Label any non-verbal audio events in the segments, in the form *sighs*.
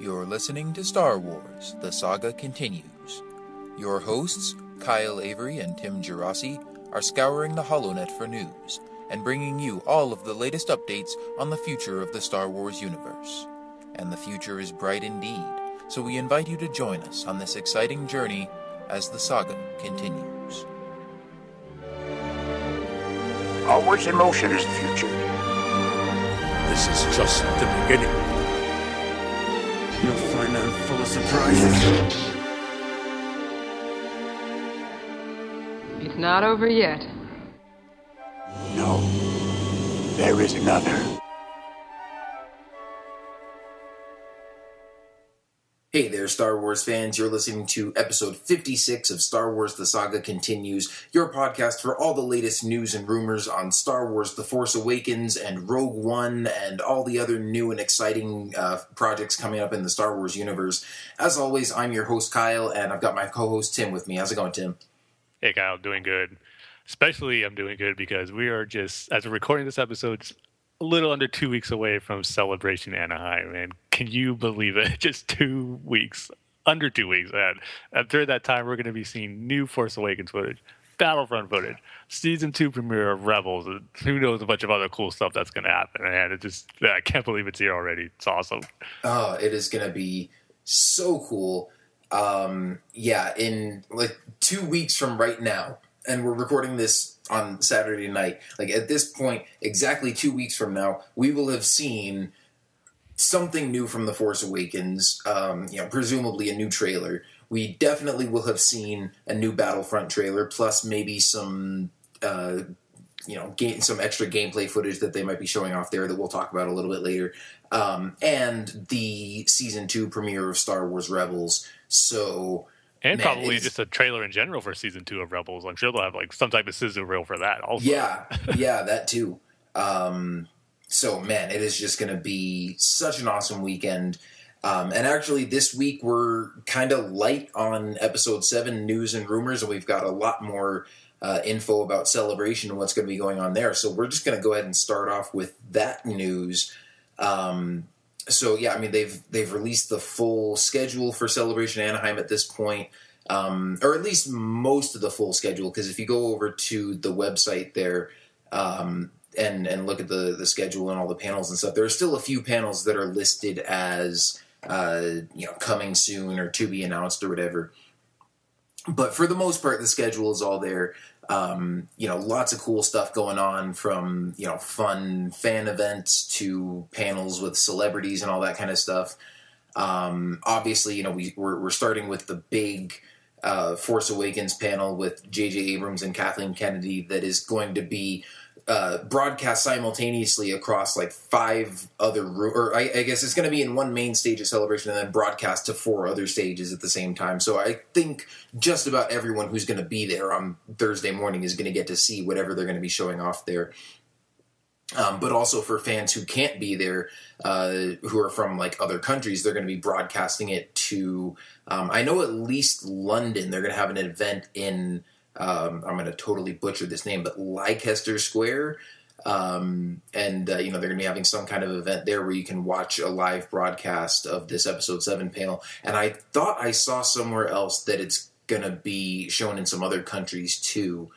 You're listening to Star Wars The Saga Continues. Your hosts, Kyle Avery and Tim Gerasi, are scouring the HoloNet for news and bringing you all of the latest updates on the future of the Star Wars universe. And the future is bright indeed, so we invite you to join us on this exciting journey as the saga continues. Always in motion is the future. This is just the beginning. You'll find I'm full of surprises. It's not over yet. No, there is another. Hey there, Star Wars fans. You're listening to episode 56 of Star Wars The Saga Continues, your podcast for all the latest news and rumors on Star Wars The Force Awakens and Rogue One and all the other new and exciting uh, projects coming up in the Star Wars universe. As always, I'm your host, Kyle, and I've got my co host, Tim, with me. How's it going, Tim? Hey, Kyle, doing good. Especially, I'm doing good because we are just, as we're recording this episode, a little under two weeks away from Celebration Anaheim. And can you believe it? *laughs* Just two weeks, under two weeks. And, and during that time, we're going to be seeing new Force Awakens footage, Battlefront footage, season two premiere of Rebels, and who knows a bunch of other cool stuff that's going to happen. And it just, I can't believe it's here already. It's awesome. Oh, it is going to be so cool. Um, yeah, in like two weeks from right now, and we're recording this on Saturday night. Like at this point, exactly two weeks from now, we will have seen something new from The Force Awakens. Um, you know, presumably a new trailer. We definitely will have seen a new Battlefront trailer, plus maybe some. Uh, you know, game, some extra gameplay footage that they might be showing off there that we'll talk about a little bit later, um, and the season two premiere of Star Wars Rebels. So, And Man, probably just a trailer in general for season two of Rebels. I'm sure they'll have like some type of sizzle reel for that also. Yeah, *laughs* yeah, that too. Um, so man, it is just going to be such an awesome weekend. Um, and actually, this week we're kind of light on episode seven news and rumors, and we've got a lot more uh, info about celebration and what's going to be going on there. So we're just going to go ahead and start off with that news. Um, so yeah, I mean they've they've released the full schedule for Celebration Anaheim at this point, um, or at least most of the full schedule. Because if you go over to the website there um, and and look at the the schedule and all the panels and stuff, there are still a few panels that are listed as uh, you know coming soon or to be announced or whatever. But for the most part, the schedule is all there. Um, you know, lots of cool stuff going on from, you know, fun fan events to panels with celebrities and all that kind of stuff. Um, obviously, you know, we, we're, we're starting with the big uh, Force Awakens panel with J.J. Abrams and Kathleen Kennedy that is going to be uh, broadcast simultaneously across like five other roo- or I, I guess it's going to be in one main stage of celebration and then broadcast to four other stages at the same time. So I think just about everyone who's going to be there on Thursday morning is going to get to see whatever they're going to be showing off there. Um, but also for fans who can't be there, uh, who are from like other countries, they're going to be broadcasting it to. Um, I know at least London. They're going to have an event in. Um, I'm going to totally butcher this name, but Leicester Square, um, and uh, you know they're going to be having some kind of event there where you can watch a live broadcast of this episode seven panel. And I thought I saw somewhere else that it's going to be shown in some other countries too.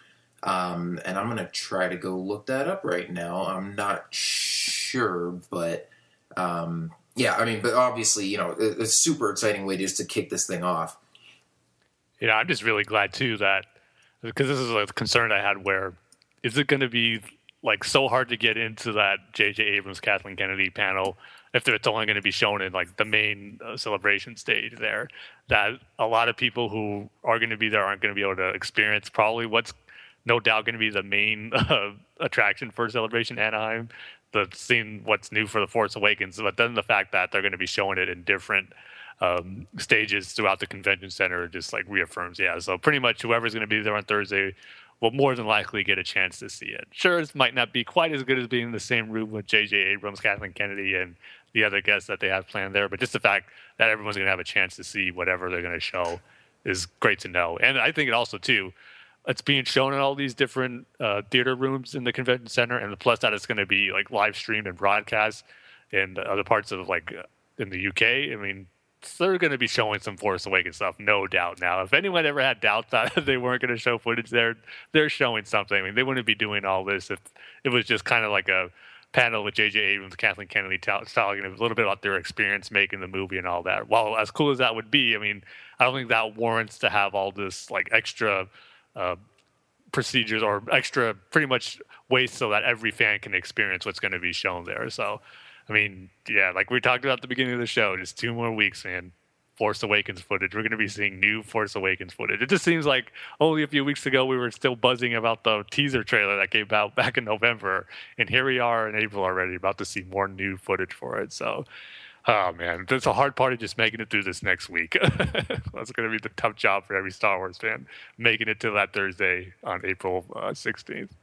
Um, and I'm gonna try to go look that up right now. I'm not sure, but um, yeah, I mean, but obviously, you know, a, a super exciting way just to kick this thing off. you know, I'm just really glad too that because this is a concern I had where is it going to be like so hard to get into that J.J. Abrams Kathleen Kennedy panel if it's only going to be shown in like the main uh, celebration stage there that a lot of people who are going to be there aren't going to be able to experience probably what's no doubt going to be the main *laughs* uh, attraction for Celebration Anaheim, the seeing what's new for the Force Awakens, but then the fact that they're going to be showing it in different um, stages throughout the convention center just like reaffirms, yeah. So pretty much whoever's going to be there on Thursday will more than likely get a chance to see it. Sure, it might not be quite as good as being in the same room with J.J. Abrams, Kathleen Kennedy, and the other guests that they have planned there, but just the fact that everyone's going to have a chance to see whatever they're going to show is great to know. And I think it also too it's being shown in all these different uh, theater rooms in the convention center, and plus that it's going to be like live streamed and broadcast in other parts of like in the UK. I mean, they're going to be showing some Force Awakens stuff, no doubt. Now, if anyone ever had doubts *laughs* that they weren't going to show footage, there, they're showing something. I mean, they wouldn't be doing all this if it was just kind of like a panel with J.J. Abrams, Kathleen Kennedy talking a little bit about their experience making the movie and all that. While as cool as that would be, I mean, I don't think that warrants to have all this like extra uh, procedures or extra pretty much waste so that every fan can experience what's going to be shown there. So I mean, yeah, like we talked about at the beginning of the show, just two more weeks, man. Force Awakens footage. We're going to be seeing new Force Awakens footage. It just seems like only a few weeks ago we were still buzzing about the teaser trailer that came out *laughs* back in November, and here we are in April already, about to see more new footage for it. So, oh man, that's a hard part of just making it through this next week. *laughs* That's going to be the tough job for every Star Wars fan, making it to that Thursday on April uh, sixteenth.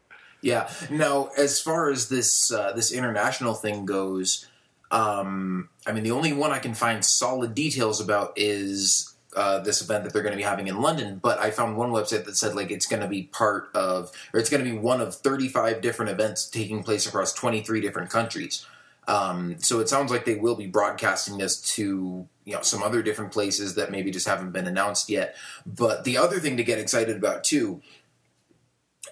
Yeah. Now, as far as this uh, this international thing goes, um, I mean, the only one I can find solid details about is uh, this event that they're going to be having in London. But I found one website that said like it's going to be part of, or it's going to be one of 35 different events taking place across 23 different countries. Um, so it sounds like they will be broadcasting this to you know some other different places that maybe just haven't been announced yet. But the other thing to get excited about too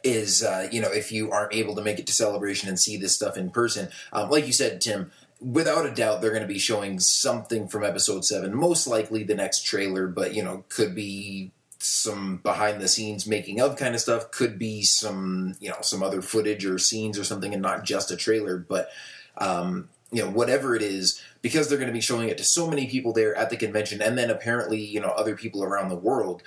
is uh, you know if you aren't able to make it to celebration and see this stuff in person um, like you said tim without a doubt they're going to be showing something from episode 7 most likely the next trailer but you know could be some behind the scenes making of kind of stuff could be some you know some other footage or scenes or something and not just a trailer but um, you know whatever it is because they're going to be showing it to so many people there at the convention and then apparently you know other people around the world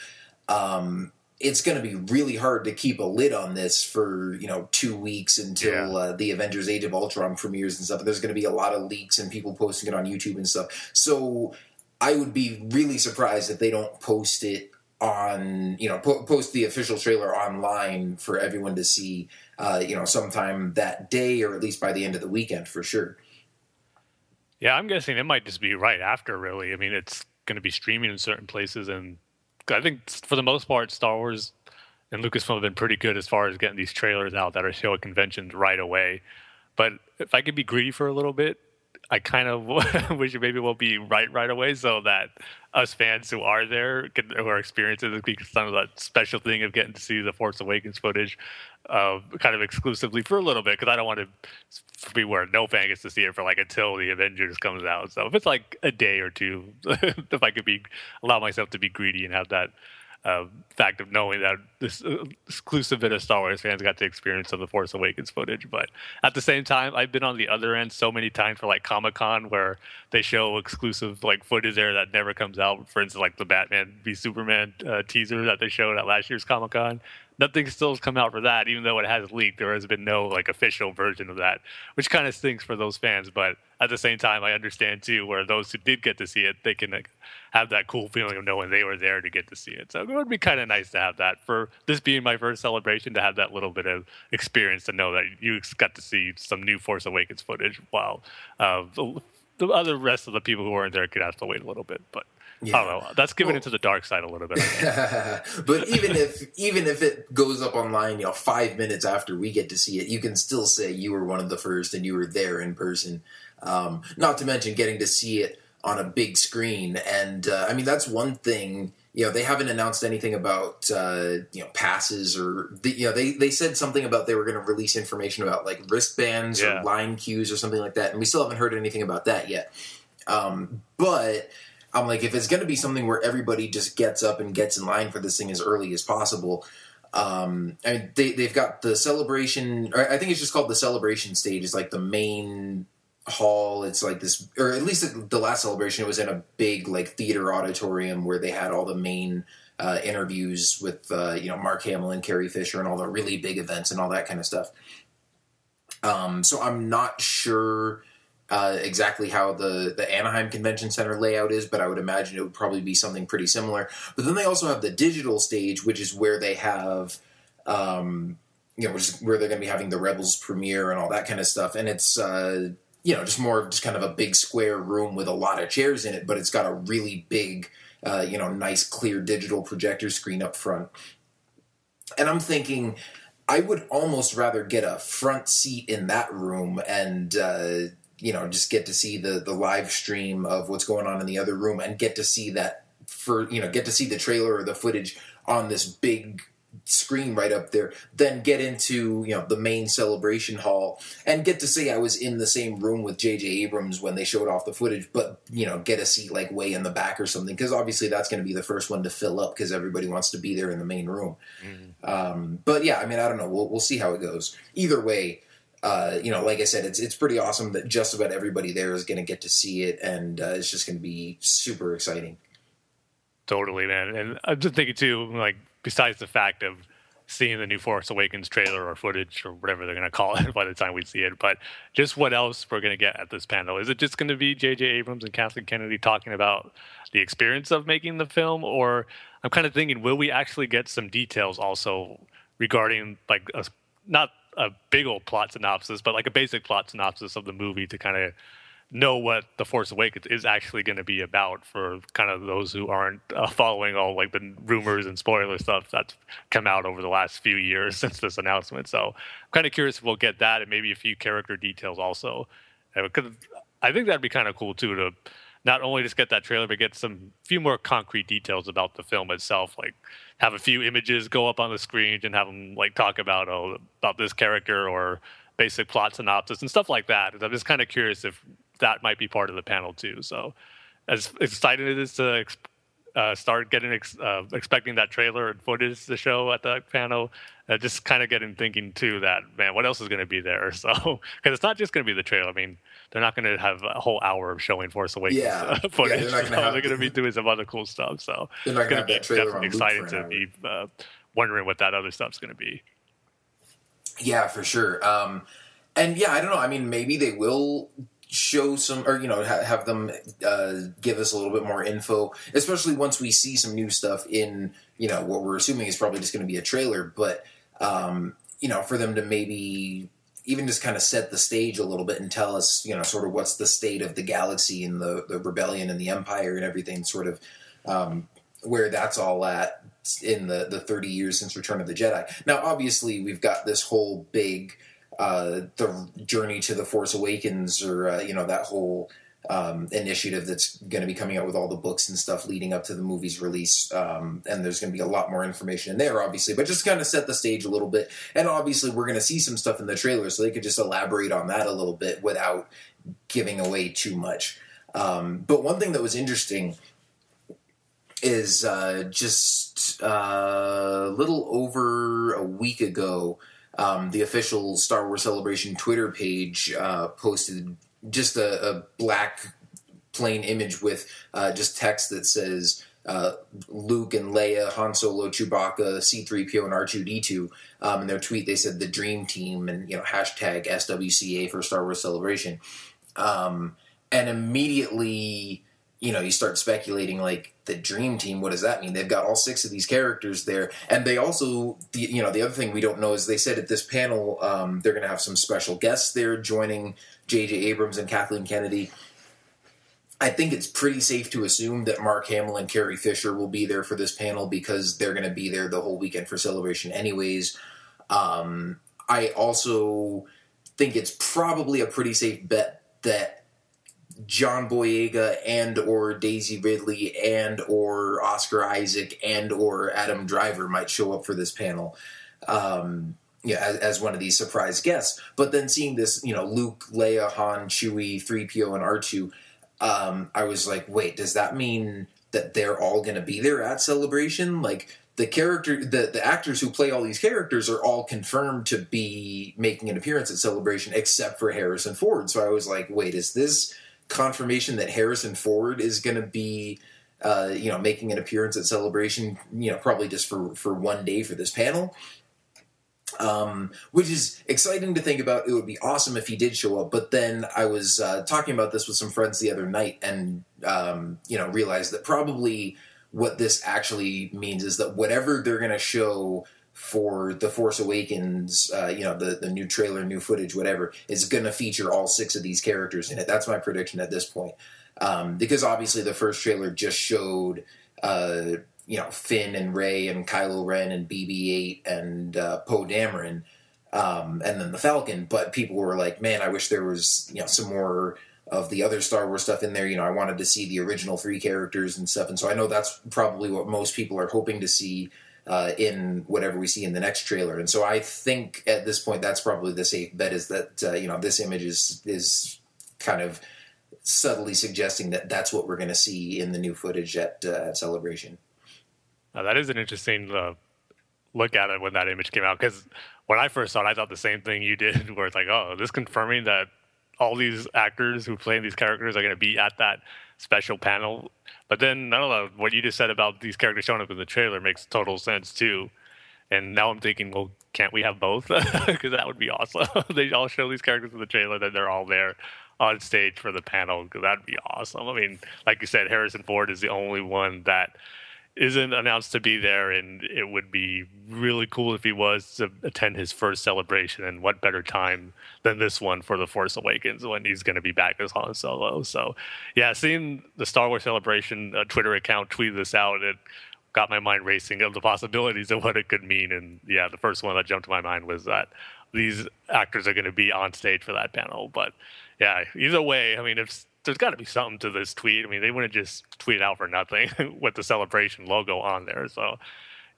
um, it's going to be really hard to keep a lid on this for you know two weeks until yeah. uh, the Avengers: Age of Ultron premieres and stuff. There's going to be a lot of leaks and people posting it on YouTube and stuff. So I would be really surprised if they don't post it on you know po- post the official trailer online for everyone to see. Uh, you know, sometime that day or at least by the end of the weekend for sure. Yeah, I'm guessing it might just be right after. Really, I mean, it's going to be streaming in certain places and I think for the most part, Star Wars and Lucasfilm have been pretty good as far as getting these trailers out that are show at conventions right away. But if I could be greedy for a little bit, I kind of *laughs* wish it maybe will be right right away so that us fans who are there who are experiencing this because some of that special thing of getting to see the Force Awakens footage uh, kind of exclusively for a little bit because I don't want to be where no fan gets to see it for like until the Avengers comes out. So if it's like a day or two, *laughs* if I could be allow myself to be greedy and have that uh, fact of knowing that this uh, exclusive bit of Star Wars fans got to experience of the Force Awakens footage. But at the same time, I've been on the other end so many times for like Comic Con where they show exclusive like footage there that never comes out. For instance, like the Batman v Superman uh, teaser that they showed at last year's Comic Con nothing still has come out for that, even though it has leaked. There has been no like official version of that, which kind of stinks for those fans. But at the same time, I understand too, where those who did get to see it, they can like, have that cool feeling of knowing they were there to get to see it. So it would be kind of nice to have that for this being my first celebration to have that little bit of experience to know that you got to see some new Force Awakens footage, while uh, the, the other rest of the people who weren't there could have to wait a little bit, but. Yeah. I don't know. That's giving well, to the dark side a little bit. *laughs* but even if even if it goes up online, you know, five minutes after we get to see it, you can still say you were one of the first and you were there in person. Um, not to mention getting to see it on a big screen, and uh, I mean that's one thing. You know, they haven't announced anything about uh, you know passes or the, you know they they said something about they were going to release information about like wristbands yeah. or line queues or something like that, and we still haven't heard anything about that yet. Um, but I'm like, if it's going to be something where everybody just gets up and gets in line for this thing as early as possible, um, I mean, they, they've got the celebration, I think it's just called the celebration stage, is like the main hall. It's like this, or at least the last celebration, it was in a big like theater auditorium where they had all the main uh, interviews with, uh, you know, Mark Hamill and Carrie Fisher and all the really big events and all that kind of stuff. Um, so I'm not sure uh, exactly how the, the Anaheim Convention Center layout is, but I would imagine it would probably be something pretty similar. But then they also have the digital stage, which is where they have, um, you know, where they're going to be having the Rebels premiere and all that kind of stuff. And it's, uh, you know, just more of just kind of a big square room with a lot of chairs in it, but it's got a really big, uh, you know, nice clear digital projector screen up front. And I'm thinking, I would almost rather get a front seat in that room and, uh, you know just get to see the the live stream of what's going on in the other room and get to see that for you know get to see the trailer or the footage on this big screen right up there then get into you know the main celebration hall and get to say i was in the same room with jj abrams when they showed off the footage but you know get a seat like way in the back or something because obviously that's going to be the first one to fill up because everybody wants to be there in the main room. Um, but yeah i mean i don't know we'll, we'll see how it goes. Either way uh, you know, like I said, it's it's pretty awesome that just about everybody there is going to get to see it, and uh, it's just going to be super exciting. Totally, man. And I'm just thinking too, like besides the fact of seeing the new Force Awakens trailer or footage or whatever they're going to call it *laughs* by the time we see it, but just what else we're going to get at this panel? Is it just going to be J.J. Abrams and Kathleen Kennedy talking about the experience of making the film, or I'm kind of thinking, will we actually get some details also regarding like a, not a big old plot synopsis, but like a basic plot synopsis of the movie to kind of know what the Force Awakens is actually going to be about for kind of those who aren't uh, following all like the rumors and spoiler stuff that's come out over the last few years *laughs* since this announcement. So I'm kind of curious if we'll get that and maybe a few character details also. Because I think that'd be kind of cool too to not only just get that trailer, but get some few more concrete details about the film itself. Like have a few images go up on the screen and have them like talk about oh about this character or basic plot synopsis and stuff like that. I'm just kind of curious if that might be part of the panel too. So as excited as it is to uh, start getting ex- uh, expecting that trailer and footage to show at the panel. Uh, just kind of getting thinking too that man, what else is going to be there? *laughs* So because it's not just going to be the trailer. I mean, they're not going to have a whole hour of showing Force Awakens Yeah. uh, Yeah, footage. they're *laughs* so have- they're going to be doing some other cool stuff. So They're not going to be definitely exciting to be wondering what that other stuff's going to be. Yeah, for sure. Um, and yeah, I don't know. I mean, maybe they will show some, or you know, ha- have them uh, give us a little bit more info, especially once we see some new stuff in, you know, what we're assuming is probably just going to be a trailer. But um, you know, for them to maybe even just kind of set the stage a little bit and tell us, you know, sort of what's the state of the galaxy and the the rebellion and the empire and everything, sort of um, where that's all at in the the 30 years since Return of the Jedi. Now, obviously, we've got this whole big uh, the journey to the Force Awakens, or uh, you know that whole um, initiative that's going to be coming out with all the books and stuff leading up to the movie's release. Um, and there's going to be a lot more information in there, obviously, but just kind of set the stage a little bit. And obviously, we're going to see some stuff in the trailer, so they could just elaborate on that a little bit without giving away too much. Um, but one thing that was interesting is uh, just uh, a little over a week ago, um, the official Star Wars Celebration Twitter page uh, posted just a, a black plain image with uh, just text that says uh, Luke and Leia, Han Solo, Chewbacca, C3PO, and R2D2. Um, in their tweet, they said the Dream Team and you know hashtag SWCA for Star Wars Celebration. Um, and immediately, you know, you start speculating like the Dream Team. What does that mean? They've got all six of these characters there, and they also, the, you know, the other thing we don't know is they said at this panel um, they're going to have some special guests there joining J.J. Abrams and Kathleen Kennedy. I think it's pretty safe to assume that Mark Hamill and Carrie Fisher will be there for this panel because they're going to be there the whole weekend for celebration, anyways. Um, I also think it's probably a pretty safe bet that John Boyega and or Daisy Ridley and or Oscar Isaac and or Adam Driver might show up for this panel. Um, yeah, as, as one of these surprise guests. But then seeing this, you know, Luke, Leia, Han, Chewie, 3PO, and R2, um, I was like, wait, does that mean that they're all going to be there at Celebration? Like, the character, the, the actors who play all these characters are all confirmed to be making an appearance at Celebration, except for Harrison Ford. So I was like, wait, is this confirmation that Harrison Ford is going to be, uh, you know, making an appearance at Celebration? You know, probably just for for one day for this panel um, which is exciting to think about. It would be awesome if he did show up. But then I was uh, talking about this with some friends the other night, and um, you know, realized that probably what this actually means is that whatever they're going to show for the Force Awakens, uh, you know, the the new trailer, new footage, whatever, is going to feature all six of these characters in it. That's my prediction at this point, um, because obviously the first trailer just showed. Uh, you know Finn and Rey and Kylo Ren and BB-8 and uh, Poe Dameron. um, and then the Falcon. But people were like, "Man, I wish there was you know some more." Of the other Star Wars stuff in there, you know, I wanted to see the original three characters and stuff, and so I know that's probably what most people are hoping to see uh, in whatever we see in the next trailer. And so I think at this point, that's probably the safe bet is that uh, you know this image is is kind of subtly suggesting that that's what we're going to see in the new footage at, uh, at Celebration. Now, that is an interesting uh, look at it when that image came out because when I first saw it, I thought the same thing you did, *laughs* where it's like, oh, this confirming that all these actors who play these characters are going to be at that special panel. But then, I don't know, what you just said about these characters showing up in the trailer makes total sense too. And now I'm thinking, well, can't we have both? *laughs* Because that would be awesome. *laughs* they all show these characters in the trailer, then they're all there on stage for the panel. That'd be awesome. I mean, like you said, Harrison Ford is the only one that isn't announced to be there, and it would be really cool if he was to attend his first celebration. And what better time than this one for the Force Awakens when he's going to be back as Han Solo? So, yeah, seeing the Star Wars Celebration uh, Twitter account tweet this out, it got my mind racing of the possibilities of what it could mean. And yeah, the first one that jumped to my mind was that these actors are going to be on stage for that panel. But yeah, either way, I mean, if there's got to be something to this tweet. I mean, they wouldn't just tweet out for nothing *laughs* with the celebration logo on there. So,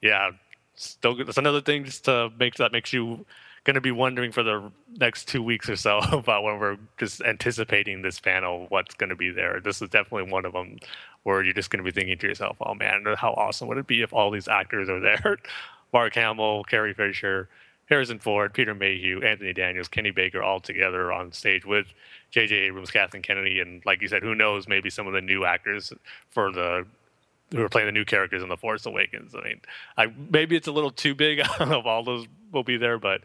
yeah, still that's another thing just to make that makes you going to be wondering for the next two weeks or so *laughs* about when we're just anticipating this panel, what's going to be there. This is definitely one of them where you're just going to be thinking to yourself, "Oh man, how awesome would it be if all these actors are there? *laughs* Mark Hamill, Carrie Fisher." Harrison Ford, Peter Mayhew, Anthony Daniels, Kenny Baker all together on stage with J.J. Abrams, Kathleen Kennedy, and like you said, who knows, maybe some of the new actors for the who are playing the new characters in the Force Awakens. I mean, I, maybe it's a little too big *laughs* of all those will be there, but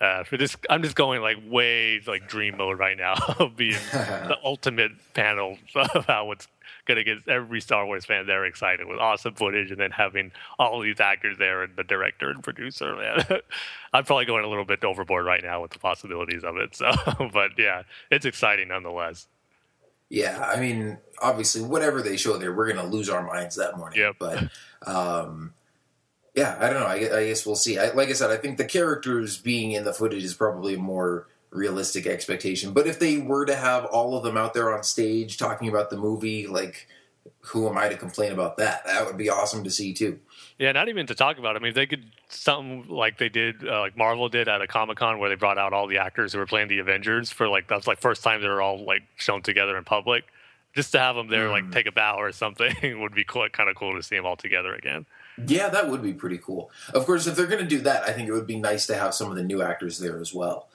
uh, for this, I'm just going like way like dream mode right now *laughs* of being *laughs* the ultimate panel *laughs* of how it's going to get every Star Wars fan there excited with awesome footage and then having all these actors there and the director and producer. Man, I'm probably going a little bit overboard right now with the possibilities of it. So, but yeah, it's exciting nonetheless. Yeah, I mean, obviously, whatever they show there, we're going to lose our minds that morning. Yep. But, um, yeah, I don't know. I, I guess we'll see. I, like I said, I think the characters being in the footage is probably a more realistic expectation. But if they were to have all of them out there on stage talking about the movie, like who am I to complain about that? That would be awesome to see too. Yeah, not even to talk about. I mean, they could something like they did, uh, like Marvel did at a Comic Con, where they brought out all the actors who were playing the Avengers for like that's like first time they were all like shown together in public. Just to have them there, mm. like take a bow or something, *laughs* would be cool, kind of cool to see them all together again. Yeah, that would be pretty cool. Of course, if they're going to do that, I think it would be nice to have some of the new actors there as well.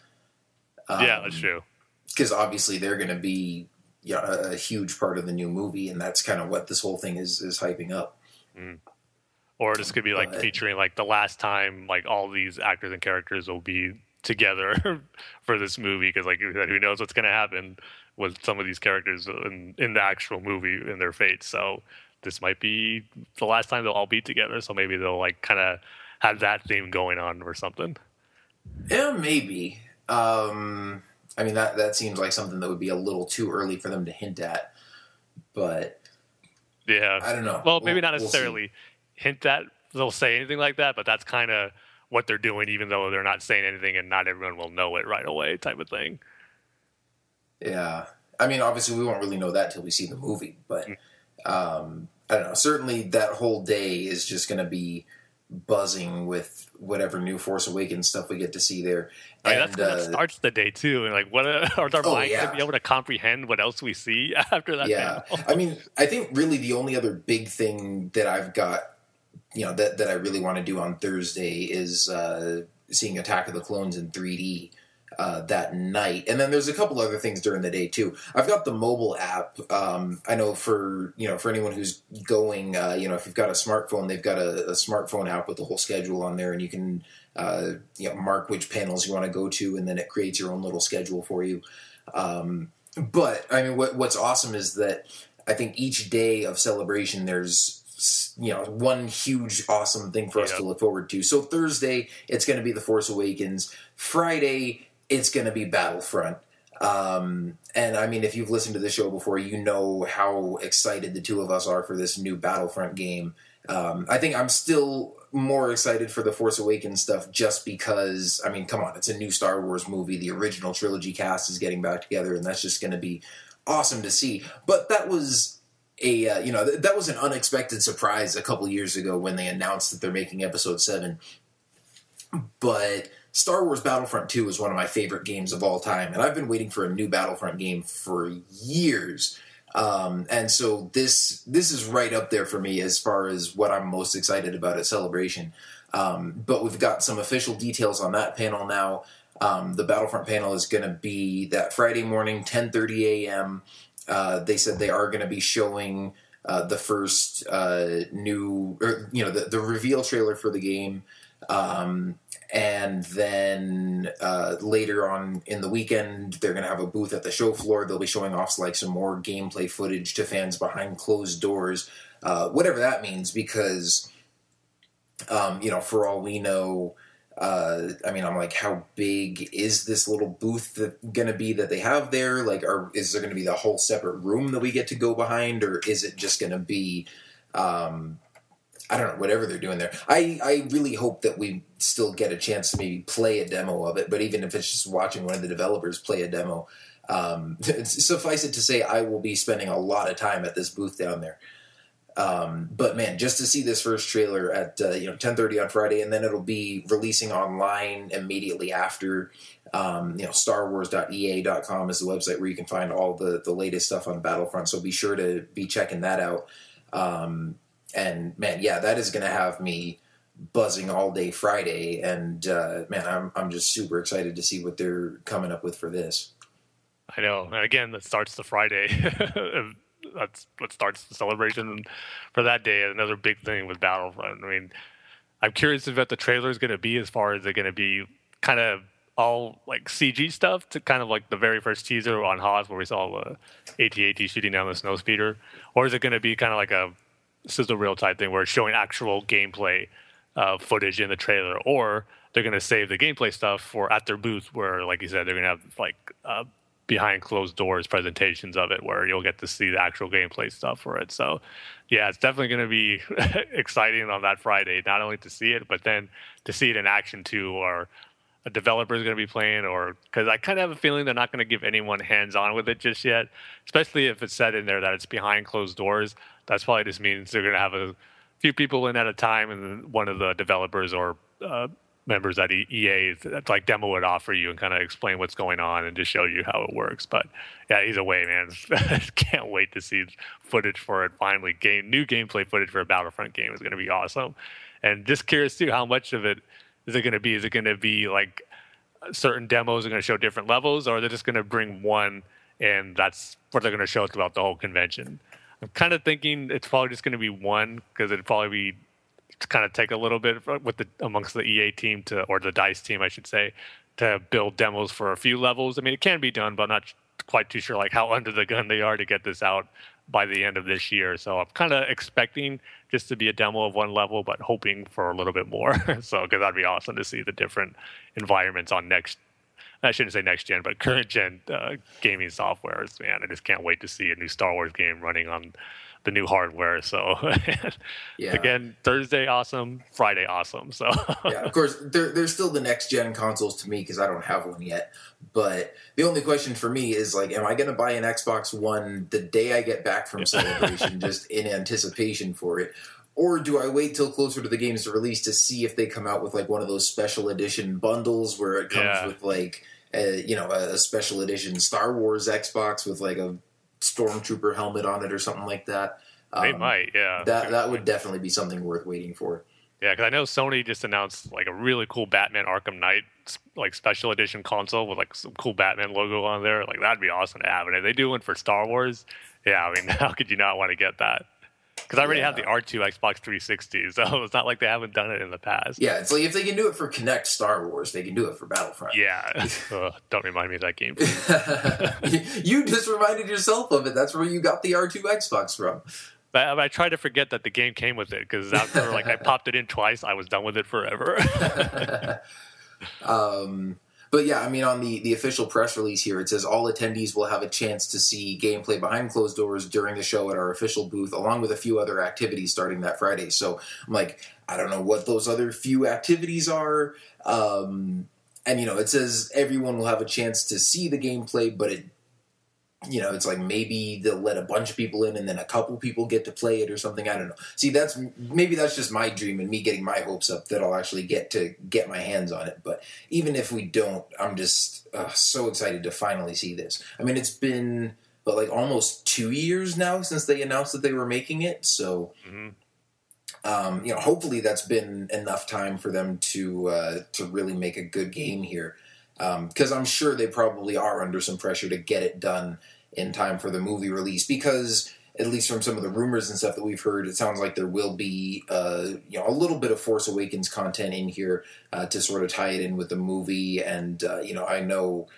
Um, yeah, that's true. Because obviously they're going to be you know, a, a, huge part of the new movie, and that's kind of what this whole thing is is hyping up. Mm. Or this could be like but, featuring like the last time like all these actors and characters will be *laughs* together *laughs* for this movie because like who knows what's going to happen with some of these characters in, in the actual movie in their fate. So this might be the last time they'll all be together. So maybe they'll like kind of have that theme going on or something. Yeah, maybe. Um, I mean that that seems like something that would be a little too early for them to hint at, but yeah, I don't know. Well, maybe we'll, not necessarily we'll hint that they'll say anything like that, but that's kind of what they're doing, even though they're not saying anything, and not everyone will know it right away, type of thing. Yeah, I mean, obviously, we won't really know that till we see the movie, but mm. Um, I don't know. Certainly, that whole day is just going to be buzzing with whatever new Force Awakens stuff we get to see there. And, that's uh, that starts the day too. And like, what *laughs* are our oh, minds yeah. to be able to comprehend what else we see *laughs* after that? Yeah, I mean, I think really the only other big thing that I've got, you know, that that I really want to do on Thursday is uh, seeing Attack of the Clones in 3D uh, that night. And then there's a couple other things during the day too. I've got the mobile app. Um, I know for you know for anyone who's going, uh, you know, if you've got a smartphone, they've got a, a, smartphone app with the whole schedule on there, and you can uh, you know mark which panels you want to go to, and then it creates your own little schedule for you. Um, but I mean, what, what's awesome is that I think each day of celebration there's you know one huge awesome thing for us to look forward to. So Thursday it's going to be the Force Awakens. Friday it's going to be Battlefront. Um, and I mean, if you've listened to the show before, you know how excited the two of us are for this new Battlefront game. Um, I think I'm still more excited for the Force Awakens stuff just because, I mean, come on, it's a new Star Wars movie. The original trilogy cast is getting back together, and that's just going to be awesome to see. But that was a, uh, you know, th- that was an unexpected surprise a couple years ago when they announced that they're making Episode 7. But Star Wars Battlefront 2 is one of my favorite games of all time, and I've been waiting for a new Battlefront game for years. Um, and so this this is right up there for me as far as what I'm most excited about at Celebration. Um, but we've got some official details on that panel now. Um, the Battlefront panel is going to be that Friday morning, 10:30 a.m. Uh, they said they are going to be showing uh, the first uh, new, or, you know, the, the reveal trailer for the game. Um, and then uh, later on in the weekend, they're going to have a booth at the show floor. They'll be showing off like some more gameplay footage to fans behind closed doors, uh, whatever that means. Because, um, you know, for all we know, uh, I mean, I'm like, how big is this little booth to be that they have there? Like, are is there going to be the whole separate room that we get to go behind, or is it just going to be? Um, I don't know, whatever they're doing there. I, I really hope that we still get a chance to maybe play a demo of it, but even if it's just watching one of the developers play a demo, um, *laughs* suffice it to say, I will be spending a lot of time at this booth down there. Um, but man, just to see this first trailer at uh, you know 10:30 on Friday, and then it'll be releasing online immediately after. Um, you know, StarWars.EA.com is the website where you can find all the the latest stuff on Battlefront. So be sure to be checking that out. Um, and man, yeah, that is going to have me buzzing all day Friday. And uh, man, I'm I'm just super excited to see what they're coming up with for this. I know, and again, that starts the Friday. *laughs* That's what starts the celebration for that day. Another big thing with Battlefront. I mean, I'm curious if what the trailer is going to be as far as it going to be kind of all like CG stuff to kind of like the very first teaser on Hoth where we saw uh, AT-AT shooting down the snow speeder, or is it going to be kind of like a sizzle reel type thing where it's showing actual gameplay uh, footage in the trailer, or they're going to save the gameplay stuff for at their booth, where, like you said, they're going to have like uh, behind closed doors presentations of it, where you'll get to see the actual gameplay stuff for it. So, yeah, it's definitely going to be *laughs* exciting on that Friday, not only to see it, but then to see it in action too, or a developer is going to be playing, or because I kind of have a feeling they're not going to give anyone hands on with it just yet, especially if it's said in there that it's behind closed doors. That's probably just means they're going to have a few people in at a time, and one of the developers or uh, members at EA like demo it off for you and kind of explain what's going on and just show you how it works. But yeah, either way, man, *laughs* can't wait to see footage for it. Finally, game new gameplay footage for a Battlefront game is going to be awesome. And just curious too, how much of it is it going to be? Is it going to be like certain demos are going to show different levels, or are they just going to bring one and that's what they're going to show throughout the whole convention? I'm kind of thinking it's probably just going to be one because it'd probably be kind of take a little bit with the amongst the EA team to or the Dice team, I should say, to build demos for a few levels. I mean, it can be done, but I'm not quite too sure like how *laughs* under the gun they are to get this out by the end of this year. So I'm kind of expecting just to be a demo of one level, but hoping for a little bit more. *laughs* so because that'd be awesome to see the different environments on next. I shouldn't say next gen, but current gen uh, gaming software. Man, I just can't wait to see a new Star Wars game running on the new hardware. So *laughs* yeah. again, Thursday awesome, Friday awesome. So yeah, of course, they're, they're still the next gen consoles to me because I don't have one yet. But the only question for me is like, am I going to buy an Xbox One the day I get back from Celebration, *laughs* just in anticipation for it? Or do I wait till closer to the game's to release to see if they come out with like one of those special edition bundles where it comes yeah. with like, a, you know, a special edition Star Wars Xbox with like a stormtrooper helmet on it or something like that. Um, they might, yeah. That that would definitely be something worth waiting for. Yeah, because I know Sony just announced like a really cool Batman Arkham Knight like special edition console with like some cool Batman logo on there. Like that'd be awesome to have. And if they do one for Star Wars, yeah, I mean, *laughs* how could you not want to get that? Because I already yeah. have the R2 Xbox 360, *laughs* so it's not like they haven't done it in the past. Yeah, it's like if they can do it for Kinect Star Wars, they can do it for Battlefront. Yeah. *laughs* don't remind me of that game. *laughs* you just reminded yourself of it. That's where you got the R2 Xbox from. I, I tried to forget that the game came with it because after like I popped it in twice, I was done with it forever. um, But yeah, I mean, on the, the official press release here, it says all attendees will have a chance to see gameplay behind closed doors during the show at our official booth, along with a few other activities starting that Friday. So I'm like, I don't know what those other few activities are. Um, and, you know, it says everyone will have a chance to see the gameplay, but it you know, it's like maybe they'll let a bunch of people in and then a couple people get to play it or something. I don't know. See, that's maybe that's just my dream and me getting my hopes up that I'll actually get to get my hands on it. But even if we don't, I'm just uh, so excited to finally see this. I mean, it's been but like almost two years now since they announced that they were making it. So, Mhm. um, you know, hopefully that's been enough time for them to uh, to really make a good game here. Because I'm sure they probably are under some pressure to get it done in time for the movie release. Because at least from some of the rumors and stuff that we've heard, it sounds like there will be uh, you know a little bit of Force Awakens content in here uh, to sort of tie it in with the movie. And uh, you know, I know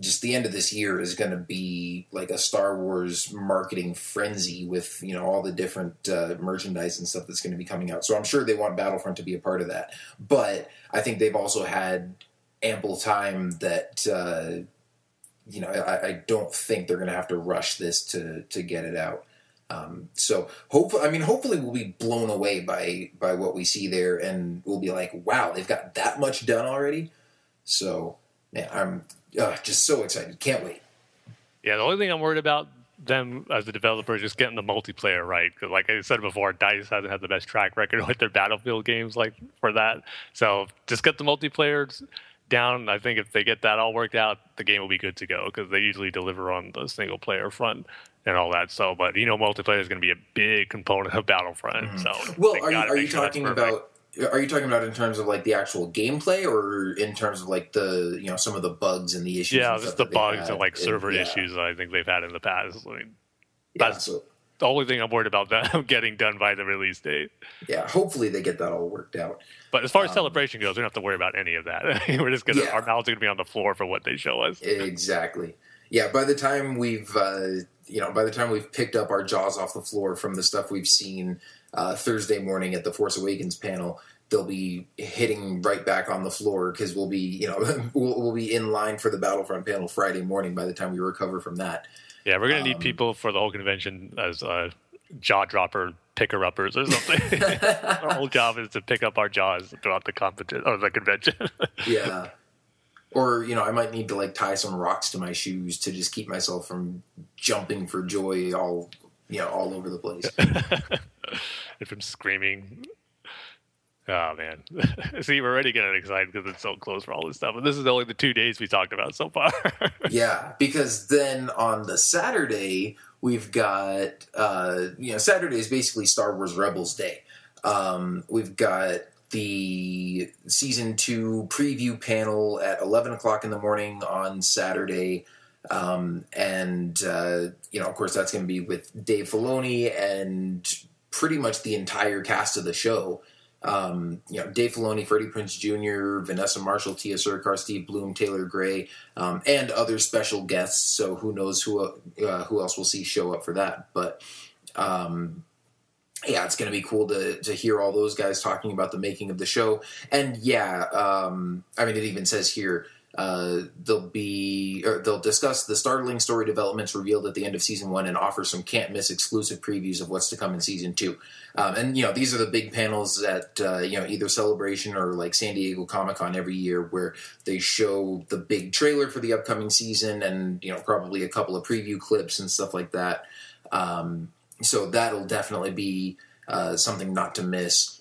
just the end of this year is going to be like a Star Wars marketing frenzy with you know all the different uh, merchandise and stuff that's going to be coming out. So I'm sure they want Battlefront to be a part of that. But I think they've also had ample time that uh, you know I, I don't think they're going to have to rush this to to get it out. Um, so hopefully, I mean, hopefully we'll be blown away by by what we see there, and we'll be like, wow, they've got that much done already. So man, I'm uh, just so excited. Can't wait. Yeah, the only thing I'm worried about them as a developer is just getting the multiplayer right. Because, like I said before, Dice hasn't had the best track record *laughs* with their Battlefield games, like for that. So just get the multiplayer down. I think if they get that all worked out, the game will be good to go because they usually deliver on the single player front and all that. So, but you know, multiplayer is going to be a big component of Battlefront. So, Mm-hmm. Well, are you are you sure talking about? Are you talking about in terms of like the actual gameplay, or in terms of like the you know some of the bugs and the issues? Yeah, just the bugs had? and like server yeah, issues that I think they've had in the past. I mean, Yeah, That's- so the only thing I'm worried about them *laughs* getting done by the release date. yeah, hopefully they get that all worked out. But as far as Um, celebration goes, we don't have to worry about any of that. *laughs* We're just gonna Yeah. our mouths are gonna be on the floor for what they show us. Exactly. Yeah. By the time we've uh, you know by the time we've picked up our jaws off the floor from the stuff we've seen uh, Thursday morning at the Force Awakens panel, they'll be hitting right back on the floor because we'll be you know *laughs* we'll, we'll be in line for the Battlefront panel Friday morning. By the time we recover from that. Yeah, we're gonna need Um, people for the whole convention as uh, jaw dropper picker uppers or something. *laughs* our whole job is to pick up our jaws throughout the competition or the convention. *laughs* Yeah. Or, you know, I might need to like tie some rocks to my shoes to just keep myself from jumping for joy all you know, all over the place. *laughs* and from screaming. Oh man! *laughs* See, we're already getting excited because it's so close for all this stuff, and this is only the two days we talked about so far. *laughs* yeah, because then on the Saturday we've got uh you know, Saturday is basically Star Wars Rebels Day. Um we've got the season two preview panel at eleven o'clock in the morning on Saturday. Um, and uh, you know, of course, that's going to be with Dave Filoni and pretty much the entire cast of the show. Um, you know, Dave Filoni, Freddie Prinze Jr., Vanessa Marshall, Tiya Sircar, Steve Blum, Taylor Gray, um, and other special guests. So who knows who uh, who else we'll see show up for that? But um, yeah, it's going to be cool to to hear all those guys talking about the making of the show. And yeah, um, I mean, it even says here uh, they'll be or they'll discuss the startling story developments revealed at the end of season one and offer some can't miss exclusive previews of what's to come in season two. Um, and you know these are the big panels at uh, you know either Celebration or like San Diego Comic Con every year where they show the big trailer for the upcoming season and you know probably a couple of preview clips and stuff like that. Um, so that'll definitely be uh, something not to miss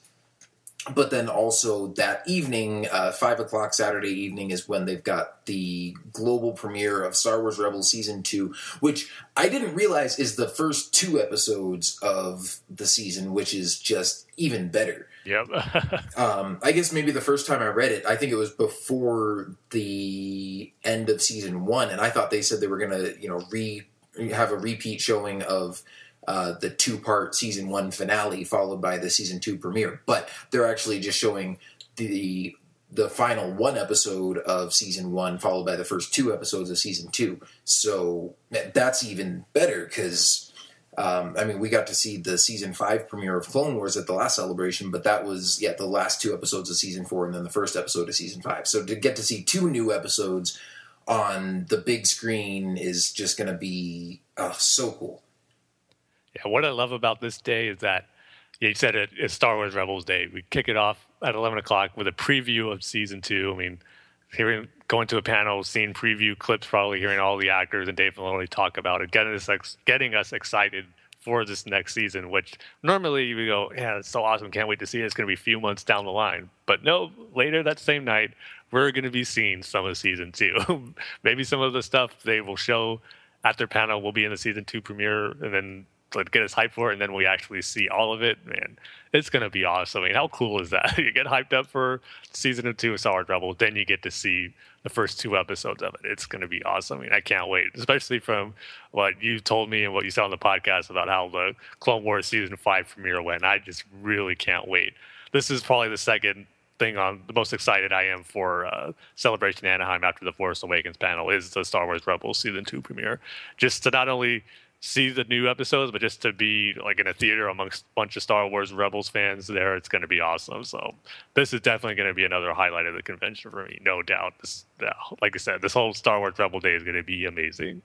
but then also that evening, uh, five o'clock Saturday evening, is when they've got the global premiere of Star Wars Rebels season two, which I didn't realize is the first two episodes of the season, which is just even better. yep. *laughs* Um, I guess maybe the first time I read it, I think it was before the end of season one, and I thought they said they were gonna, you know, re have a repeat showing of uh, the two part season one finale followed by the season two premiere. But they're actually just showing the the final one episode of season one followed by the first two episodes of season two. So that's even better because Um, I mean, we got to see the season five premiere of Clone Wars at the last celebration, but that was yeah the last two episodes of season four, and then the first episode of season five. So to get to see two new episodes on the big screen is just going to be oh, so cool. Yeah, what I love about this day is that yeah, you said it, it's Star Wars Rebels Day. We kick it off at 11 o'clock with a preview of season two. I mean, hearing going to a panel, seeing preview clips, probably hearing all the actors and Dave Filoni talk about it, getting us getting us excited for this next season. Which normally we go, yeah, it's so awesome, can't wait to see it. It's going to be a few months down the line, but no, later that same night we're going to be seeing some of season two. *laughs* Maybe some of the stuff they will show at their panel will be in the season two premiere, and then like get us hyped for it, and then we actually see all of it. Man, it's gonna be awesome. I mean, how cool is that? *laughs* you get hyped up for season two of Star Wars Rebels, then you get to see the first two episodes of it. It's gonna be awesome. I mean, I can't wait, especially from what you told me and what you said on the podcast about how the Clone Wars season five premiere went. I just really can't wait. This is probably the second thing on the most excited I am for uh, Celebration Anaheim after the Force Awakens panel is the Star Wars Rebels season two premiere. Just to not only see the new episodes, but just to be like in a theater amongst a bunch of Star Wars Rebels fans there, it's going to be awesome. So this is definitely going to be another highlight of the convention for me, no doubt. This, like I said, this whole Star Wars Rebel Day is going to be amazing.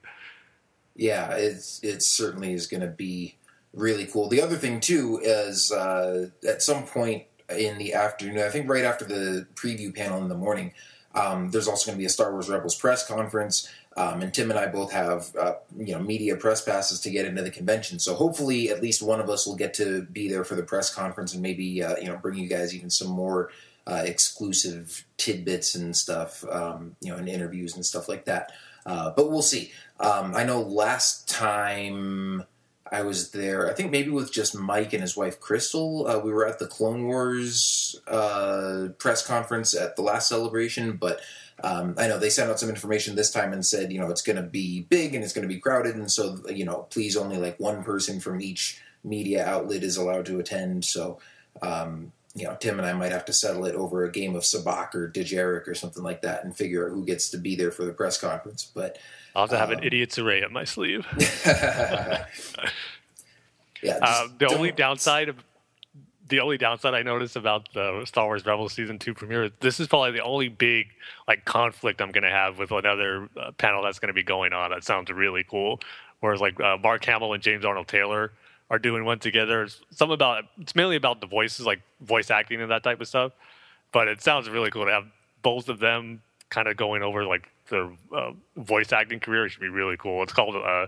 Yeah, it's it certainly is going to be really cool. The other thing too is uh, at some point in the afternoon, I think right after the preview panel in the morning, um, there's also going to be a Star Wars Rebels press conference. Um, and Tim and I both have uh, you know media press passes to get into the convention. So hopefully, at least one of us will get to be there for the press conference and maybe uh, you know bring you guys even some more uh, exclusive tidbits and stuff, um, you know, and interviews and stuff like that. Uh, but we'll see. Um, I know last time I was there, I think maybe with just Mike and his wife Crystal. Uh, we were at the Clone Wars uh, press conference at the last celebration, but um, I know they sent out some information this time and said, you know, it's going to be big and it's going to be crowded, and so you know, please only like one person from each media outlet is allowed to attend. So, um, you know, Tim and I might have to settle it over a game of sabacc or Dejarik or something like that, and figure out who gets to be there for the press conference. But I'll have to have um, an idiot's array up my sleeve. *laughs* yeah. *laughs* Uh, the only downside of the only downside I noticed about the Star Wars Rebels season two premiere, this is probably the only big like conflict I'm going to have with another uh, panel that's going to be going on. That sounds really cool. Whereas like uh, Mark Hamill and James Arnold Taylor are doing one together. It's some about it's mainly about the voices, like voice acting and that type of stuff. But it sounds really cool to have both of them kind of going over like the uh, voice acting career. It should be really cool. It's called uh,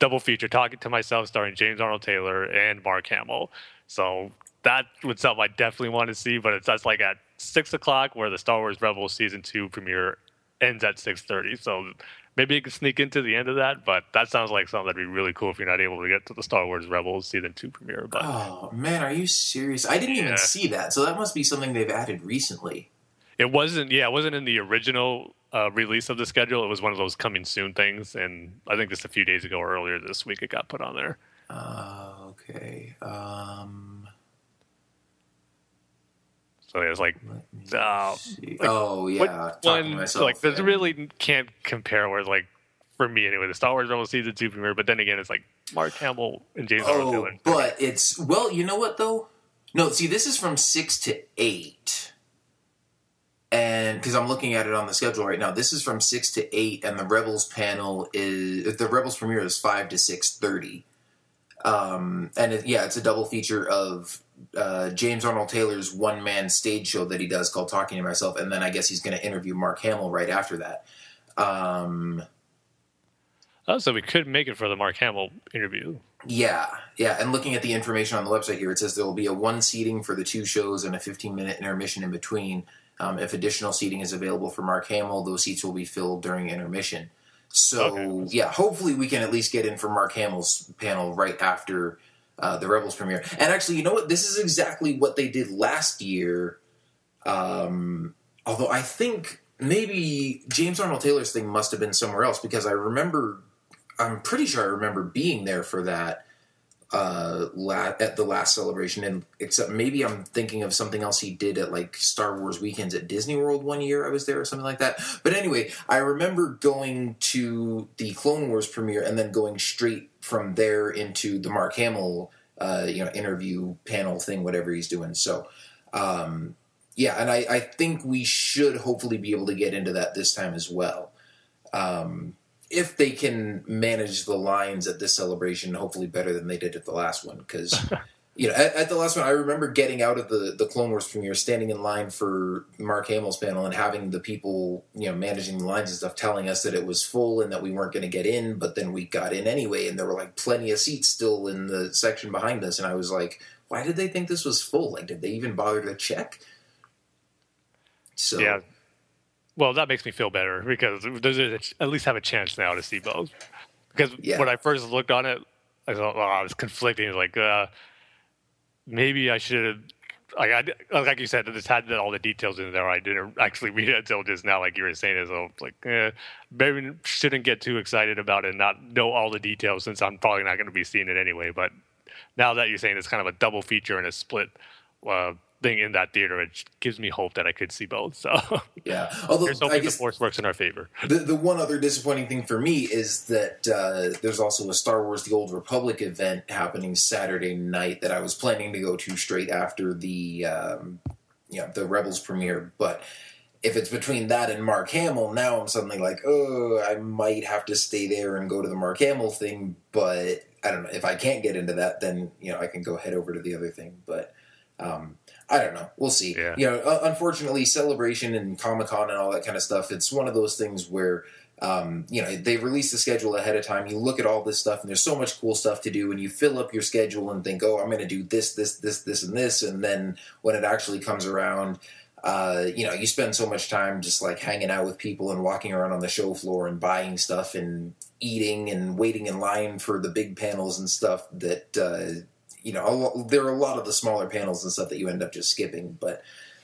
double feature, talking to myself, starring James Arnold Taylor and Mark Hamill. So that would something I definitely want to see. But it's that's like at six o'clock, where the Star Wars Rebels season two premiere ends at six thirty. So maybe you can sneak into the end of that. But that sounds like something that'd be really cool if you're not able to get to the Star Wars Rebels season two premiere. But oh man, are you serious? I didn't yeah. even see that. So that must be something they've added recently. It wasn't. Yeah, it wasn't in the original uh, release of the schedule. It was one of those coming soon things, and I think just a few days ago or earlier this week it got put on there. Uh, okay. Um, so it's like, uh, like oh yeah, one myself, like this really can't compare. Where like for me anyway, the Star Wars Rebels season two premiere, but then again, it's like Mark Hamill and James oh, Taylor. But it's well, you know what though? No, see, this is from six to eight, and because I'm looking at it on the schedule right now, this is from six to eight, and the Rebels panel is the Rebels premiere is five to six thirty. Um, and it, yeah, it's a double feature of uh, James Arnold Taylor's one man stage show that he does called Talking to Myself, and then I guess he's going to interview Mark Hamill right after that. Um, oh, so we could make it for the Mark Hamill interview. Yeah, yeah. And looking at the information on the website here, it says there will be a one seating for the two shows and a 15 minute intermission in between. Um, if additional seating is available for Mark Hamill, those seats will be filled during intermission. So okay. yeah, hopefully we can at least get in for Mark Hamill's panel right after uh, the Rebels premiere. And actually, you know what? This is exactly what they did last year. Um, although I think maybe James Arnold Taylor's thing must have been somewhere else because I remember, I'm pretty sure I remember being there for that uh, la- at the last celebration, and except maybe I'm thinking of something else he did at like Star Wars weekends at Disney World one year. I was there or something like that. But anyway, I remember going to the Clone Wars premiere and then going straight from there into the Mark Hamill, uh, you know, interview panel thing, whatever he's doing. So. Um, yeah, and I, I think we should hopefully be able to get into that this time as well. Um, if they can manage the lines at this celebration, hopefully better than they did at the last one. Because *laughs* you know, at, at, the last one, I remember getting out of the the Clone Wars premiere, standing in line for Mark Hamill's panel, and having the people you know managing the lines and stuff telling us that it was full and that we weren't going to get in, but then we got in anyway, and there were like plenty of seats still in the section behind us, and I was like, why did they think this was full? Like, did they even bother to check? So yeah, well, that makes me feel better because there's at least have a chance now to see both. Because yeah. when I first looked on it, I thought oh, I was conflicting. Like uh, maybe I should. Have, like, I, like you said, it had all the details in there. I didn't actually read it until just now, like you were saying. So like, eh, maybe shouldn't get too excited about it and not know all the details since I'm probably not going to be seeing it anyway. But now that you're saying it's kind of a double feature and a split, uh, thing in that theater, it gives me hope that I could see both. So *laughs* yeah, although Here's hoping I guess the force works in our favor. The the one other disappointing thing for me is that uh, there's also a Star Wars: The Old Republic event happening Saturday night that I was planning to go to straight after the um, you know the Rebels premiere, but. If it's between that and Mark Hamill, now I'm suddenly like, oh, I might have to stay there and go to the Mark Hamill thing. But I don't know if I can't get into that, then you know I can go head over to the other thing. But um, I don't know. We'll see. Yeah. You know, unfortunately, celebration and Comic Con and all that kind of stuff. It's one of those things where. Um, you know, they release the schedule ahead of time. You look at all this stuff, and there's so much cool stuff to do, and you fill up your schedule and think, "Oh, I'm going to do this, this, this, this, and this," and then when it actually comes around, uh, you know, you spend so much time just like hanging out with people and walking around on the show floor and buying stuff and eating and waiting in line for the big panels and stuff that uh, you know, there are a lot of the smaller panels and stuff that you end up just skipping, but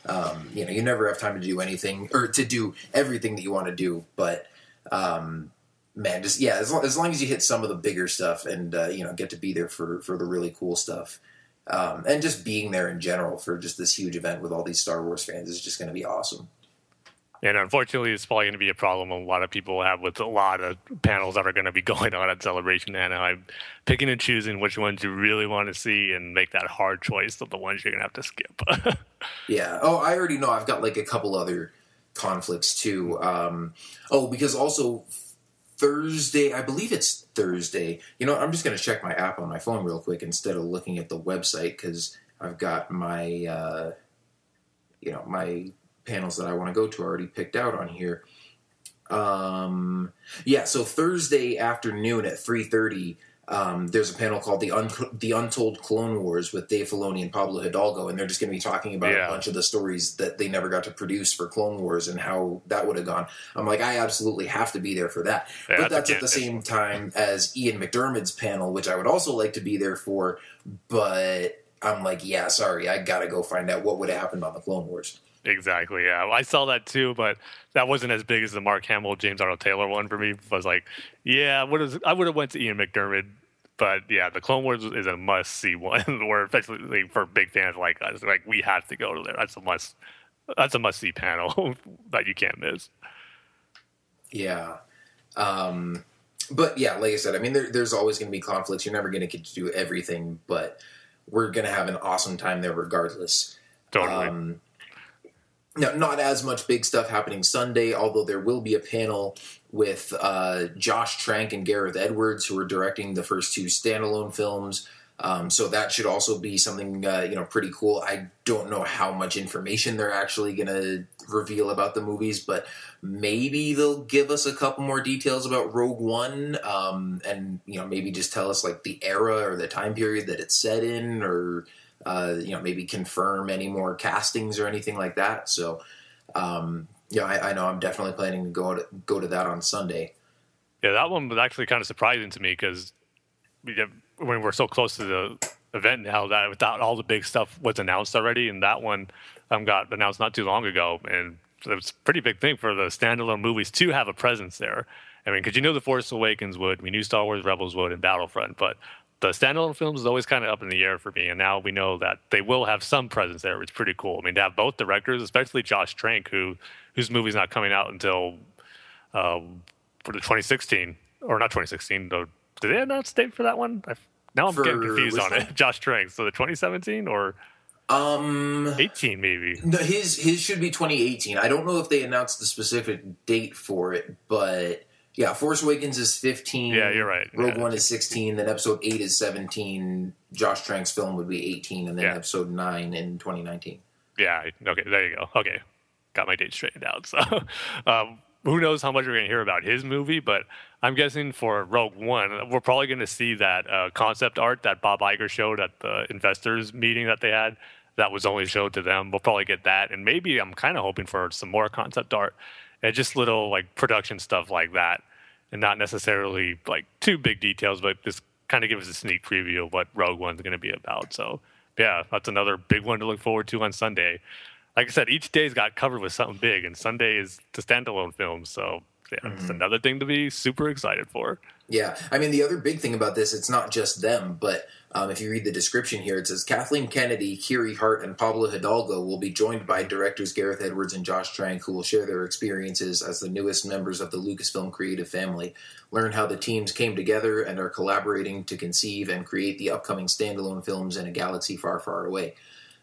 um, you know, you never have time to do anything or to do everything that you want to do. But um, man, just yeah, as long, as long, as you hit some of the bigger stuff and uh, you know get to be there for for the really cool stuff, um, and just being there in general for just this huge event with all these Star Wars fans is just going to be awesome. And unfortunately, it's probably going to be a problem a lot of people have with a lot of panels that are going to be *laughs* going on at Celebration Anaheim, picking and choosing which ones you really want to see and make that hard choice of the ones you're going to have to skip. *laughs* yeah. Oh, I already know. I've got like a couple other conflicts too. Um, oh, because also Thursday, I believe it's Thursday. You know, I'm just going to check my app on my phone real quick instead of looking at the website because I've got my, uh, you know, my panels that I want to go to already picked out on here. Um, yeah, so Thursday afternoon at three thirty, um, there's a panel called the Un- the Untold Clone Wars with Dave Filoni and Pablo Hidalgo, and they're just going to be talking about yeah. a bunch of the stories that they never got to produce for Clone Wars and how that would have gone. I'm like, I absolutely have to be there for that, yeah, but that's at the same time as Ian McDiarmid's panel, which I would also like to be there for, but. I'm like, yeah, sorry, I gotta go find out what would have happened on the Clone Wars. Exactly. Yeah, I saw that too, but that wasn't as big as the Mark Hamill, James Arnold Taylor one for me. I was like, yeah, what is? I would have went to Ian McDiarmid, but yeah, the Clone Wars is a must see *laughs* one. or especially for big fans like us, like we have to go to there. That's a must. That's a must see panel *laughs* that you can't miss. Yeah. Um, but yeah, like I said, I mean, there, there's always going to be conflicts. You're never going to get to do everything, but we're going to have an awesome time there regardless. Totally. Um, now, not as much big stuff happening Sunday, although there will be a panel with uh, Josh Trank and Gareth Edwards, who are directing the first two standalone films. Um, so that should also be something uh, you know pretty cool. I don't know how much information they're actually going to reveal about the movies, but maybe they'll give us a couple more details about Rogue One, um, and you know maybe just tell us like the era or the time period that it's set in, or uh, you know, maybe confirm any more castings or anything like that. So, um, yeah, I, I, know I'm definitely planning to go to go to that on Sunday. Yeah, that one was actually kind of surprising to me because when we're so close to the event now, that without all the big stuff was announced already, and that one um, got announced not too long ago, and it was a pretty big thing for the standalone movies to have a presence there. I mean, because you know, The Force Awakens would, we knew Star Wars Rebels would, and Battlefront, but the standalone films is always kind of up in the air for me, and now we know that they will have some presence there. which is pretty cool. I mean, to have both directors, especially Josh Trank, who whose movie's not coming out until um, for the 2016 or not 2016. Though, did they announce date for that one? I, now I'm For getting confused on one? it. *laughs* Josh Trank, so the 2017 or Um, 18 maybe. no, his his should be 2018. I don't know if they announced the specific date for it, but yeah, Force Awakens is 15. Yeah, you're right. Rogue Yeah. One is 16. Then Episode Eight is 17. Josh Trank's film would be 18, and then Yeah. Episode Nine in 2019. Yeah. Okay. There you go. Okay. Got my date straightened out. So, *laughs* um, who knows how much we're going to hear about his movie, but I'm guessing for Rogue One, we're probably going to see that uh, concept art that Bob Iger showed at the investors meeting that they had. That was only showed to them. We'll probably get that, and maybe I'm kind of hoping for some more concept art and just little like production stuff like that, and not necessarily like too big details, but just kind of give us a sneak preview of what Rogue One's going to be about. So, yeah, that's another big one to look forward to on Sunday like I said, each day's got covered with something big, and Sunday is the standalone film. So yeah, it's mm-hmm. another thing to be super excited for. Yeah, I mean the other big thing about this, it's not just them, but um, if you read the description here, it says Kathleen Kennedy, Kiri Hart, and Pablo Hidalgo will be joined by directors Gareth Edwards and Josh Trank, who will share their experiences as the newest members of the Lucasfilm creative family. Learn how the teams came together and are collaborating to conceive and create the upcoming standalone films in a galaxy far, far away.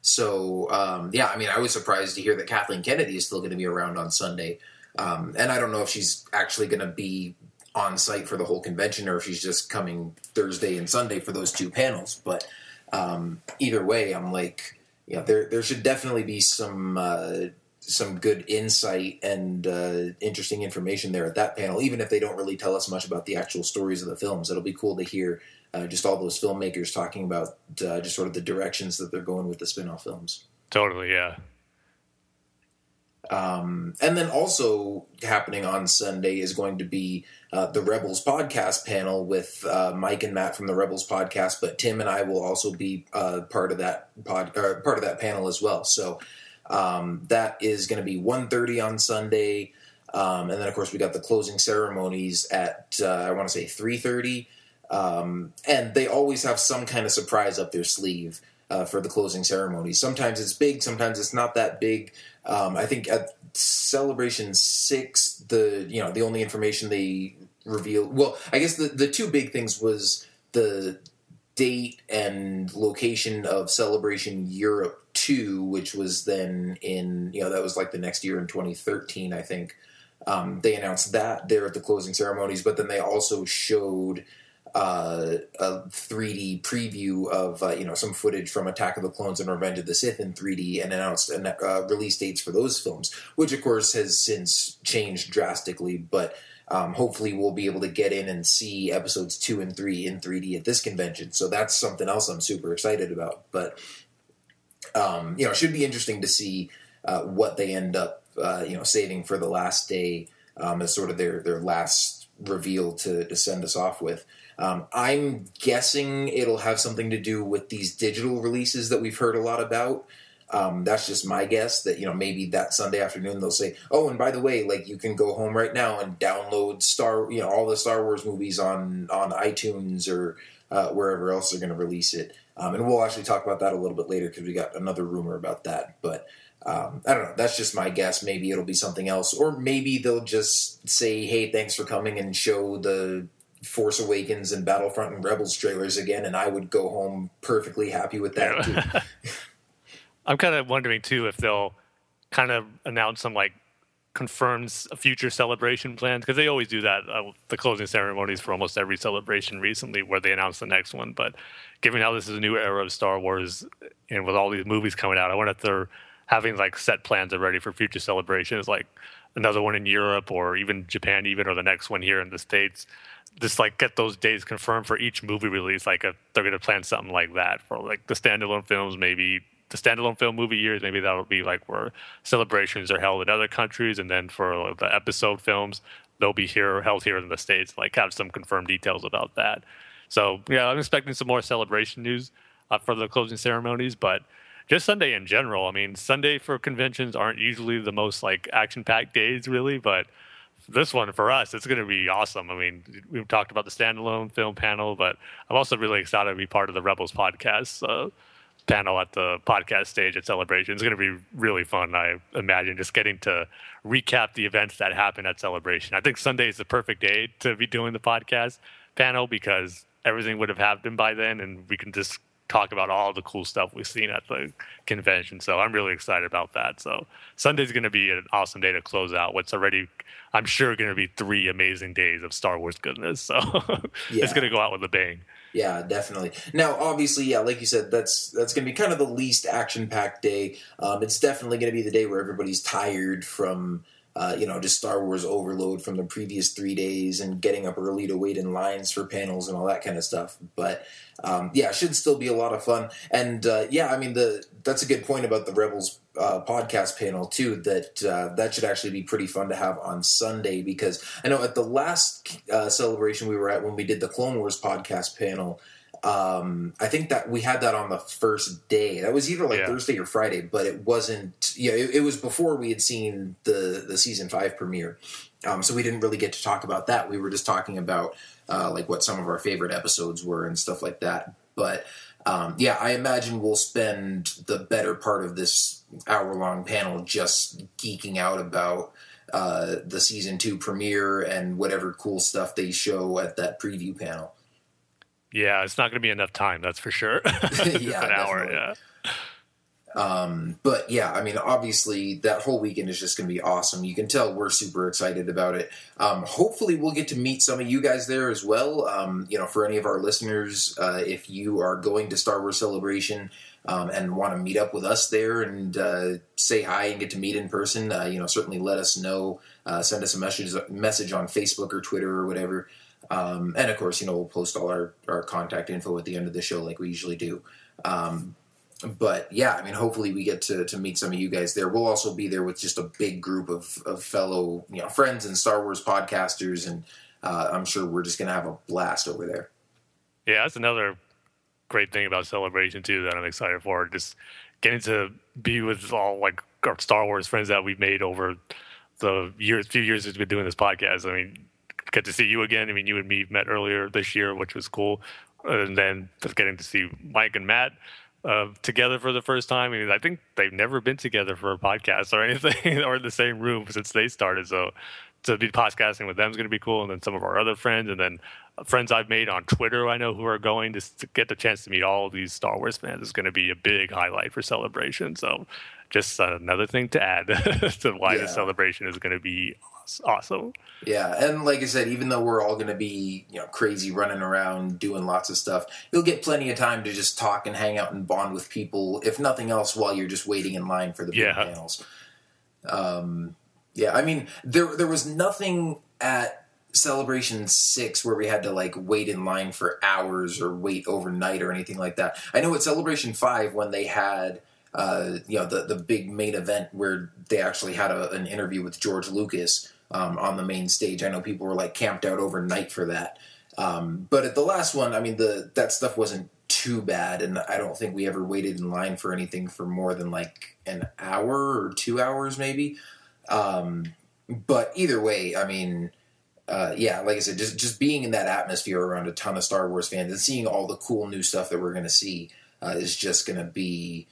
So um, yeah, I mean, I was surprised to hear that Kathleen Kennedy is still going to be around on Sunday, um, and I don't know if she's actually going to be on site for the whole convention or if she's just coming Thursday and Sunday for those two panels. But um, either way, I'm like, yeah, there there should definitely be some uh, some good insight and uh, interesting information there at that panel, even if they don't really tell us much about the actual stories of the films. It'll be cool to hear uh, just all those filmmakers talking about uh, just sort of the directions that they're going with the spin-off films. Totally, yeah. Um, and then also happening on Sunday is going to be uh, the Rebels podcast panel with uh, Mike and Matt from the Rebels podcast, but Tim and I will also be uh, part of that pod, part of that panel as well. So um, that is going to be 1.30 on Sunday, um, and then of course we got the closing ceremonies at uh, I want to say three thirty, um, and they always have some kind of surprise up their sleeve uh, for the closing ceremony. Sometimes it's big, sometimes it's not that big. Um, I think at Celebration Six, the you know the only information they revealed. Well, I guess the the two big things was the date and location of Celebration Europe 2, which was then in, you know, that was like the next year in 2013, I think. Um, they announced that there at the closing ceremonies, but then they also showed uh, a 3D preview of, uh, you know, some footage from Attack of the Clones and Revenge of the Sith in 3D and announced uh, release dates for those films, which of course has since changed drastically, but um, hopefully we'll be able to get in and see episodes two and three in 3D at this convention. So that's something else I'm super excited about. But um, you know, it should be interesting to see uh, what they end up uh, you know saving for the last day um, as sort of their their last reveal to, to send us off with. Um, I'm guessing it'll have something to do with these digital releases that we've heard a lot about. Um, that's just my guess that you know maybe that Sunday afternoon they'll say, "Oh, and by the way, like you can go home right now and download Star, you know, all the Star Wars movies on on iTunes or uh, wherever else they're going to release it." Um, and we'll actually talk about that a little bit later because we got another rumor about that. But um, I don't know. That's just my guess. Maybe it'll be something else, or maybe they'll just say, "Hey, thanks for coming," and show the Force Awakens and Battlefront and Rebels trailers again, and I would go home perfectly happy with that. *laughs* I'm kind of wondering too if they'll kind of announce some like confirms future celebration plans because they always do that. Uh, the closing ceremonies for almost every celebration recently, where they announce the next one. But given how this is a new era of Star Wars, and with all these movies coming out, I wonder if they're having like set plans already for future celebrations, like another one in Europe or even Japan, even or the next one here in the states. Just like get those dates confirmed for each movie release. Like if they're going to plan something like that for like the standalone films, maybe the standalone film movie years, maybe that'll be like where celebrations are held in other countries, and then for the episode films, they'll be here held here in the states. Like have some confirmed details about that. So yeah, I'm expecting some more celebration news uh, for the closing ceremonies, but just Sunday in general. I mean, Sunday for conventions aren't usually the most like action-packed days, really, but this one for us, it's going to be awesome. I mean, we've talked about the standalone film panel, but I'm also really excited to be part of the Rebels podcast uh, panel at the podcast stage at Celebration. It's going to be really fun. I imagine just getting to recap the events that happened at Celebration. I think Sunday is the perfect day to be doing the podcast panel because everything would have happened by then, and we can just talk about all the cool stuff we've seen at the convention. So I'm really excited about that. So Sunday's going to be an awesome day to close out what's already, I'm sure, going to be three amazing days of Star Wars goodness. So *laughs* Yeah. it's going to go out with a bang. Yeah, definitely. Now, obviously, yeah, like you said, that's that's going to be kind of the least action-packed day. Um, it's definitely going to be the day where everybody's tired from, uh, you know, just Star Wars overload from the previous three days and getting up early to wait in lines for panels and all that kind of stuff. But um, yeah, it should still be a lot of fun. And uh, yeah, I mean, the that's a good point about the Rebels uh, podcast panel too. That uh, that should actually be pretty fun to have on Sunday because I know at the last uh, celebration we were at when we did the Clone Wars podcast panel. Um, I think that we had that on the first day. That was either like Yeah. Thursday or Friday, but it wasn't. Yeah, it, it was before we had seen the the season five premiere. Um, so we didn't really get to talk about that. We were just talking about uh, like what some of our favorite episodes were and stuff like that. But um, yeah, I imagine we'll spend the better part of this hour long panel just geeking out about uh, the season two premiere and whatever cool stuff they show at that preview panel. Yeah, it's not going to be enough time, that's for sure. *laughs* *laughs* Yeah, an hour, definitely. yeah. Um, but yeah, I mean, obviously that whole weekend is just going to be awesome. You can tell we're super excited about it. Um, hopefully, we'll get to meet some of you guys there as well. Um, you know, for any of our listeners, uh, if you are going to Star Wars Celebration um, and want to meet up with us there and uh, say hi and get to meet in person, uh, you know, certainly let us know. Uh, send us a message message on Facebook or Twitter or whatever. Um, and of course, you know, we'll post all our, our contact info at the end of the show like we usually do. Um, but yeah, I mean, hopefully we get to, to meet some of you guys there. We'll also be there with just a big group of, of fellow you know friends and Star Wars podcasters, and uh, I'm sure we're just gonna have a blast over there. Yeah, that's another great thing about celebration too that I'm excited for. Just getting to be with all like our Star Wars friends that we've made over the years, few years we've been doing this podcast. I mean, get to see you again. I mean, you and me met earlier this year, which was cool, and then just getting to see Mike and Matt. Uh, together for the first time. I mean, I think they've never been together for a podcast or *laughs* anything, or in the same room since they started. So to be podcasting with them is going to be cool. And then some of our other friends, and then friends I've made on Twitter, I know who are going just to get the chance to meet all these Star Wars fans is going to be a big highlight for celebration. So just another thing to add *laughs* to why Yeah. the celebration is going to be awesome. Yeah, and like I said, even though we're all gonna be you know crazy running around doing lots of stuff, you'll get plenty of time to just talk and hang out and bond with people, if nothing else, while you're just waiting in line for the big Yeah. panels. Um, yeah, I mean, there there was nothing at Celebration Six where we had to like wait in line for hours or wait overnight or anything like that. I know at Celebration Five when they had. Uh, you know the the big main event where they actually had a, an interview with George Lucas um, on the main stage. I know people were like camped out overnight for that. Um, but at the last one, I mean the that stuff wasn't too bad, and I don't think we ever waited in line for anything for more than like an hour or two hours, maybe. Um, but either way, I mean, uh, yeah, like I said, just just being in that atmosphere around a ton of Star Wars fans and seeing all the cool new stuff that we're going to see uh, is just going to be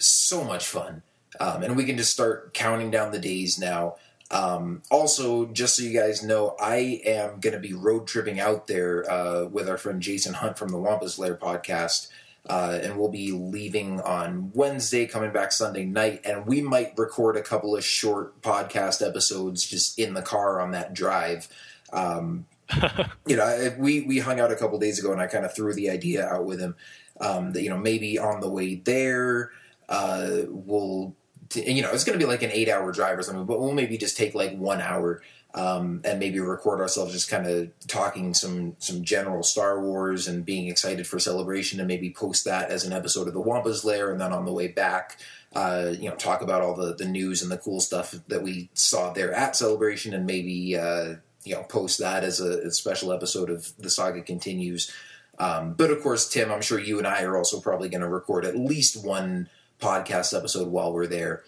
so much fun. Um, and we can just start counting down the days now. Um, also, just so you guys know, I am going to be road tripping out there uh, with our friend Jason Hunt from the Wampa's Lair podcast. Uh, and we'll be leaving on Wednesday, coming back Sunday night, and we might record a couple of short podcast episodes just in the car on that drive. Um, *laughs* you know, I- we we hung out a couple days ago, and I kind of threw the idea out with him um, that you know maybe on the way there, uh, we'll you know it's going to be like an eight hour drive or something, but we'll maybe just take like one hour um, and maybe record ourselves just kind of talking some some general Star Wars and being excited for celebration, and maybe post that as an episode of the Wampa's Lair, and then on the way back, uh, you know, talk about all the the news and the cool stuff that we saw there at celebration, and maybe uh, you know post that as a, a special episode of the saga continues. Um, but of course, Tim, I'm sure you and I are also probably going to record at least one podcast episode while we're there.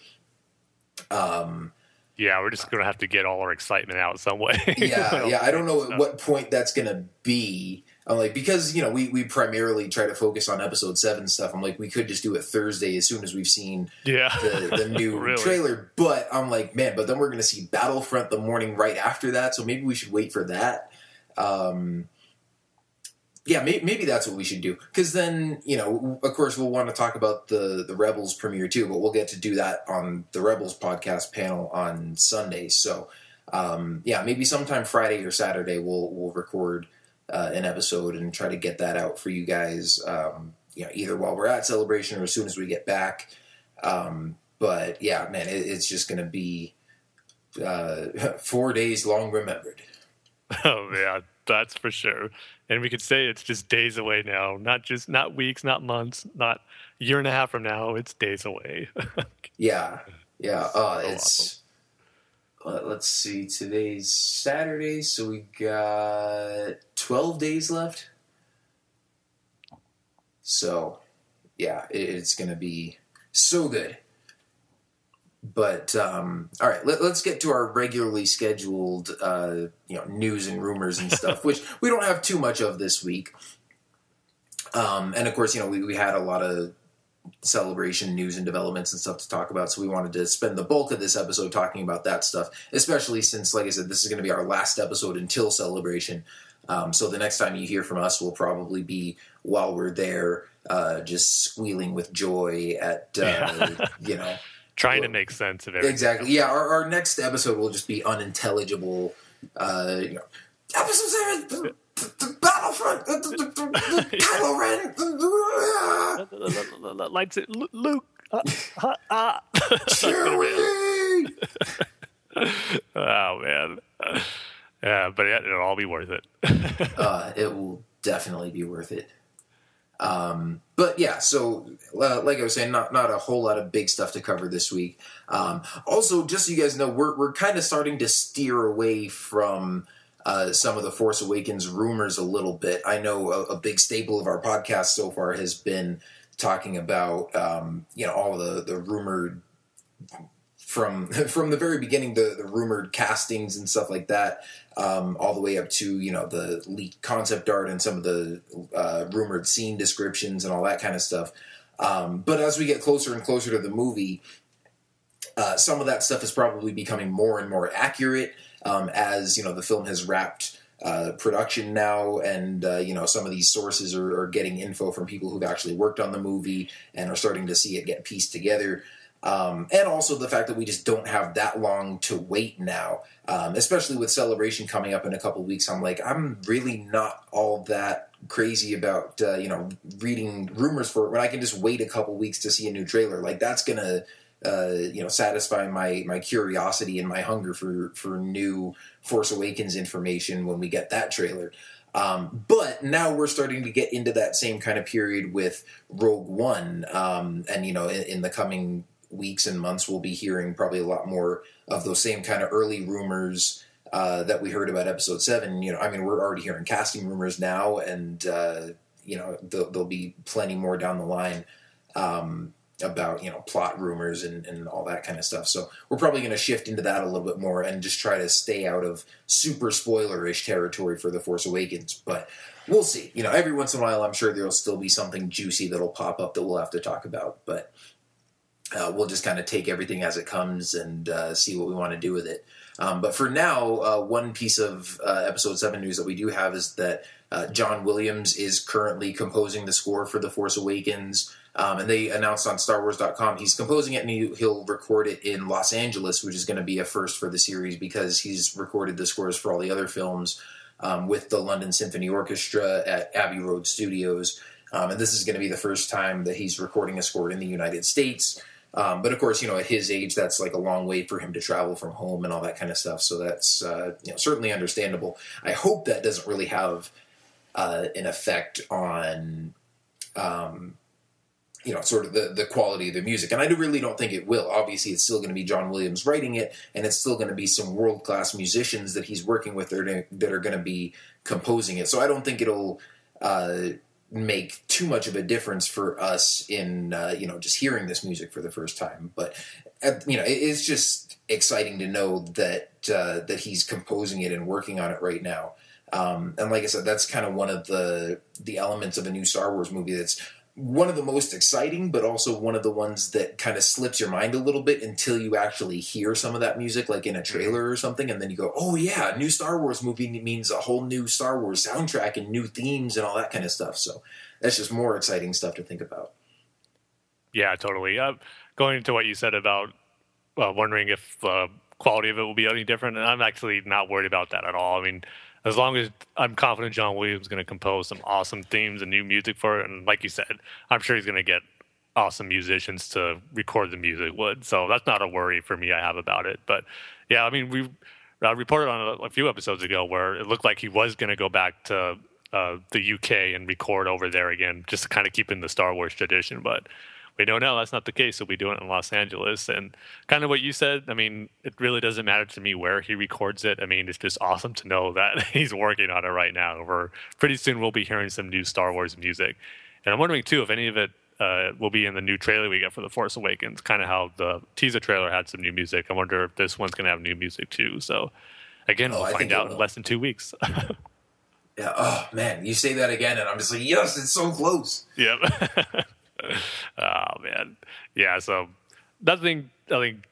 Um, Yeah, we're just gonna have to get all our excitement out some way. *laughs* yeah, yeah. I don't know at what point that's gonna be. I'm like because you know we we primarily try to focus on episode seven stuff. I'm like we could just do it Thursday as soon as we've seen Yeah, the, the *laughs* new Really. trailer. But I'm like, man, but then we're gonna see Battlefront the morning right after that, so maybe we should wait for that. Um, yeah, may, maybe that's what we should do. Because then, you know, of course, we'll want to talk about the the Rebels premiere too, but we'll get to do that on the Rebels podcast panel on Sunday. So, um, yeah, maybe sometime Friday or Saturday we'll we'll record uh, an episode and try to get that out for you guys. Um, you know, either while we're at celebration or as soon as we get back. Um, but yeah, man, it, it's just going to be uh, *laughs* four days long remembered. Oh yeah, that's for sure. And we could say it's just days away now, not just not weeks, not months, not a year and a half from now. It's days away. *laughs* Yeah, yeah. Oh, So it's. Uh, let's see. Today's Saturday, so we got twelve days left. So, yeah, it, it's gonna be so good. But um, all right, let, let's get to our regularly scheduled, uh, you know, news and rumors and stuff, *laughs* which we don't have too much of this week. Um, and of course, you know, we, we had a lot of celebration news and developments and stuff to talk about. So we wanted to spend the bulk of this episode talking about that stuff, especially since, like I said, this is going to be our last episode until celebration. Um, so the next time you hear from us will probably be while we're there, uh, just squealing with joy at, uh, *laughs* you know, Trying to make sense of everything. exactly. Yeah, our, our next episode will just be unintelligible. Uh, you know, episode seven, the, Battlefront, the, the, the, the, *laughs* Kylo Ren. *laughs* Lights it, Lu- Luke. Uh, uh, uh. *laughs* Chewie! oh man. Yeah, but it, it'll all be worth it. uh, it will definitely be worth it. Um, but yeah, so uh, like I was saying, not not a whole lot of big stuff to cover this week. Um, also, just so you guys know, we're we're kind of starting to steer away from uh, some of the Force Awakens rumors a little bit. I know a, a big staple of our podcast so far has been talking about um, you know all the the rumored from *laughs* from the very beginning the the rumored castings and stuff like that um, all the way up to you know the leaked concept art and some of the uh, rumored scene descriptions and all that kind of stuff. Um, but as we get closer and closer to the movie, uh, some of that stuff is probably becoming more and more accurate um, as you know the film has wrapped uh, production now, and uh, you know some of these sources are, are getting info from people who've actually worked on the movie and are starting to see it get pieced together. Um, and also the fact that we just don't have that long to wait now, um, especially with Celebration coming up in a couple weeks. I'm like, I'm really not all that crazy about uh, you know reading rumors for it when I can just wait a couple weeks to see a new trailer. Like that's gonna uh, you know satisfy my my curiosity and my hunger for for new Force Awakens information when we get that trailer. Um, but now we're starting to get into that same kind of period with Rogue One, um, and you know in, in the coming weeks and months we'll be hearing probably a lot more of those same kind of early rumors uh, that we heard about episode seven. You know, I mean, we're already hearing casting rumors now, and uh, you know, there'll, there'll be plenty more down the line um, about you know plot rumors and, and all that kind of stuff. So we're probably going to shift into that a little bit more and just try to stay out of super spoilerish territory for the Force Awakens. But we'll see. You know, every once in a while, I'm sure there'll still be something juicy that'll pop up that we'll have to talk about, but. Uh, we'll just kind of take everything as it comes and uh, see what we want to do with it. Um, but for now, uh, one piece of uh, episode seven news that we do have is that uh, John Williams is currently composing the score for The Force Awakens. Um, and they announced on StarWars.com he's composing it and he, he'll record it in Los Angeles, which is going to be a first for the series because he's recorded the scores for all the other films um, with the London Symphony Orchestra at Abbey Road Studios. Um, and this is going to be the first time that he's recording a score in the United States. Um, but of course, you know, at his age, that's like a long way for him to travel from home and all that kind of stuff. So that's uh, you know certainly understandable. I hope that doesn't really have uh, an effect on um, you know sort of the the quality of the music. And I really don't think it will. Obviously, it's still going to be John Williams writing it, and it's still going to be some world class musicians that he's working with that are, are going to be composing it. So I don't think it'll uh, make too much of a difference for us in uh, you know just hearing this music for the first time. But uh, you know, it, it's just exciting to know that uh, that he's composing it and working on it right now. Um, and like I said, that's kind of one of the the elements of a new Star Wars movie that's one of the most exciting, but also one of the ones that kind of slips your mind a little bit until you actually hear some of that music, like in a trailer or something, and then you go, "Oh yeah, new Star Wars movie means a whole new Star Wars soundtrack and new themes and all that kind of stuff." So that's just more exciting stuff to think about. Yeah, totally. Uh, going into what you said about uh, wondering if the quality of it will be any different, and I'm actually not worried about that at all. I mean, as long as I'm confident John Williams is going to compose some awesome themes and new music for it, and like you said, I'm sure he's going to get awesome musicians to record the music would. So that's not a worry for me I have about it. But yeah, I mean, we uh, reported on a, a, few episodes ago where it looked like he was going to go back to uh, the UK and record over there again, just to kind of keep in the Star Wars tradition. But we don't know now that's not the case. So we do it in Los Angeles. And kind of what you said, I mean, it really doesn't matter to me where he records it. I mean, it's just awesome to know that *laughs* he's working on it right now. We're pretty soon we'll be hearing some new Star Wars music. And I'm wondering too if any of it uh, will be in the new trailer we get for The Force Awakens, kind of how the teaser trailer had some new music. I wonder if this one's going to have new music too. So again, oh, we'll find out in less than two weeks. *laughs* yeah. Oh man, you say that again, and I'm just like, yes, it's so close. Yep. *laughs* *laughs* oh man, yeah. So nothing, nothing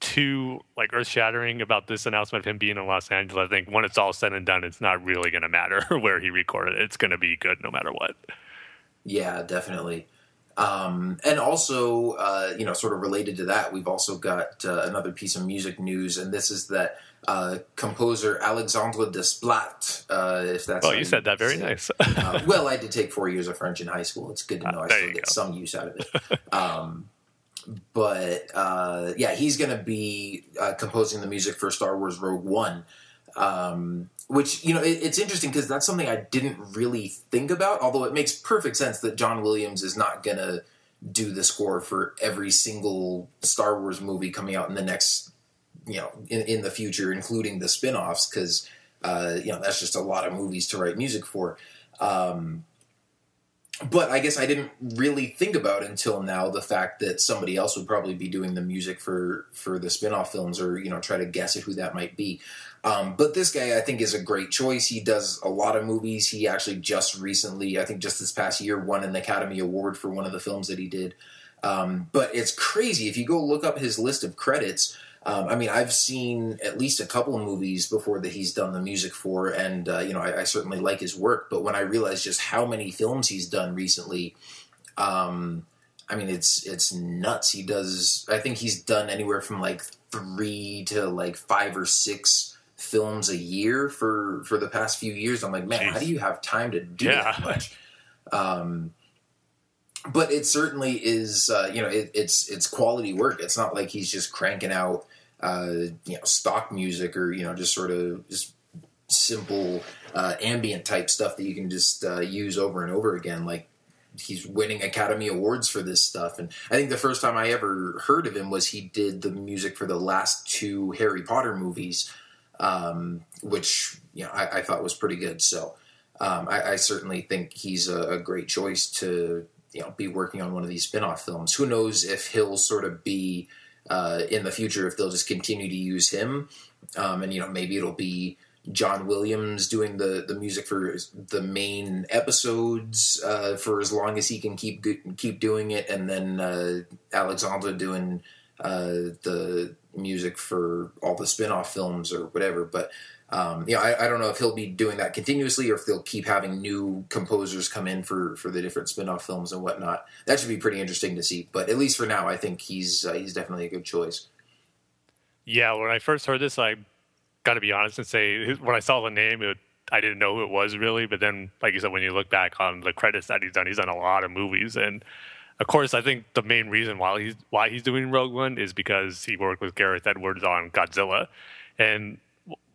too like earth shattering about this announcement of him being in Los Angeles. I think when it's all said and done, it's not really going to matter *laughs* where he recorded it. It's going to be good no matter what. Yeah, definitely. Um, and also, uh, you know, sort of related to that, we've also got uh, another piece of music news, and this is that uh, composer Alexandre Desplat. Uh, if that's oh, you said that very nice. uh, *laughs* well, I did take four years of French in high school. It's good to know I still get go. some use out of it. *laughs* Um, but uh, yeah, he's going to be composing the music for Star Wars Rogue One. Um, which you know it, it's interesting because that's something I didn't really think about. Although it makes perfect sense that John Williams is not gonna do the score for every single Star Wars movie coming out in the next you know in, in the future, including the spin-offs, because uh, you know that's just a lot of movies to write music for. Um, but I guess I didn't really think about until now the fact that somebody else would probably be doing the music for for the spin-off films or you know try to guess at who that might be. Um, but this guy, I think, is a great choice. He does a lot of movies. He actually just recently, I think, just this past year, won an Academy Award for one of the films that he did. Um, but it's crazy if you go look up his list of credits. Um, I mean, I've seen at least a couple of movies before that he's done the music for, and uh, you know, I, I, certainly like his work. But when I realized just how many films he's done recently, um, I mean, it's it's nuts. He does. I think he's done anywhere from like three to like five or six films a year for for the past few years. I'm like, man, Jeez. how do you have time to do yeah. that much? Um, but it certainly is. Uh, you know, it, it's it's quality work. It's not like he's just cranking out, uh, you know, stock music or you know, just sort of just simple uh, ambient type stuff that you can just uh, use over and over again. Like he's winning Academy Awards for this stuff. And I think the first time I ever heard of him was he did the music for the last two Harry Potter movies um, which you know I, I, thought was pretty good. So um, I, I, certainly think he's a, a, great choice to you know be working on one of these spin-off films. Who knows if he'll sort of be uh, in the future if they'll just continue to use him, um, and you know maybe it'll be. John Williams doing the, the music for the main episodes uh, for as long as he can keep keep doing it, and then uh, Alexandre doing uh, the music for all the spin-off films or whatever. But um, you know, I, I, don't know if he'll be doing that continuously or if they'll keep having new composers come in for for the different spin-off films and whatnot. That should be pretty interesting to see. But at least for now, I think he's uh, he's definitely a good choice. Yeah, when I first heard this, I got to be honest and say when I saw the name, it, I didn't know who it was really. But then, like you said, when you look back on the credits that he's done, he's done a lot of movies and of course, I think the main reason why he's why he's doing Rogue One is because he worked with Gareth Edwards on Godzilla, and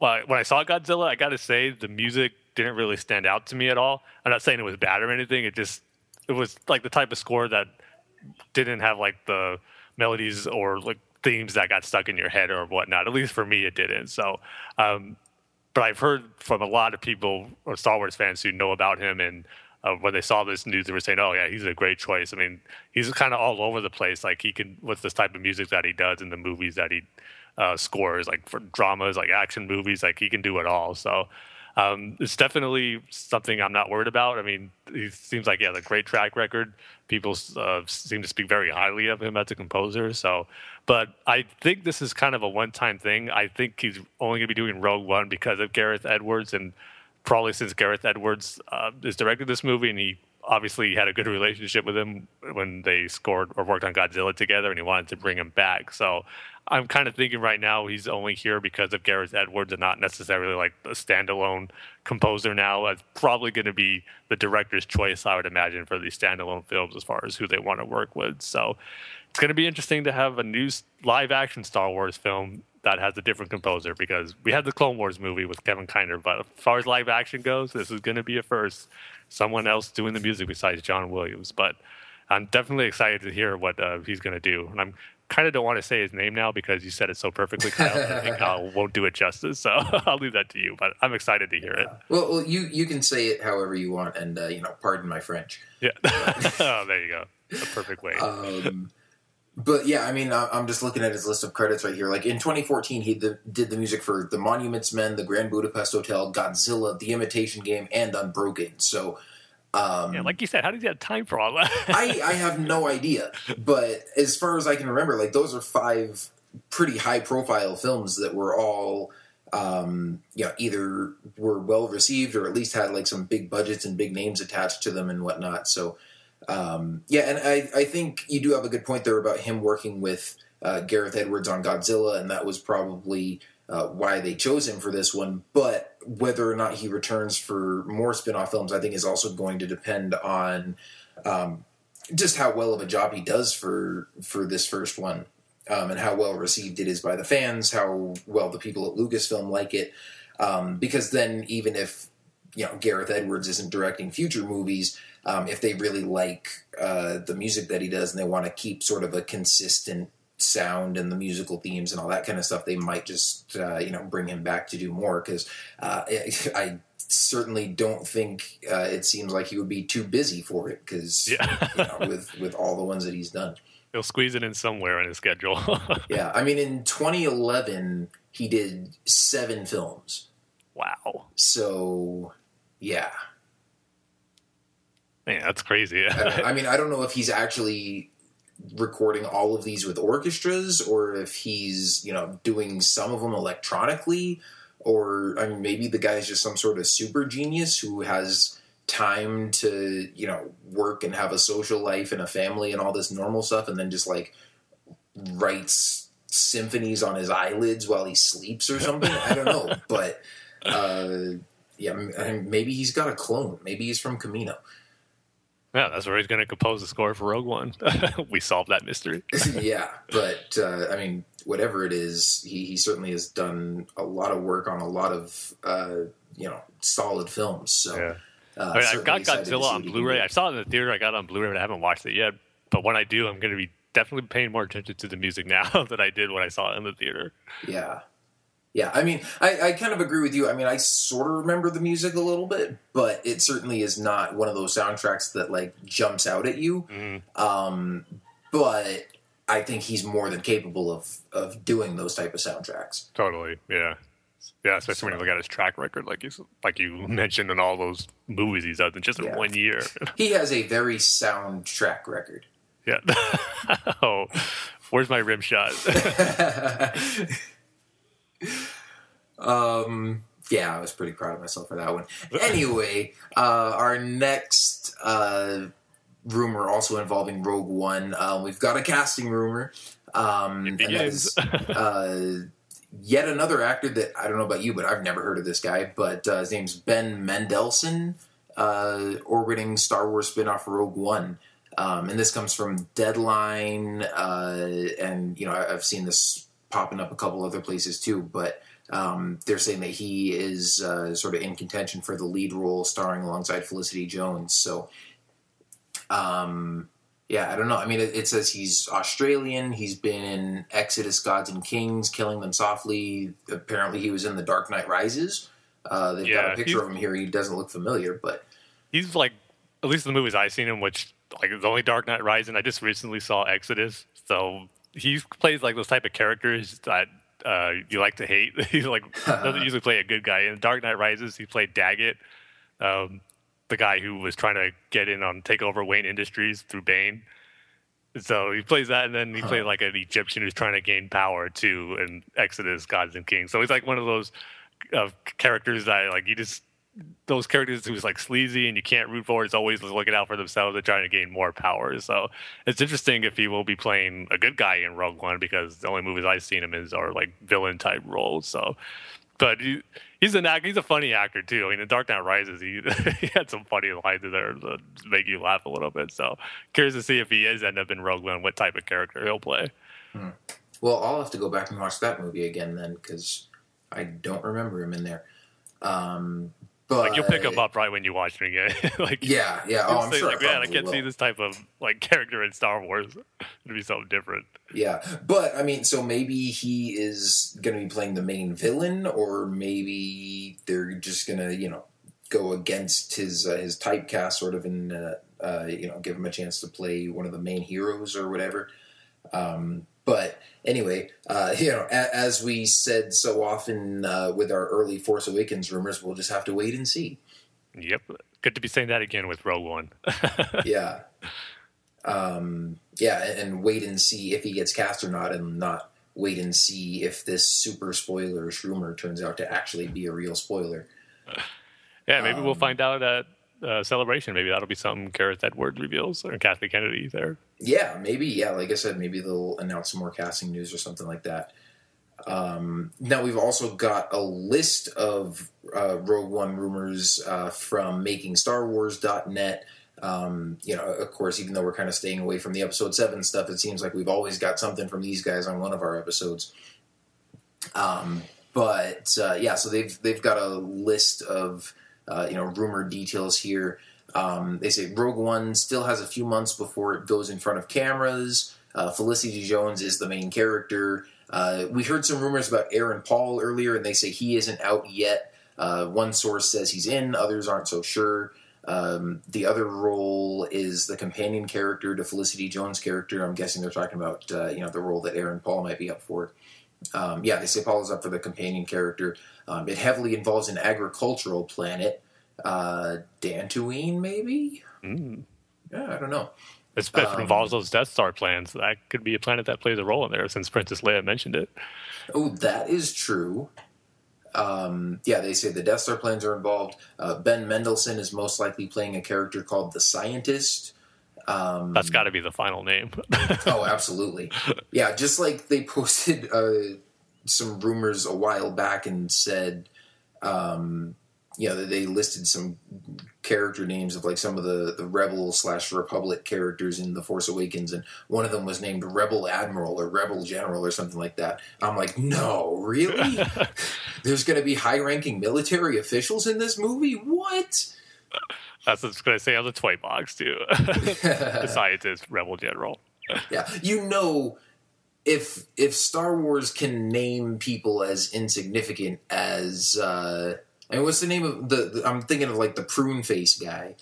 when I saw Godzilla, I got to say the music didn't really stand out to me at all. I'm not saying it was bad or anything. It just it was like the type of score that didn't have like the melodies or like themes that got stuck in your head or whatnot. At least for me, it didn't. So, um, but I've heard from a lot of people or Star Wars fans who know about him and uh, when they saw this news, they were saying, "Oh yeah, he's a great choice." I mean, he's kind of all over the place. Like he can with this type of music that he does in the movies that he uh, scores, like for dramas, like action movies, like he can do it all. So um, it's definitely something I'm not worried about. I mean, he seems like he has a great track record. People uh, seem to speak very highly of him as a composer. So, but I think this is kind of a one-time thing. I think he's only going to be doing Rogue One because of Gareth Edwards, and probably since Gareth Edwards uh, is directing this movie, and he obviously he had a good relationship with him when they scored or worked on Godzilla together, and he wanted to bring him back. So I'm kind of thinking right now he's only here because of Gareth Edwards and not necessarily like a standalone composer now. It's probably going to be the director's choice, I would imagine, for these standalone films as far as who they want to work with. So it's going to be interesting to have a new live action Star Wars film that has a different composer because we had the Clone Wars movie with Kevin Kiner, but as far as live action goes, this is going to be a first. Someone else doing the music besides John Williams, but I'm definitely excited to hear what uh, he's going to do, and I'm kind of don't want to say his name now because you said it so perfectly, Kyle. I think I *laughs* won't do it justice, so *laughs* I'll leave that to you. But I'm excited to hear it. Well, well you you can say it however you want, and uh, you know, pardon my French. Yeah, *laughs* oh, there you go. A perfect way. Um, but yeah, I mean, I'm just looking at his list of credits right here. Like in 2014, he did the music for The Monuments Men, The Grand Budapest Hotel, Godzilla, The Imitation Game, and Unbroken. So um, yeah, like you said, how did he have time for all that? *laughs* I, I have no idea. But as far as I can remember, like those are five pretty high profile films that were all um, you know, either were well received or at least had like some big budgets and big names attached to them and whatnot. So um, yeah, and I, I think you do have a good point there about him working with uh, Gareth Edwards on Godzilla, and that was probably uh, why they chose him for this one. But whether or not he returns for more spin off films, I think is also going to depend on um, just how well of a job he does for for this first one, um, and how well received it is by the fans, how well the people at Lucasfilm like it. Um, because then, even if you know Gareth Edwards isn't directing future movies, um, if they really like uh, the music that he does and they want to keep sort of a consistent sound and the musical themes and all that kind of stuff, they might just uh, you know bring him back to do more because uh, *laughs* I certainly don't think uh, it seems like he would be too busy for it because yeah. you know, with with all the ones that he's done. He'll squeeze it in somewhere in his schedule. *laughs* yeah, I mean, in 2011, he did seven films. Wow. So, yeah. Man, that's crazy. *laughs* I mean, I don't know if he's actually recording all of these with orchestras or if he's you know doing some of them electronically or I mean maybe the guy's just some sort of super genius who has time to you know work and have a social life and a family and all this normal stuff and then just like writes symphonies on his eyelids while he sleeps or something. I don't know. *laughs* But uh yeah maybe he's got a clone. Maybe he's from Kamino yeah, that's where he's going to compose the score for Rogue One. *laughs* we solved that mystery. *laughs* yeah, but uh, I mean, whatever it is, he, he certainly has done a lot of work on a lot of uh, you know solid films. So. Yeah. Uh, I mean, I've got Godzilla on Blu-ray. I saw it in the theater. I got it on Blu-ray, but I haven't watched it yet. But when I do, I'm going to be definitely paying more attention to the music *laughs* now than I did when I saw it in the theater. Yeah, yeah, I mean, I, I kind of agree with you. I mean, I sort of remember the music a little bit, but it certainly is not one of those soundtracks that like jumps out at you. Mm. Um, but I think he's more than capable of of doing those type of soundtracks. Totally, yeah, yeah. Especially so, when you look at his track record, like you like you *laughs* mentioned in all those movies he's done in just yeah. one year. *laughs* he has a very sound track record. Yeah. *laughs* oh, where's my rim shot? *laughs* um, yeah, I was pretty proud of myself for that one. Anyway, uh, our next uh, rumor also involving Rogue One. Uh, we've got a casting rumor. Um, and that is, uh, yet another actor that I don't know about you, but I've never heard of this guy. But uh, his name's Ben Mendelsohn, uh, orbiting Star Wars spinoff Rogue One. Um, and this comes from Deadline, and you know I've seen this popping up a couple other places too. But um, they're saying that he is uh, sort of in contention for the lead role, starring alongside Felicity Jones. So, um, yeah, I don't know. I mean, it, it, says he's Australian. He's been in Exodus, Gods and Kings, Killing Them Softly. Apparently, he was in The Dark Knight Rises. Uh, they've yeah, got a picture of him here. He doesn't look familiar, but he's like at least the movies I've seen him, which like the only Dark Knight Rising. I just recently saw Exodus, so he plays like those type of characters that uh, you like to hate. *laughs* He's like doesn't *laughs* usually play a good guy. In Dark Knight Rises, he played Daggett, um, the guy who was trying to get in on take over Wayne Industries through Bane. So he plays that, and then he played like an Egyptian who's trying to gain power too in Exodus, Gods and Kings. So he's like one of those uh, characters that like you just those characters who's like sleazy and you can't root for. It's always looking out for themselves and trying to gain more power. So it's interesting if he will be playing a good guy in Rogue One because the only movies I've seen him in are like villain type roles. So, but he, he's an actor. He's a funny actor too. I mean, in Dark Knight Rises, he, *laughs* he had some funny lines in there that make you laugh a little bit. So curious to see if he is end up in Rogue One, what type of character he'll play. Hmm. Well, I'll have to go back and watch that movie again then because I don't remember him in there. Um, but like you'll pick him up right when you watch it again. *laughs* like yeah, yeah. Oh, I'm sure. Like, man, I can't will. see this type of like character in Star Wars. *laughs* It'd be something different. Yeah, but I mean, so maybe he is going to be playing the main villain, or maybe they're just going to, you know, go against his uh, his typecast, sort of, and uh, uh, you know, give him a chance to play one of the main heroes or whatever. Um, but anyway, uh, *laughs* you know, a- as we said so often uh, with our early Force Awakens rumors, we'll just have to wait and see. Yep. Good to be saying that again with Rogue One. *laughs* yeah. Um, yeah, and, and wait and see if he gets cast or not, and not wait and see if this super spoilerish rumor turns out to actually be a real spoiler. *sighs* Yeah, maybe we'll Um, find out at uh, Celebration. Maybe that'll be something Gareth Edwards reveals or Kathy Kennedy there. Yeah, maybe. Yeah, like I said, maybe they'll announce some more casting news or something like that. Um, now we've also got a list of uh, Rogue One rumors uh, from MakingStarWars.net. Um, you know, of course, even though we're kind of staying away from the Episode Seven stuff, it seems like we've always got something from these guys on one of our episodes. Um, but uh, yeah, so they've they've got a list of uh, you know rumored details here. Um, they say Rogue One still has a few months before it goes in front of cameras. Uh, Felicity Jones is the main character. Uh, we heard some rumors about Aaron Paul earlier, and they say he isn't out yet. Uh, one source says he's in, others aren't so sure. Um, the other role is the companion character to Felicity Jones' character. I'm guessing they're talking about uh, you know the role that Aaron Paul might be up for. Um, yeah, they say Paul is up for the companion character. Um, it heavily involves an agricultural planet. Uh, Dantooine, maybe? Mm. Yeah, I don't know. Especially if Um, it involves those Death Star plans. That could be a planet that plays a role in there since Princess Leia mentioned it. Oh, that is true. Um, yeah, they say the Death Star plans are involved. Uh, ben Mendelsohn is most likely playing a character called the Scientist. Um, That's got to be the final name. *laughs* oh, absolutely. Yeah, just like they posted uh, some rumors a while back and said, um, you know, that they listed some character names of like some of the the Rebel slash Republic characters in the Force Awakens, and one of them was named Rebel Admiral or Rebel General or something like that. I'm like, no, really? *laughs* There's going to be high ranking military officials in this movie? What? That's what I was going to say on the toy box, too. *laughs* the scientist, Rebel General. yeah you know if if star wars can name people as insignificant as uh I mean, what's the name of the, the i'm thinking of like the prune face guy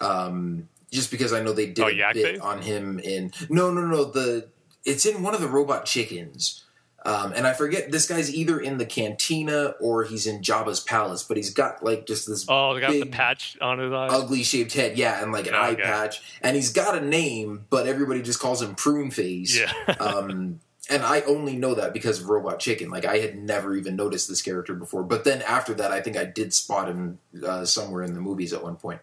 um just because i know they did Oh, a bit Face? on him in no no no the it's in one of the robot chickens um, and I forget this guy's either in the cantina or he's in Jabba's palace, but he's got like just this Oh, they got the big, patch on his eye. ugly shaped head, yeah, and like an Oh, eye okay. patch, and he's got a name, but everybody just calls him Prune Face. Yeah. *laughs* um, and I only know that because of Robot Chicken. Like I had never even noticed this character before, but then after that, I think I did spot him uh, somewhere in the movies at one point.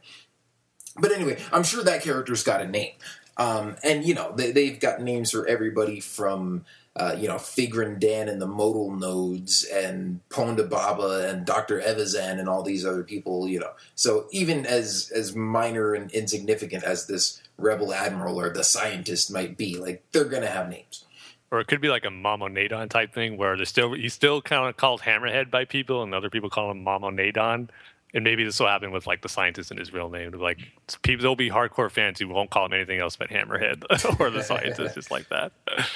But anyway, I'm sure that character's got a name, um, and you know they, they've got names for everybody from. Uh, you know, Figrin D'an and the modal nodes and Ponda Baba and Dr. Evazan and all these other people, you know. So even as as minor and insignificant as this rebel admiral or the scientist might be, like they're gonna have names. or it could be like a Momaw Nadon type thing where they're still he's still kind of called Hammerhead by people, and other people call him Momaw Nadon. And maybe this will happen with like the scientist in his real name. Like people, there'll be hardcore fans who won't call him anything else but Hammerhead *laughs* or the scientist, just like that. *laughs*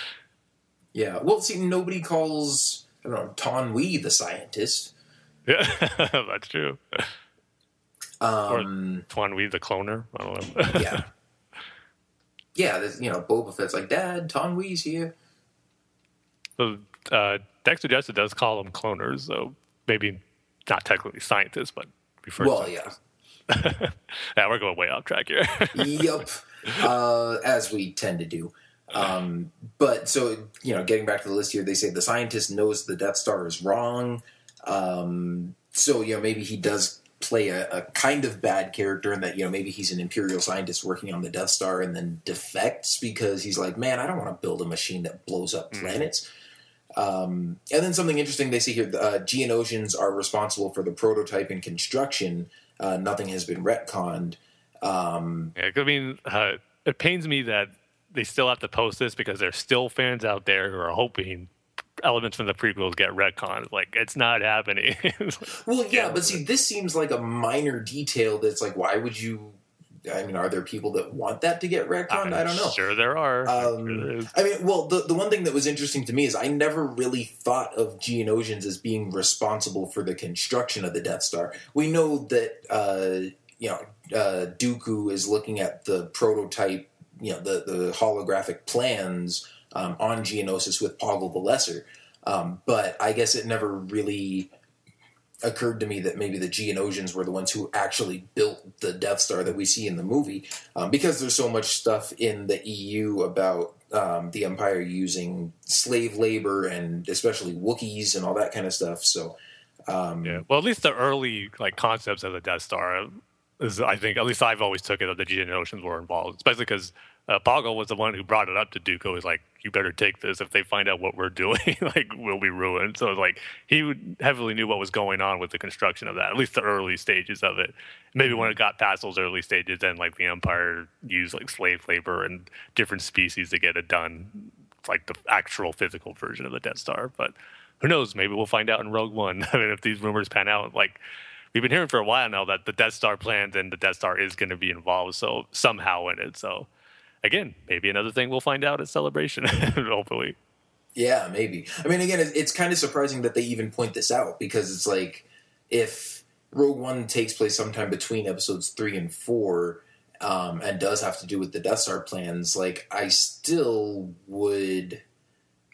Yeah. Well, see, nobody calls I don't know Taun We the scientist. Yeah, *laughs* that's true. Um, Taun We, the cloner. I don't know. yeah, *laughs* yeah. You know, Boba Fett's like, Dad, Taun We's here. So uh, Dexter Jettster does call them cloners, so maybe not technically scientists, but refer Well, yeah. *laughs* yeah, we're going way off track here. yep. Uh, as we tend to do. Um, but so, you know, getting back to the list here, they say the scientist knows the Death Star is wrong. Um, so, you know, maybe he does play a, a kind of bad character in that, you know, maybe he's an Imperial scientist working on the Death Star and then defects because he's like, man, I don't want to build a machine that blows up planets. Um, and then something interesting they see here uh, Geonosians are responsible for the prototype and construction. Uh, nothing has been retconned. Um, Yeah, I mean, uh, it pains me that they still have to post this because there's still fans out there who are hoping elements from the prequels get retconned. Like, it's not happening. *laughs* Well, yeah, but see, this seems like a minor detail that's like, why would you? I mean, are there people that want that to get retconned? I don't know. Sure, there are. I'm sure Um. I mean, well, the, the one thing that was interesting to me is I never really thought of Geonosians as being responsible for the construction of the Death Star. We know that, uh, you know, uh, Dooku is looking at the prototype, you know, the, the holographic plans um, on Geonosis with Poggle the Lesser. Um, but I guess it never really occurred to me that maybe the Geonosians were the ones who actually built the Death Star that we see in the movie, um, because there's so much stuff in the EU about um, the Empire using slave labor and especially Wookiees and all that kind of stuff. So, um, Yeah. Well, at least the early like concepts of the Death Star is, I think, at least I've always took it that the Geonosians were involved, especially because uh, Poggle was the one who brought it up to Dooku. Was like, "You better take this. If they find out what we're doing, *laughs* like, we'll be ruined." So, it's like, he heavily knew what was going on with the construction of that. At least the early stages of it. Maybe when it got past those early stages, then like the Empire used like slave labor and different species to get it done, like the actual physical version of the Death Star. But who knows? Maybe we'll find out in Rogue One. *laughs* I mean, if these rumors pan out, like we've been hearing for a while now that the Death Star plans and the Death Star is going to be involved, so somehow in it. So again, maybe another thing we'll find out at Celebration, *laughs* hopefully. Yeah, maybe. I mean, again, it's kind of surprising that they even point this out because it's like if Rogue One takes place sometime between episodes three and four, um, and does have to do with the Death Star plans, like I still would.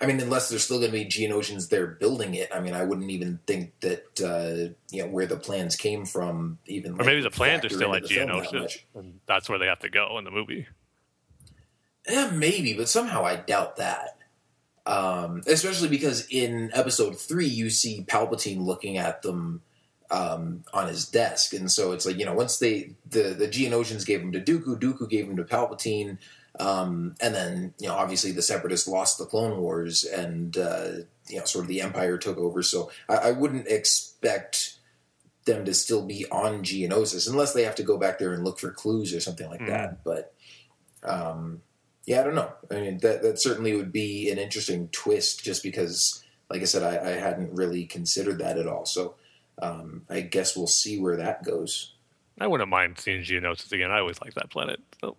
I mean, unless there's still going to be Geonosians there building it, I mean, I wouldn't even think that uh, you know where the plans came from. Even Or like, maybe the plans are still at that and that's where they have to go in the movie. Yeah, maybe, but somehow I doubt that. Um, especially because in episode three, you see Palpatine looking at them um, on his desk, and so it's like you know once they the the Geonosians gave him to Dooku, Dooku gave him to Palpatine, um, and then you know obviously the Separatists lost the Clone Wars, and uh, you know sort of the Empire took over. So I, I wouldn't expect them to still be on Geonosis unless they have to go back there and look for clues or something like that. But um, yeah, I don't know. I mean, that that certainly would be an interesting twist, just because, like I said, I, I hadn't really considered that at all. So um, I guess we'll see where that goes. I wouldn't mind seeing Geonosis again. I always like that planet. So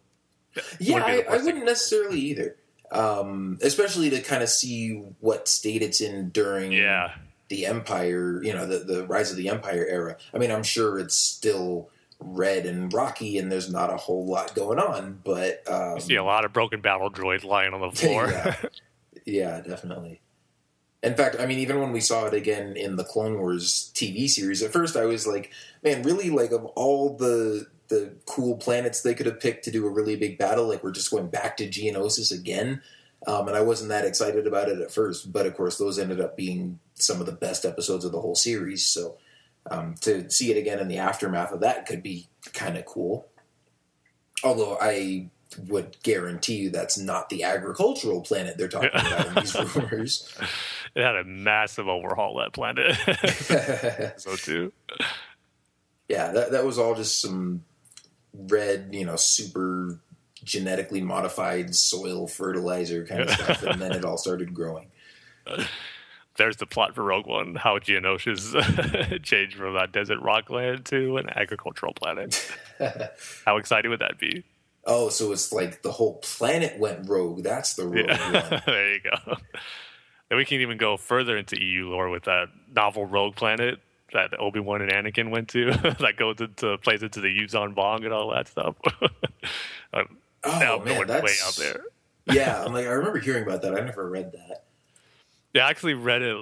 Yeah, I, I wouldn't necessarily either. Um, especially to kind of see what state it's in during yeah, the Empire, you know, the, the rise of the Empire era. I mean, I'm sure it's still red and rocky, and there's not a whole lot going on, but um, you see a lot of broken battle droids lying on the *laughs* floor. yeah. yeah, definitely. In fact, I mean, even when we saw it again in the Clone Wars TV series, at first I was like, man, really, like of all the the cool planets they could have picked to do a really big battle, like we're just going back to Geonosis again. Um, and I wasn't that excited about it at first, but of course, those ended up being some of the best episodes of the whole series. So um, to see it again in the aftermath of that could be kind of cool. Although I would guarantee you that's not the agricultural planet they're talking about in these *laughs* rumors. it had a massive overhaul that planet. *laughs* so too. yeah, that that was all just some red, you know, super genetically modified soil fertilizer kind of stuff, and then it all started growing. *laughs* There's the plot for Rogue One: how Geonosis *laughs* changed from that desert rockland to an agricultural planet. *laughs* how exciting would that be? Oh, so it's like the whole planet went rogue. That's the rogue Yeah. one. there you go. And we can even go further into EU lore with that novel Rogue Planet. That Obi Wan and Anakin went to *laughs* that goes into plays into the Yuuzhan Vong and all that stuff. I'm *laughs* Oh man, that's way out there. *laughs* yeah, I'm like I remember hearing about that. I never read that. Yeah, I actually read it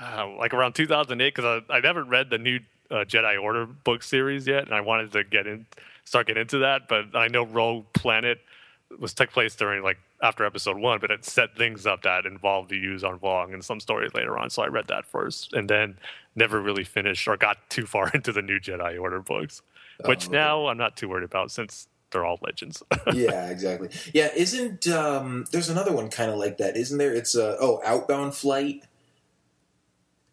uh, like around 2008 because I, I never read the new uh, Jedi Order book series yet, and I wanted to get in, start getting into that. But I know Rogue Planet was took place during like after Episode One, but it set things up that involved the Yuuzhan Vong and some stories later on. So I read that first, and then never really finished or got too far *laughs* into the new Jedi Order books, which Oh, now I'm not too worried about since they're all legends. *laughs* yeah, exactly. Yeah, isn't um there's another one kind of like that, isn't there? It's uh oh, Outbound Flight.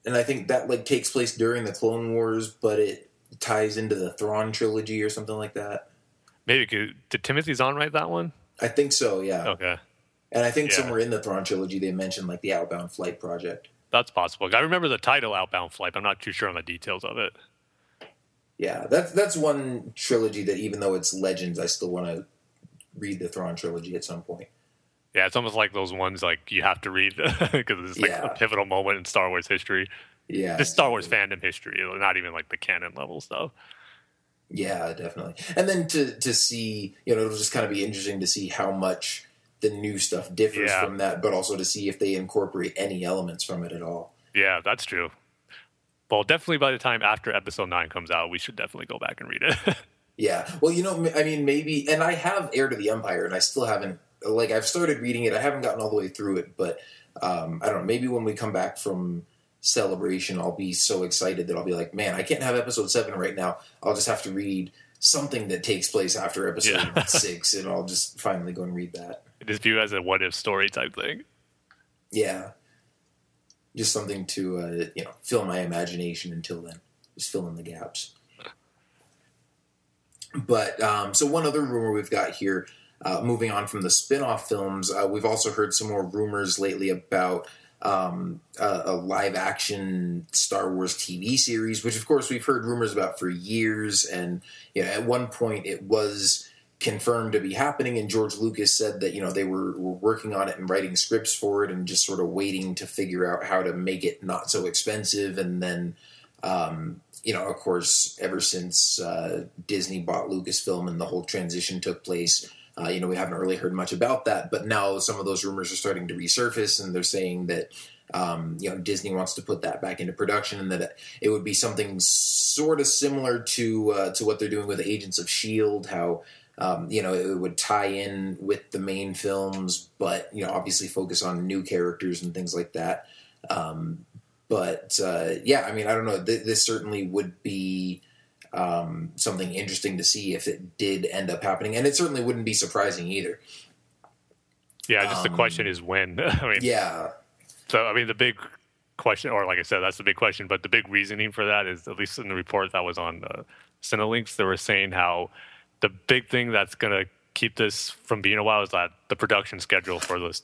And I think that like takes place during the Clone Wars, but it ties into the Thrawn trilogy or something like that. Maybe could, did Timothy Zahn write that one? I think so, yeah. Okay. And I think Yeah. somewhere in the Thrawn trilogy they mentioned like the Outbound Flight project. That's possible. I remember the title Outbound Flight. But I'm not too sure on the details of it. Yeah, that's that's one trilogy that even though it's Legends, I still want to read the Thrawn trilogy at some point. Yeah, it's almost like those ones like you have to read *laughs* because it's like Yeah. a pivotal moment in Star Wars history, Yeah, just Star Wars fandom history, not even like the canon level stuff. Yeah, definitely. And then to to see, you know, it'll just kind of be interesting to see how much the new stuff differs Yeah. from that, but also to see if they incorporate any elements from it at all. Yeah, that's true. Well, definitely by the time after Episode Nine comes out, we should definitely go back and read it. *laughs* Yeah. Well, you know, I mean, maybe, and I have Heir to the Empire, and I still haven't, like, I've started reading it. I haven't gotten all the way through it, but um, I don't know. Maybe when we come back from Celebration, I'll be so excited that I'll be like, man, I can't have episode seven right now. I'll just have to read something that takes place after episode Yeah. *laughs* six, and I'll just finally go and read that. Just view it as a what if story type thing. Yeah. Just something to, uh, you know, fill my imagination until then. Just fill in the gaps. But, um, so one other rumor we've got here, uh, moving on from the spin off films, uh, we've also heard some more rumors lately about um, a, a live action Star Wars TV series, which of course we've heard rumors about for years. And, you know, at one point it was confirmed to be happening and george lucas said that you know they were, were working on it and writing scripts for it and just sort of waiting to figure out how to make it not so expensive and then um, you know of course ever since uh, disney bought lucasfilm and the whole transition took place uh, you know we haven't really heard much about that but now some of those rumors are starting to resurface and they're saying that um, you know Disney wants to put that back into production, and that it would be something sort of similar to uh, to what they're doing with Agents of Shield. How um, you know it would tie in with the main films, but you know obviously focus on new characters and things like that. Um, but uh, yeah, I mean I don't know. Th- this certainly would be um, something interesting to see if it did end up happening, and it certainly wouldn't be surprising either. Yeah, just the Um, question is when. *laughs* I mean, Yeah, So, I mean, the big question, or like I said, that's the big question, but the big reasoning for that is, at least in the report that was on uh, Cinelinx, they were saying how the big thing that's going to keep this from being a while is that the production schedule for this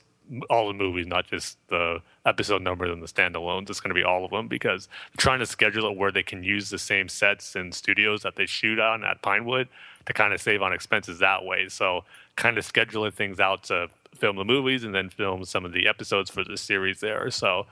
all the movies, not just the episode numbers and the standalones. It's going to be all of them because trying to schedule it where they can use the same sets and studios that they shoot on at Pinewood to kind of save on expenses that way. So, kind of scheduling things out to film the movies and then film some of the episodes for the series there. So,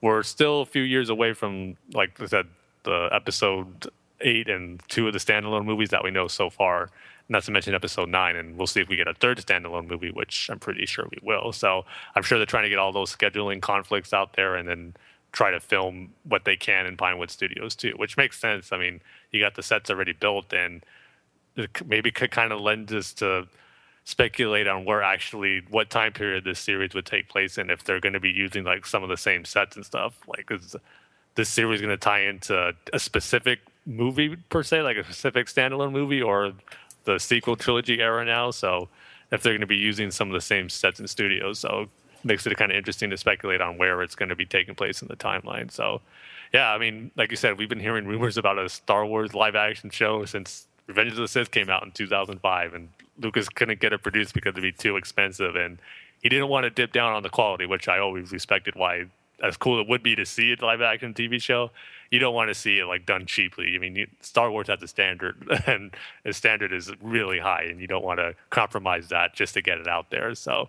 we're still a few years away from, like I said, the episode eight and two of the standalone movies that we know so far. Not to mention episode nine, and we'll see if we get a third standalone movie, which I'm pretty sure we will. So I'm sure they're trying to get all those scheduling conflicts out there, and then try to film what they can in Pinewood Studios too, which makes sense. I mean, you got the sets already built, and maybe could kind of lend us to speculate on where actually what time period this series would take place in if they're going to be using like some of the same sets and stuff like is this series going to tie into a specific movie per se like a specific standalone movie or the sequel trilogy era now so if they're going to be using some of the same sets and studios so it makes it kind of interesting to speculate on where it's going to be taking place in the timeline so yeah i mean like you said we've been hearing rumors about a star wars live action show since Revenge of the Sith came out in 2005, and Lucas couldn't get it produced because it'd be too expensive, and he didn't want to dip down on the quality, which I always respected. Why, as cool it would be to see a live action TV show, you don't want to see it like done cheaply. I mean, you, Star Wars has a standard, *laughs* and the standard is really high, and you don't want to compromise that just to get it out there. So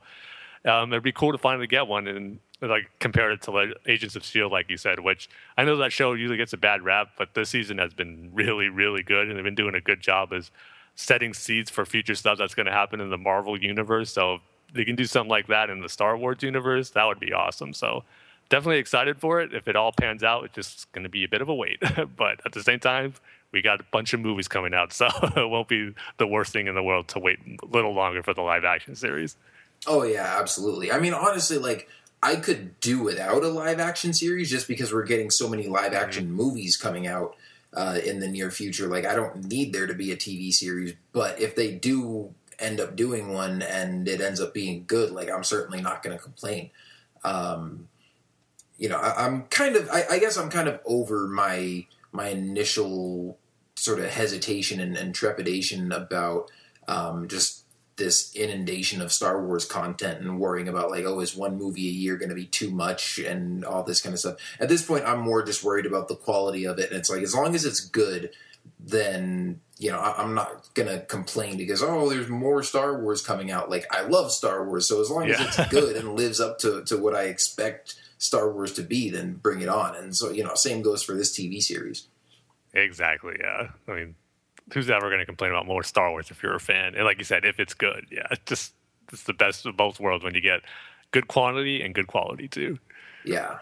um, it'd be cool to finally get one, and like compared it to like Agents of Shield, like you said, which I know that show usually gets a bad rap, but this season has been really, really good, and they've been doing a good job as setting seeds for future stuff that's going to happen in the Marvel universe. So they can do something like that in the Star Wars universe, that would be awesome. So definitely excited for it. If it all pans out, it's just going to be a bit of a wait, *laughs* but at the same time, we got a bunch of movies coming out, *laughs* so it won't be the worst thing in the world to wait a little longer for the live action series. Oh yeah, absolutely. I mean, honestly, like I could do without a live action series just because we're getting so many live action mm-hmm. movies coming out uh, in the near future. Like I don't need there to be a TV series, but if they do end up doing one and it ends up being good, like I'm certainly not going to complain. Um, you know, I, am kind of, I, I, guess I'm kind of over my my initial sort of hesitation and, and trepidation about um, just this inundation of Star Wars content and worrying about like, oh, is one movie a year going to be too much and all this kind of stuff. At this point, I'm more just worried about the quality of it. And it's like, as long as it's good, then you know I, am not gonna complain because oh, there's more Star Wars coming out. Like I love Star Wars, so as long yeah. as it's good and lives up to to what I expect Star Wars to be, then bring it on. And so you know, same goes for this TV series. Exactly. Yeah. I mean, who's ever going to complain about more Star Wars if you're a fan? And like you said, if it's good, yeah, it's *laughs* just it's the best of both worlds when you get good quantity and good quality too. Yeah.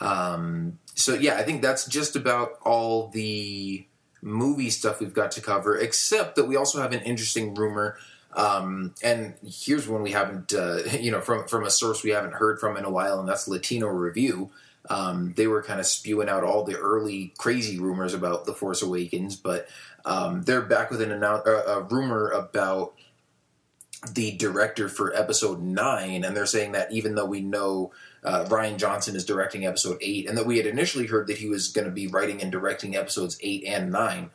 Um. So yeah, I think that's just about all the movie stuff we've got to cover, except that we also have an interesting rumor. Um, and here's one we haven't, uh, *laughs* you know, from from a source we haven't heard from in a while, and that's Latino Review. Um, they were kind of spewing out all the early crazy rumors about the Force Awakens, but um, they're back with an annou- a rumor about the director for Episode Nine, and they're saying that even though we know uh, Rian Johnson is directing Episode Eight, and that we had initially heard that he was going to be writing and directing Episodes Eight and Nine.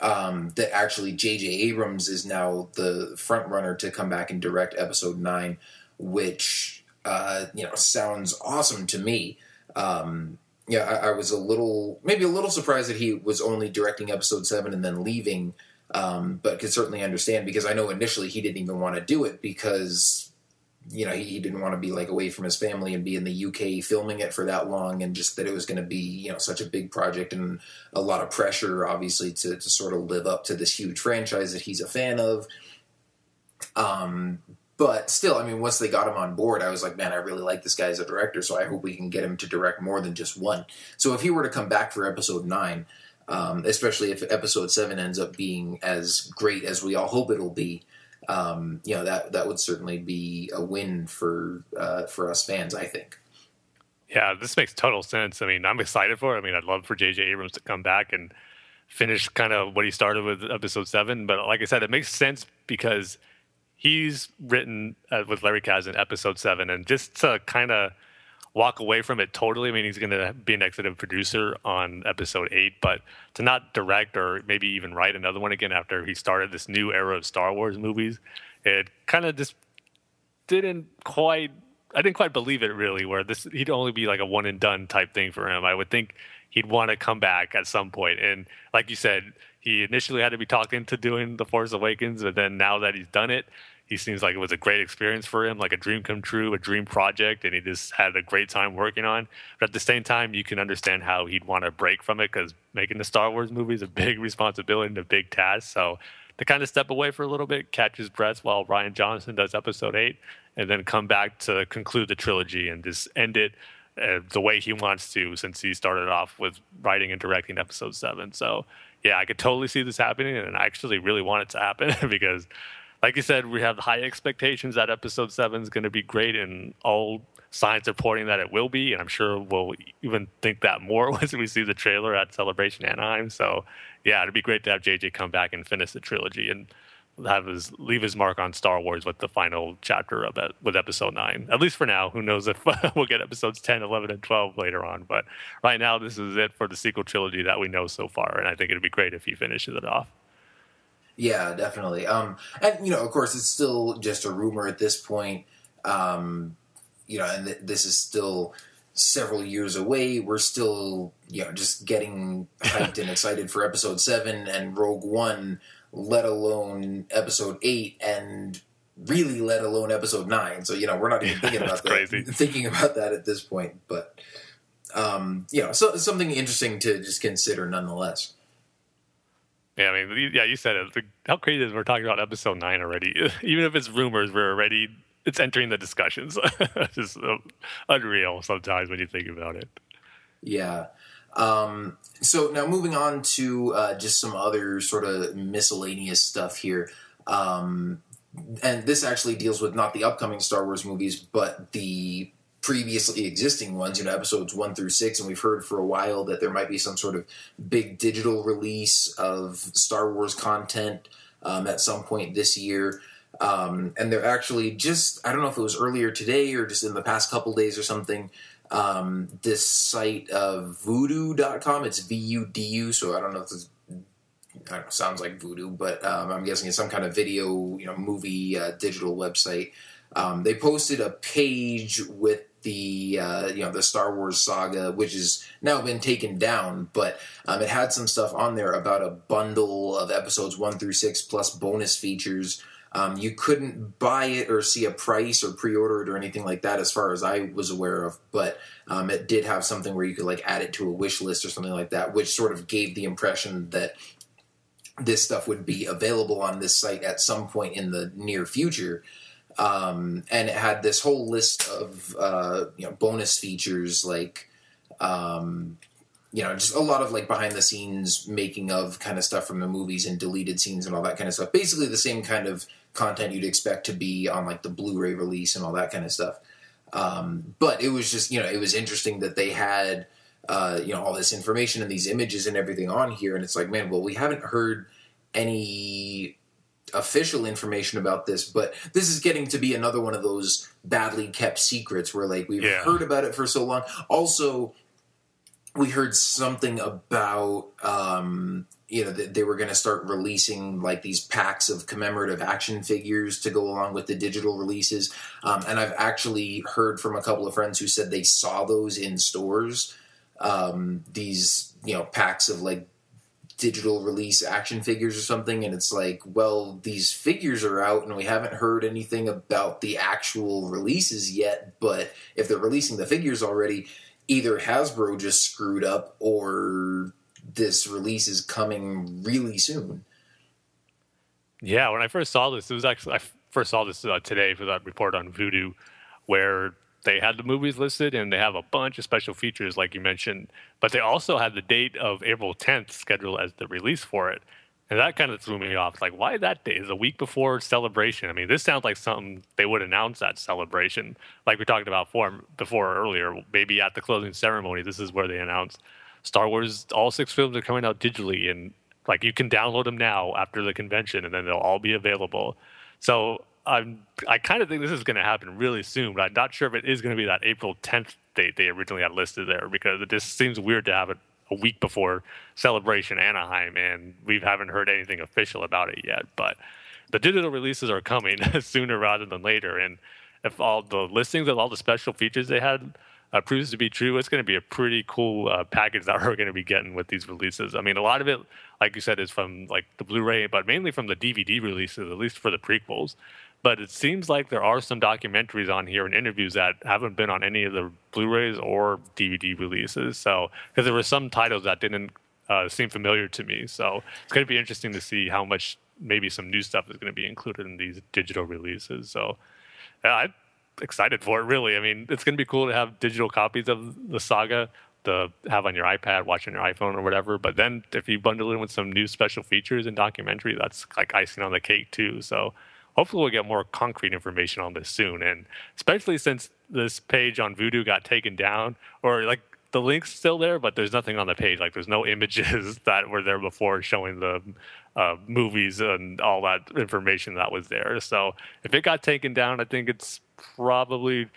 Um, that actually J.J. Abrams is now the front runner to come back and direct Episode Nine, which uh, you know sounds awesome to me um, yeah, I, I, was a little, maybe a little surprised that he was only directing episode seven and then leaving, um, but could certainly understand because I know initially he didn't even want to do it because, you know, he, he, didn't want to be like away from his family and be in the UK filming it for that long, and just that it was going to be, you know, such a big project and a lot of pressure, obviously, to, to sort of live up to this huge franchise that he's a fan of. Um, but still, I mean, once they got him on board, I was like, man, I really like this guy as a director, so I hope we can get him to direct more than just one. So if he were to come back for episode nine, um, especially if episode seven ends up being as great as we all hope it'll be, um, you know that that would certainly be a win for uh, for us fans. I think. Yeah, this makes total sense. I mean, I'm excited for it. I mean, I'd love for J.J. Abrams to come back and finish kind of what he started with episode seven. But like I said, it makes sense because he's written uh, with Larry Kasdan episode seven, and just to kind of walk away from it totally. I mean, he's going to be an executive producer on episode eight, but to not direct or maybe even write another one again after he started this new era of Star Wars movies, it kind of just didn't quite. I didn't quite believe it really. Where this he'd only be like a one and done type thing for him. I would think he'd want to come back at some point. And like you said, he initially had to be talked into doing The Force Awakens, but then now that he's done it, he seems like it was a great experience for him, like a dream come true, a dream project, and he just had a great time working on. But at the same time, you can understand how he'd want to break from it because making the Star Wars movie is a big *laughs* responsibility and a big task. So to kind of step away for a little bit, catch his breath while Rian Johnson does episode eight, and then come back to conclude the trilogy and just end it uh, the way he wants to since he started off with writing and directing episode seven. So yeah, I could totally see this happening, and I actually really want it to happen *laughs* because, like you said, we have high expectations that episode seven is going to be great, and all signs are pointing that it will be, and I'm sure we'll even think that more *laughs* once we see the trailer at Celebration Anaheim. So, yeah, it'd be great to have JJ come back and finish the trilogy and have his leave his mark on Star Wars with the final chapter of it with episode 9. At least for now, who knows if *laughs* we'll get episodes 10, 11 and 12 later on, but right now this is it for the sequel trilogy that we know so far and I think it'd be great if he finishes it off. Yeah, definitely. Um and you know, of course it's still just a rumor at this point. Um you know, and th- this is still several years away. We're still, you know, just getting hyped and *laughs* excited for episode 7 and Rogue One let alone episode eight. And really, let alone Episode Nine. So you know, we're not even thinking about that. crazy. *laughs* Thinking about that at this point, but um, you know, so something interesting to just consider nonetheless. Yeah, I mean, yeah, you said it. How crazy is we're talking about episode nine already? *laughs* Even if it's rumors, we're already it's entering the discussions. *laughs* just uh, unreal sometimes when you think about it. Yeah. Um, so now moving on to uh, just some other sort of miscellaneous stuff here. Um, and this actually deals with not the upcoming Star Wars movies, but the previously existing ones, you know, episodes one through six. And we've heard for a while that there might be some sort of big digital release of Star Wars content um, at some point this year. Um, and they're actually just, I don't know if it was earlier today or just in the past couple days or something, um, this site of vudu.com. It's V U D U, so I don't know if it's sounds like voodoo, but um, I'm guessing it's some kind of video, you know, movie uh, digital website. Um, they posted a page with the uh, you know the Star Wars saga, which has now been taken down, but um, it had some stuff on there about a bundle of episodes one through six plus bonus features. Um, you couldn't buy it or see a price or pre-order it or anything like that, as far as I was aware of. But um, it did have something where you could like add it to a wish list or something like that, which sort of gave the impression that this stuff would be available on this site at some point in the near future. Um, and it had this whole list of uh, you know bonus features like um, you know just a lot of like behind the scenes making of kind of stuff from the movies and deleted scenes and all that kind of stuff. Basically the same kind of content you'd expect to be on like the Blu-ray release and all that kind of stuff. Um, but it was just you know it was interesting that they had uh, you know all this information and these images and everything on here, and it's like man, well we haven't heard any official information about this, but this is getting to be another one of those badly kept secrets where like we've Yeah. heard about it for so long. Also, we heard something about um, you know that they were going to start releasing like these packs of commemorative action figures to go along with the digital releases. Um, and I've actually heard from a couple of friends who said they saw those in stores. Um, these you know packs of like digital release action figures or something and it's like well these figures are out and we haven't heard anything about the actual releases yet but if they're releasing the figures already either Hasbro just screwed up or this release is coming really soon. Yeah, when I first saw this, it was actually I first saw this uh, today for that report on Vudu, where they had the movies listed and they have a bunch of special features, like you mentioned, but they also had the date of April 10th scheduled as the release for it, and that kind of threw me off. Like, why that day? Is a week before celebration. I mean, this sounds like something they would announce at celebration, like we talked about for, before earlier. Maybe at the closing ceremony, this is where they announce Star Wars. All six films are coming out digitally, and like you can download them now after the convention, and then they'll all be available. So I'm I kind of think this is going to happen really soon, but I'm not sure if it is going to be that April 10th date they originally had listed there because it just seems weird to have it a week before Celebration Anaheim, and we haven't heard anything official about it yet. But the digital releases are coming *laughs* sooner rather than later, and if all the listings of all the special features they had uh, proves to be true, it's going to be a pretty cool uh, package that *laughs* we're going to be getting with these releases. I mean, a lot of it, like you said, is from like the Blu-ray, but mainly from the DVD releases, at least for the prequels. But it seems like there are some documentaries on here and interviews that haven't been on any of the Blu-rays or DVD releases. So, because there were some titles that didn't uh, seem familiar to me, so it's going to be interesting to see how much maybe some new stuff is going to be included in these digital releases. So, yeah, I'm excited for it. Really, I mean, it's going to be cool to have digital copies of the saga to have on your iPad, watch on your iPhone or whatever. But then if you bundle it with some new special features and documentary, that's like icing on the cake too. So hopefully we'll get more concrete information on this soon. And especially since this page on Vudu got taken down, or like the link's still there, but there's nothing on the page. Like there's no images *laughs* that were there before showing the uh, movies and all that information that was there. So if it got taken down, I think it's probably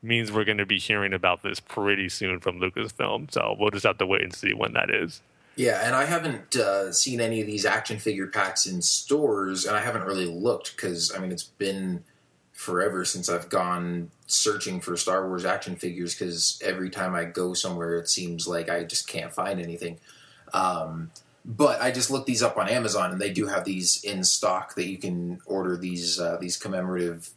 means we're going to be hearing about this pretty soon from Lucasfilm. So we'll just have to wait and see when that is. Yeah, and I haven't uh, seen any of these action figure packs in stores, and I haven't really looked because I mean it's been forever since I've gone searching for Star Wars action figures because every time I go somewhere, it seems like I just can't find anything. Um, but I just looked these up on Amazon, and they do have these in stock that you can order these uh, these commemorative.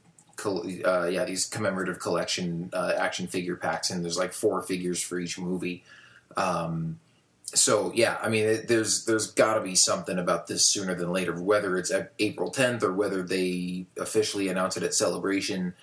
Uh, yeah, these commemorative collection uh, action figure packs, and there's like four figures for each movie. Um, so yeah, I mean, it, there's there's got to be something about this sooner than later, whether it's April 10th or whether they officially announce it at Celebration.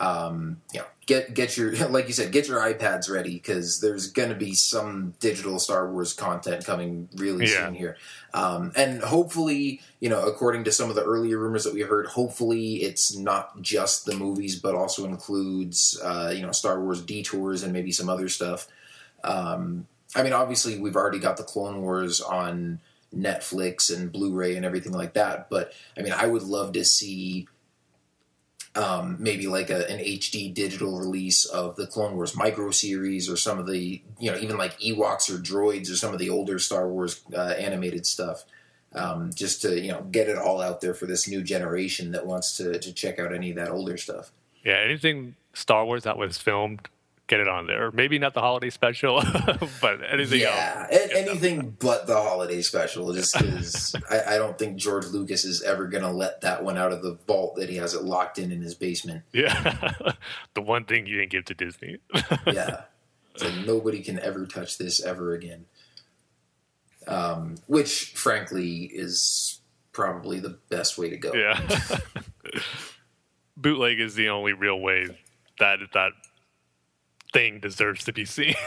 Um, you know, get get your *laughs* like you said, get your iPads ready because there's going to be some digital Star Wars content coming really Yeah. soon here, um, and hopefully, you know, according to some of the earlier rumors that we heard, hopefully it's not just the movies, but also includes uh, you know Star Wars detours and maybe some other stuff. Um, I mean, obviously, we've already got the Clone Wars on Netflix and Blu-ray and everything like that. But I mean, I would love to see um, maybe like a, an HD digital release of the Clone Wars micro series or some of the you know even like Ewoks or droids or some of the older Star Wars uh, animated stuff. Um, just to you know get it all out there for this new generation that wants to to check out any of that older stuff. Yeah, anything Star Wars that was filmed, get it on there. Maybe not the holiday special, *laughs* but anything yeah, else. a- anything but the holiday special. Just because *laughs* I, I don't think George Lucas is ever going to let that one out of the vault that he has it locked in in his basement. Yeah, *laughs* the one thing you didn't give to Disney. Yeah, so nobody can ever touch this ever again. Um, which, frankly, is probably the best way to go. yeah, bootleg is the only real way that that thing deserves to be seen. *laughs*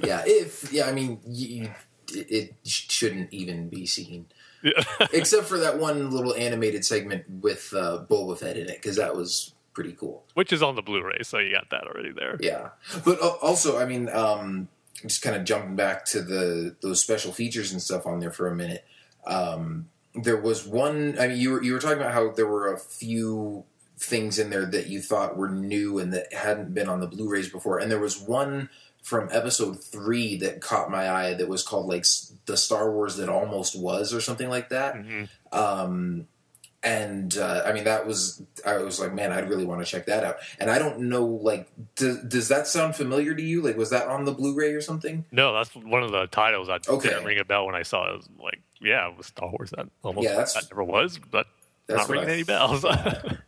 Yeah, if yeah, I mean, you, it, shouldn't even be seen. Yeah. *laughs* except for that one little animated segment with uh, Boba Fett in it, because that was pretty cool. Which is on the Blu-ray, so you got that already there. Yeah, but al- also, I mean, um, just kind of jumping back to the those special features and stuff on there for a minute. Um, there was one. I mean, you were you were talking about how there were a few things in there that you thought were new and that hadn't been on the Blu-rays before, and there was one from episode three that caught my eye that was called like the Star Wars that almost was or something like that. Mhm. Um, and uh, I mean that was I was like, man, I'd really want to check that out. And I don't know, like, does, does that sound familiar to you? Like, was that on the Blu-ray or something? No, that's one of the titles that Okay. didn't ring a bell when I saw it. I was like, yeah, it was Star Wars. That almost Yeah, that never was, but That's not ringing I any bells. *laughs*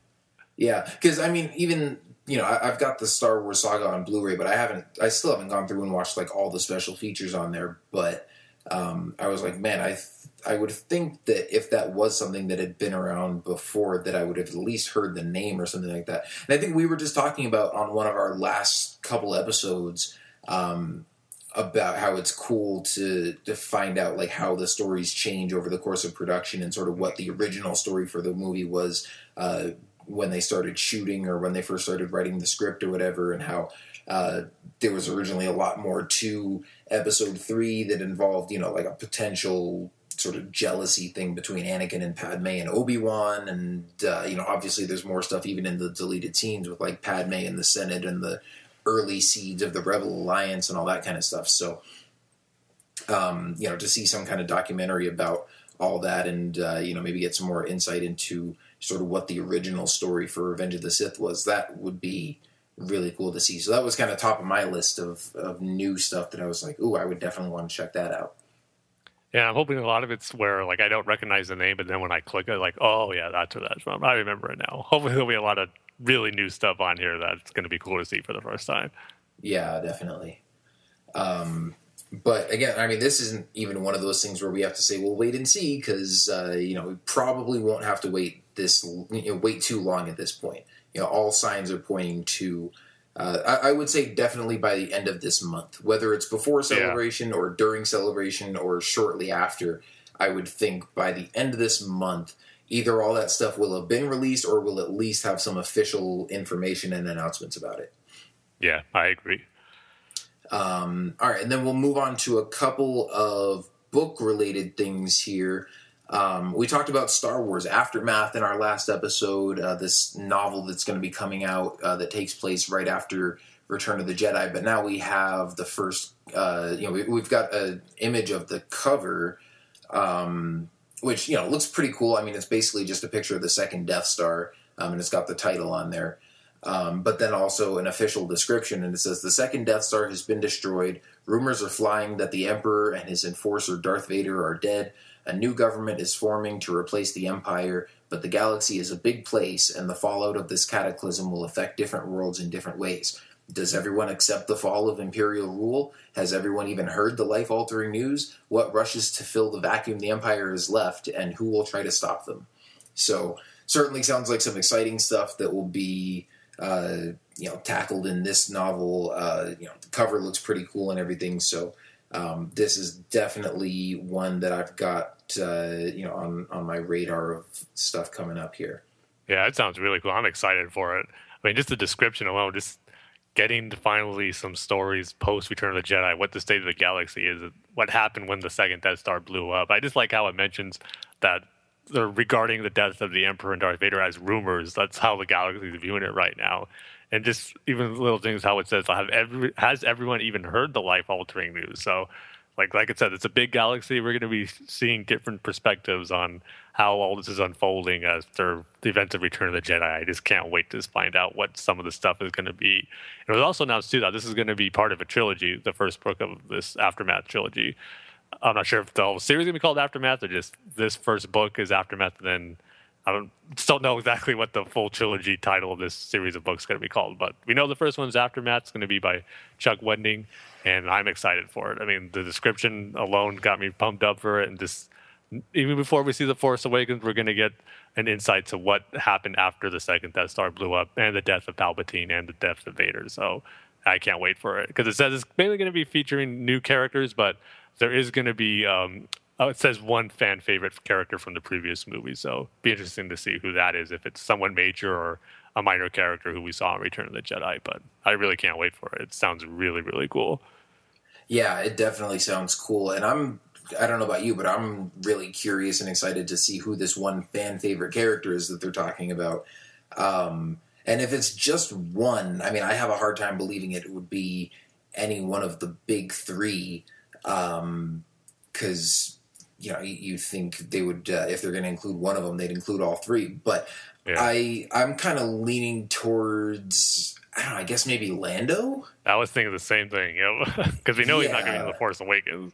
Yeah, because I mean, even you know, I, I've got the Star Wars saga on Blu-ray, but I haven't, I still haven't gone through and watched like all the special features on there. But um, I was like, man, I, th- I would think that if that was something that had been around before, that I would have at least heard the name or something like that. And I think we were just talking about on one of our last couple episodes. Um, about how it's cool to to find out like how the stories change over the course of production and sort of what the original story for the movie was uh, when they started shooting or when they first started writing the script or whatever, and how uh, there was originally a lot more to episode three that involved, you know, like a potential sort of jealousy thing between Anakin and Padme and Obi Wan, and uh, you know, obviously there's more stuff even in the deleted scenes with like Padme and the Senate and the early seeds of the Rebel Alliance and all that kind of stuff. So, um, you know, to see some kind of documentary about all that and uh, you know maybe get some more insight into sort of what the original story for Revenge of the Sith was, that would be really cool to see. So that was kind of top of my list of, of new stuff that I was like, ooh, I would definitely want to check that out. yeah, I'm hoping a lot of it's where like I don't recognize the name, but then when I click it, like, oh yeah, that's where that's from. I remember it now. Hopefully, there'll be a lot of really new stuff on here that's going to be cool to see for the first time. Yeah, definitely. Um, but again, I mean, this isn't even one of those things where we have to say, "Well, wait and see," because uh, you know we probably won't have to wait this you know, wait too long at this point. You know, all signs are pointing to. Uh, I, I would say definitely by the end of this month, whether it's before celebration or during celebration or shortly after. I would think by the end of this month, either all that stuff will have been released or will at least have some official information and announcements about it. Yeah, I agree. Um, all right, and then we'll move on to a couple of book related things here. Um, we talked about Star Wars Aftermath in our last episode, uh, this novel that's going to be coming out uh, that takes place right after Return of the Jedi. But now we have the first, uh, you know, we, we've got an image of the cover, um, which, you know, looks pretty cool. I mean, it's basically just a picture of the second Death Star, um, and it's got the title on there. Um, but then also an official description, and it says the second Death Star has been destroyed. Rumors are flying that the Emperor and his enforcer Darth Vader are dead. A new government is forming to replace the Empire, but the galaxy is a big place, and the fallout of this cataclysm will affect different worlds in different ways. Does everyone accept the fall of Imperial rule? Has everyone even heard the life altering news? What rushes to fill the vacuum the Empire has left, and who will try to stop them? So, certainly sounds like some exciting stuff that will be uh, you know tackled in this novel. Uh, you know, the cover looks pretty cool and everything. So um, this is definitely one that I've got uh, you know on on my radar of stuff coming up here. Yeah, it sounds really cool. I'm excited for it. I mean, just the description alone, just getting to finally some stories post Return of the Jedi, what the state of the galaxy is, what happened when the second Death Star blew up. I just like how it mentions that they're regarding the death of the Emperor and Darth Vader as rumors. That's how the galaxy is viewing it right now. And just even little things how it says, have every, has everyone even heard the life altering news? So, like like I said, it's a big galaxy. We're going to be seeing different perspectives on how all this is unfolding after the events of Return of the Jedi. I just can't wait to find out what some of the stuff is going to be. It was also announced too that this is going to be part of a trilogy, the first book of this aftermath trilogy. I'm not sure if the whole series is gonna be called Aftermath or just this first book is Aftermath. And then I don't still know exactly what the full trilogy title of this series of books is gonna be called, but we know the first one's Aftermath. It's gonna be by Chuck Wendig, and I'm excited for it. I mean, the description alone got me pumped up for it, and just even before we see the Force Awakens, we're gonna get an insight to what happened after the second Death Star blew up, and the death of Palpatine, and the death of Vader. So. I can't wait for it because it says it's mainly going to be featuring new characters, but there is going to be um, oh, it says one fan favorite character from the previous movie, so be interesting to see who that is. If it's someone major or a minor character who we saw in Return of the Jedi, but I really can't wait for it. It sounds really really cool. Yeah, it definitely sounds cool, and I'm I don't know about you, but I'm really curious and excited to see who this one fan favorite character is that they're talking about. Um, and if it's just one, I mean, I have a hard time believing it would be any one of the big three Um, because you know you, you, think they would uh, if they're going to include one of them, they'd include all three. But yeah. I I'm kind of leaning towards. I don't know. I guess maybe Lando. I was thinking the same thing, because *laughs* we know yeah. he's not going to be the Force Awakens.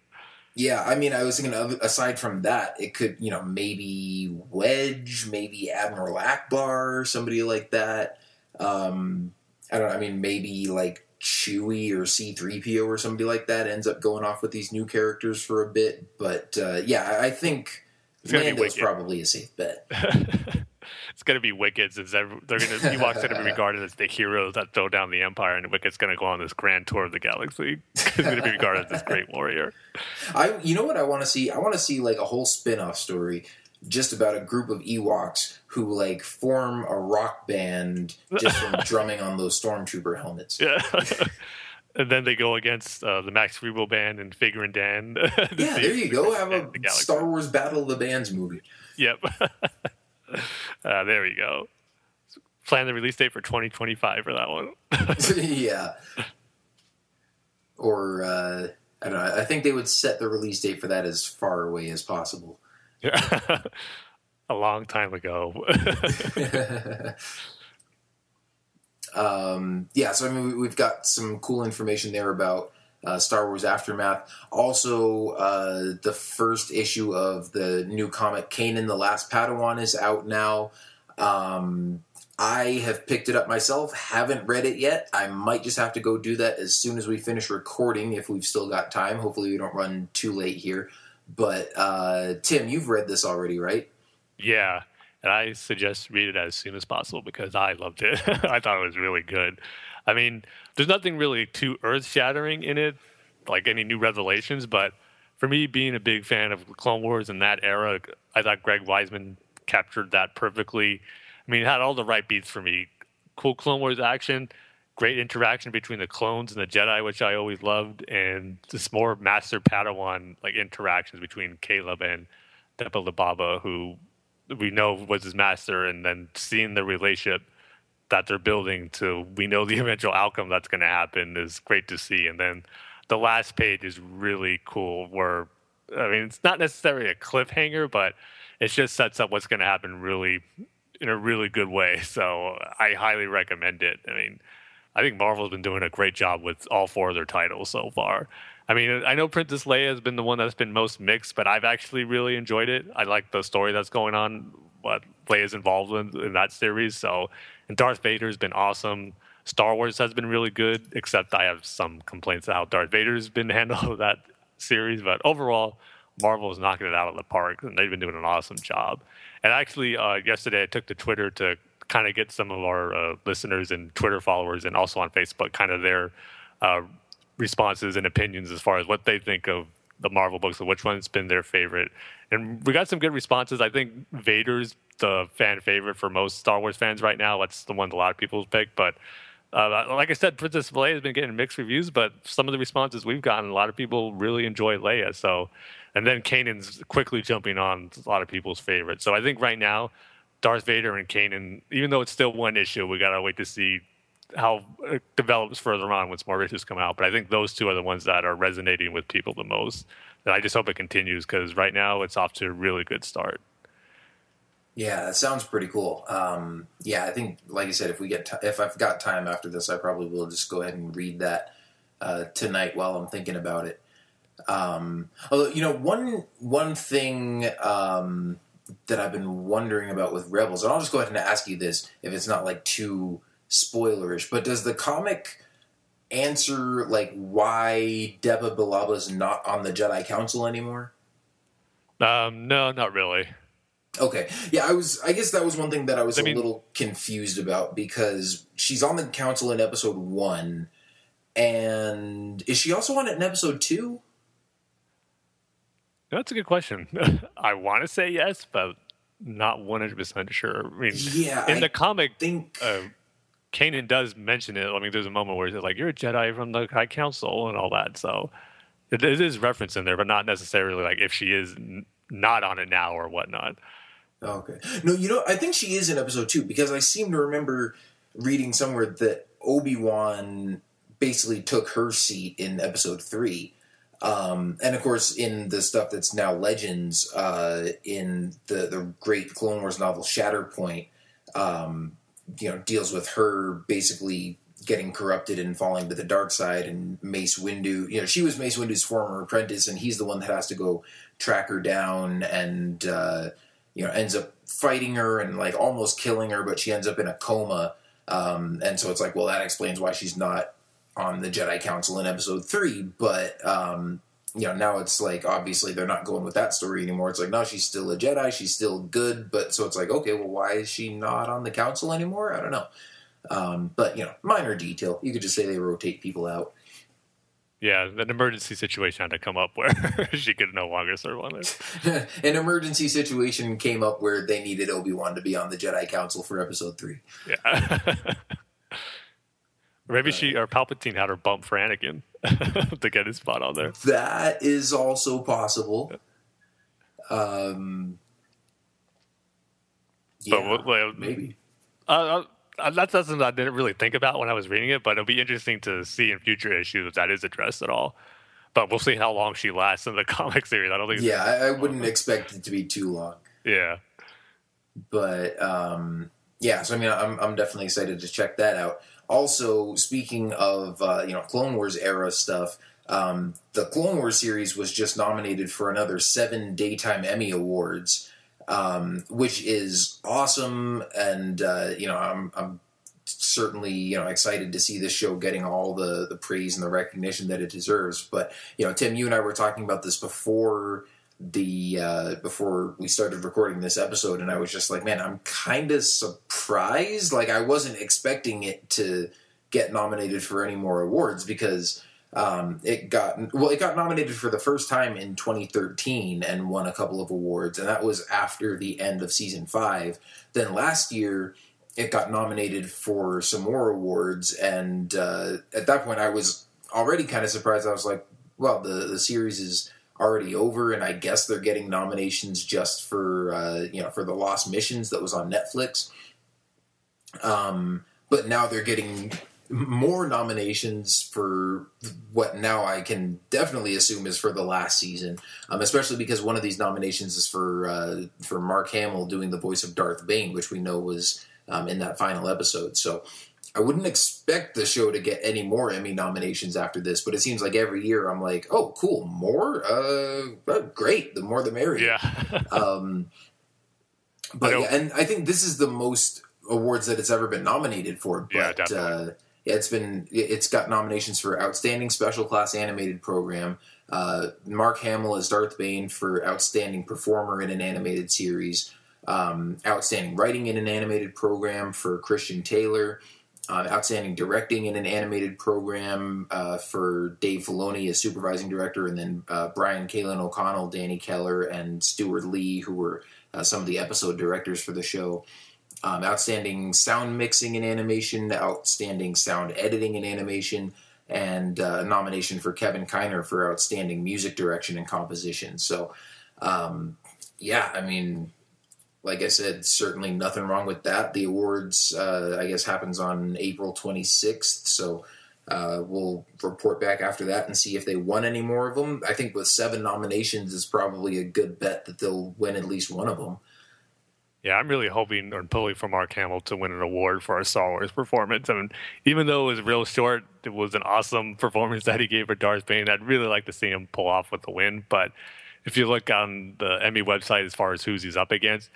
Yeah, I mean, I was thinking of, aside from that, it could, you know, maybe Wedge, maybe Admiral Ackbar, somebody like that. Um, I don't know. I mean, maybe like Chewie or C3PO or somebody like that ends up going off with these new characters for a bit. But uh, yeah, I think Lando's probably a safe bet. *laughs* it's going to be Wicket. Since they're going *laughs* to Ewoks going to be regarded as the heroes that throw down the Empire, and Wicket's going to go on this grand tour of the galaxy. He's going to be regarded as this great warrior. *laughs* I, you know what I want to see? I want to see like a whole spin-off story just about a group of Ewoks who like form a rock band just from *laughs* drumming on those stormtrooper helmets. Yeah. and then they go against uh, the Max Rebo band and Figrin D'an. yeah, there you go. Have a Star Wars Battle of the Bands movie. Yep. *laughs* uh, there you go. Plan the release date for 2025 for that one. *laughs* *laughs* yeah. Or uh, I don't know. I think they would set the release date for that as far away as possible. Yeah. a long time ago. um, yeah, so I mean, we've got some cool information there about uh, Star Wars Aftermath. Also, uh, the first issue of the new comic Kanan the Last Padawan is out now. Um, I have picked it up myself, haven't read it yet. I might just have to go do that as soon as we finish recording if we've still got time. Hopefully, we don't run too late here. But uh, Tim, you've read this already, right? Yeah, and I suggest read it as soon as possible because I loved it. *laughs* I thought it was really good. I mean, there's nothing really too earth shattering in it, like any new revelations. But for me, being a big fan of Clone Wars in that era, I thought Greg Weisman captured that perfectly. I mean, it had all the right beats for me. Cool Clone Wars action, great interaction between the clones and the Jedi, which I always loved, and just more Master Padawan like interactions between Caleb and Depa Billaba, who we know was his master, and then seeing the relationship that they're building to we know the *laughs* eventual outcome that's going to happen is great to see. And then the last page is really cool, where I mean it's not necessarily a cliffhanger, but it just sets up what's going to happen really in a really good way. *laughs* So I highly recommend it. I mean, I think Marvel's been doing a great job with all four of their titles so far. I mean, I know Princess Leia has been the one that's been most mixed, but I've actually really enjoyed it. I like the story that's going on, what Leia's involved in, in that series. So, and Darth Vader's been awesome. Star Wars has been really good, except I have some complaints about how Darth Vader's been *laughs* handled that series. But overall, Marvel is knocking it out of the park, and they've been doing an awesome job. And actually, uh, yesterday I took to Twitter to kind of get some of our uh, listeners and Twitter followers, and also on Facebook, kind of their uh, responses and opinions as far as what they think of the Marvel books and which one's been their favorite. And we got some good responses. I think Vader's the fan favorite for most Star Wars fans right now. That's the one that a lot of people pick. But uh, like I said, Princess Leia has been getting mixed reviews, but some of the responses we've gotten, a lot of people really enjoy Leia. So, and then Kanan's quickly jumping on a lot of people's favorites. So I think right now, Darth Vader and Kanan, even though it's still one issue, we gotta wait to see how it develops further on once more issues come out. But I think those two are the ones that are resonating with people the most. And I just hope it continues because right now it's off to a really good start. Yeah, that sounds pretty cool. Um, yeah, I think, like I said, if we get t- if I've got time after this, I probably will just go ahead and read that uh, tonight while I'm thinking about it. Um, although, you know, one one thing um, that I've been wondering about with Rebels, and I'll just go ahead and ask you this, if it's not like too spoilerish, but does the comic answer like why Depa Billaba is not on the Jedi Council anymore? Um, no, not really. Okay. Yeah, I was I guess that was one thing that I was I a mean- little confused about because she's on the council in episode 1 and is she also on it in episode 2? That's a good question. *laughs* I want to say yes, but not 100% sure. I mean, Yeah, in I the comic, think uh, Kanan does mention it. I mean, there's a moment where he's like, "You're a Jedi from the High Council" and all that. So it, it is referenced in there, but not necessarily like if she is n- not on it now or whatnot. Okay. No, you know, I think she is in episode 2 because I seem to remember reading somewhere that Obi-Wan basically took her seat in episode 3. Um, and of course, in the stuff that's now Legends, uh, in the, the great Clone Wars novel Shatterpoint, um, you know, deals with her basically getting corrupted and falling to the dark side, and Mace Windu. You know, she was Mace Windu's former apprentice, and he's the one that has to go track her down, and uh, you know, ends up fighting her and like almost killing her, but she ends up in a coma. Um, and so it's like, well, that explains why she's not on the Jedi Council in Episode Three. But um, you know, now it's like obviously they're not going with that story anymore. It's like no, she's still a Jedi, she's still good, but so it's like okay, well, why is she not on the Council anymore? I don't know. Um, but you know, minor detail. You could just say they rotate people out. Yeah, an emergency situation had to come up where *laughs* she could no longer serve on it. *laughs* An emergency situation came up where they needed Obi Wan to be on the Jedi Council for Episode Three. Yeah. *laughs* Maybe she or Palpatine had her bump for Anakin *laughs* to get his spot on there. That is also possible. Um, But yeah, well, maybe. Uh, uh, that's something I didn't really think about when I was reading it, but it'll be interesting to see in future issues if that is addressed at all. But we'll see how long she lasts in the *laughs* comic series. I don't think. Yeah, I, I wouldn't expect it to be too long, Yeah. but um, yeah. So I mean, I'm I'm definitely excited to check that out. Also, speaking of uh, you know Clone Wars era stuff, um, the Clone Wars series was just nominated for another seven daytime Emmy awards, um, which is awesome. And uh, you know, I'm I'm certainly you know excited to see this show getting all the the praise and the recognition that it deserves. But you know, Tim, you and I were talking about this before the uh, before we started recording this episode, and I was just like, man, I'm kind of surprised. Like, I wasn't expecting it to get nominated for any more awards because um, it got well, it got nominated for the first time in 2013 and won a couple of awards, and that was after the end of season five. Then last year, it got nominated for some more awards, and uh, at that point, I was already kind of surprised. I was like, well, the the series is already over, and I guess they're getting nominations just for uh, you know for the Lost Missions that was on Netflix. Um, but now they're getting more nominations for what now I can definitely assume is for the last season, um, especially because one of these nominations is for uh, for Mark Hamill doing the voice of Darth Bane, which we know was um, in that final episode. So I wouldn't expect the show to get any more Emmy nominations after this, but it seems like every year I'm like, oh, cool, more, uh, great, the more the merrier. Yeah. *laughs* um, but yeah, and I think this is the most awards that it's ever been nominated for. But, Yeah, definitely. Uh, yeah, it's been it's got nominations for outstanding special class animated program. Uh, Mark Hamill as Darth Bane for outstanding performer in an animated series. Um, outstanding writing in an animated program for Christian Taylor. Uh, outstanding directing in an animated program uh, for Dave Filoni as supervising director, and then uh, Brian Kalin O'Connell, Danny Keller, and Steward Lee, who were uh, some of the episode directors for the show. Um, outstanding sound mixing in animation, outstanding sound editing in animation, and uh, a nomination for Kevin Kiner for outstanding music direction and composition. So, um, yeah, I mean, like I said, certainly nothing wrong with that. The awards, uh, I guess, happens on April 26th. So uh, we'll report back after that and see if they won any more of them. I think with seven nominations, it's probably a good bet that they'll win at least one of them. Yeah, I'm really hoping or pulling for Mark Hamill to win an award for a Star Wars performance. I mean, even though it was real short, it was an awesome *laughs* performance that he gave for Darth Bane. I'd really like to see him pull off with the win. But if you look on the Emmy website as far as who's he's up against,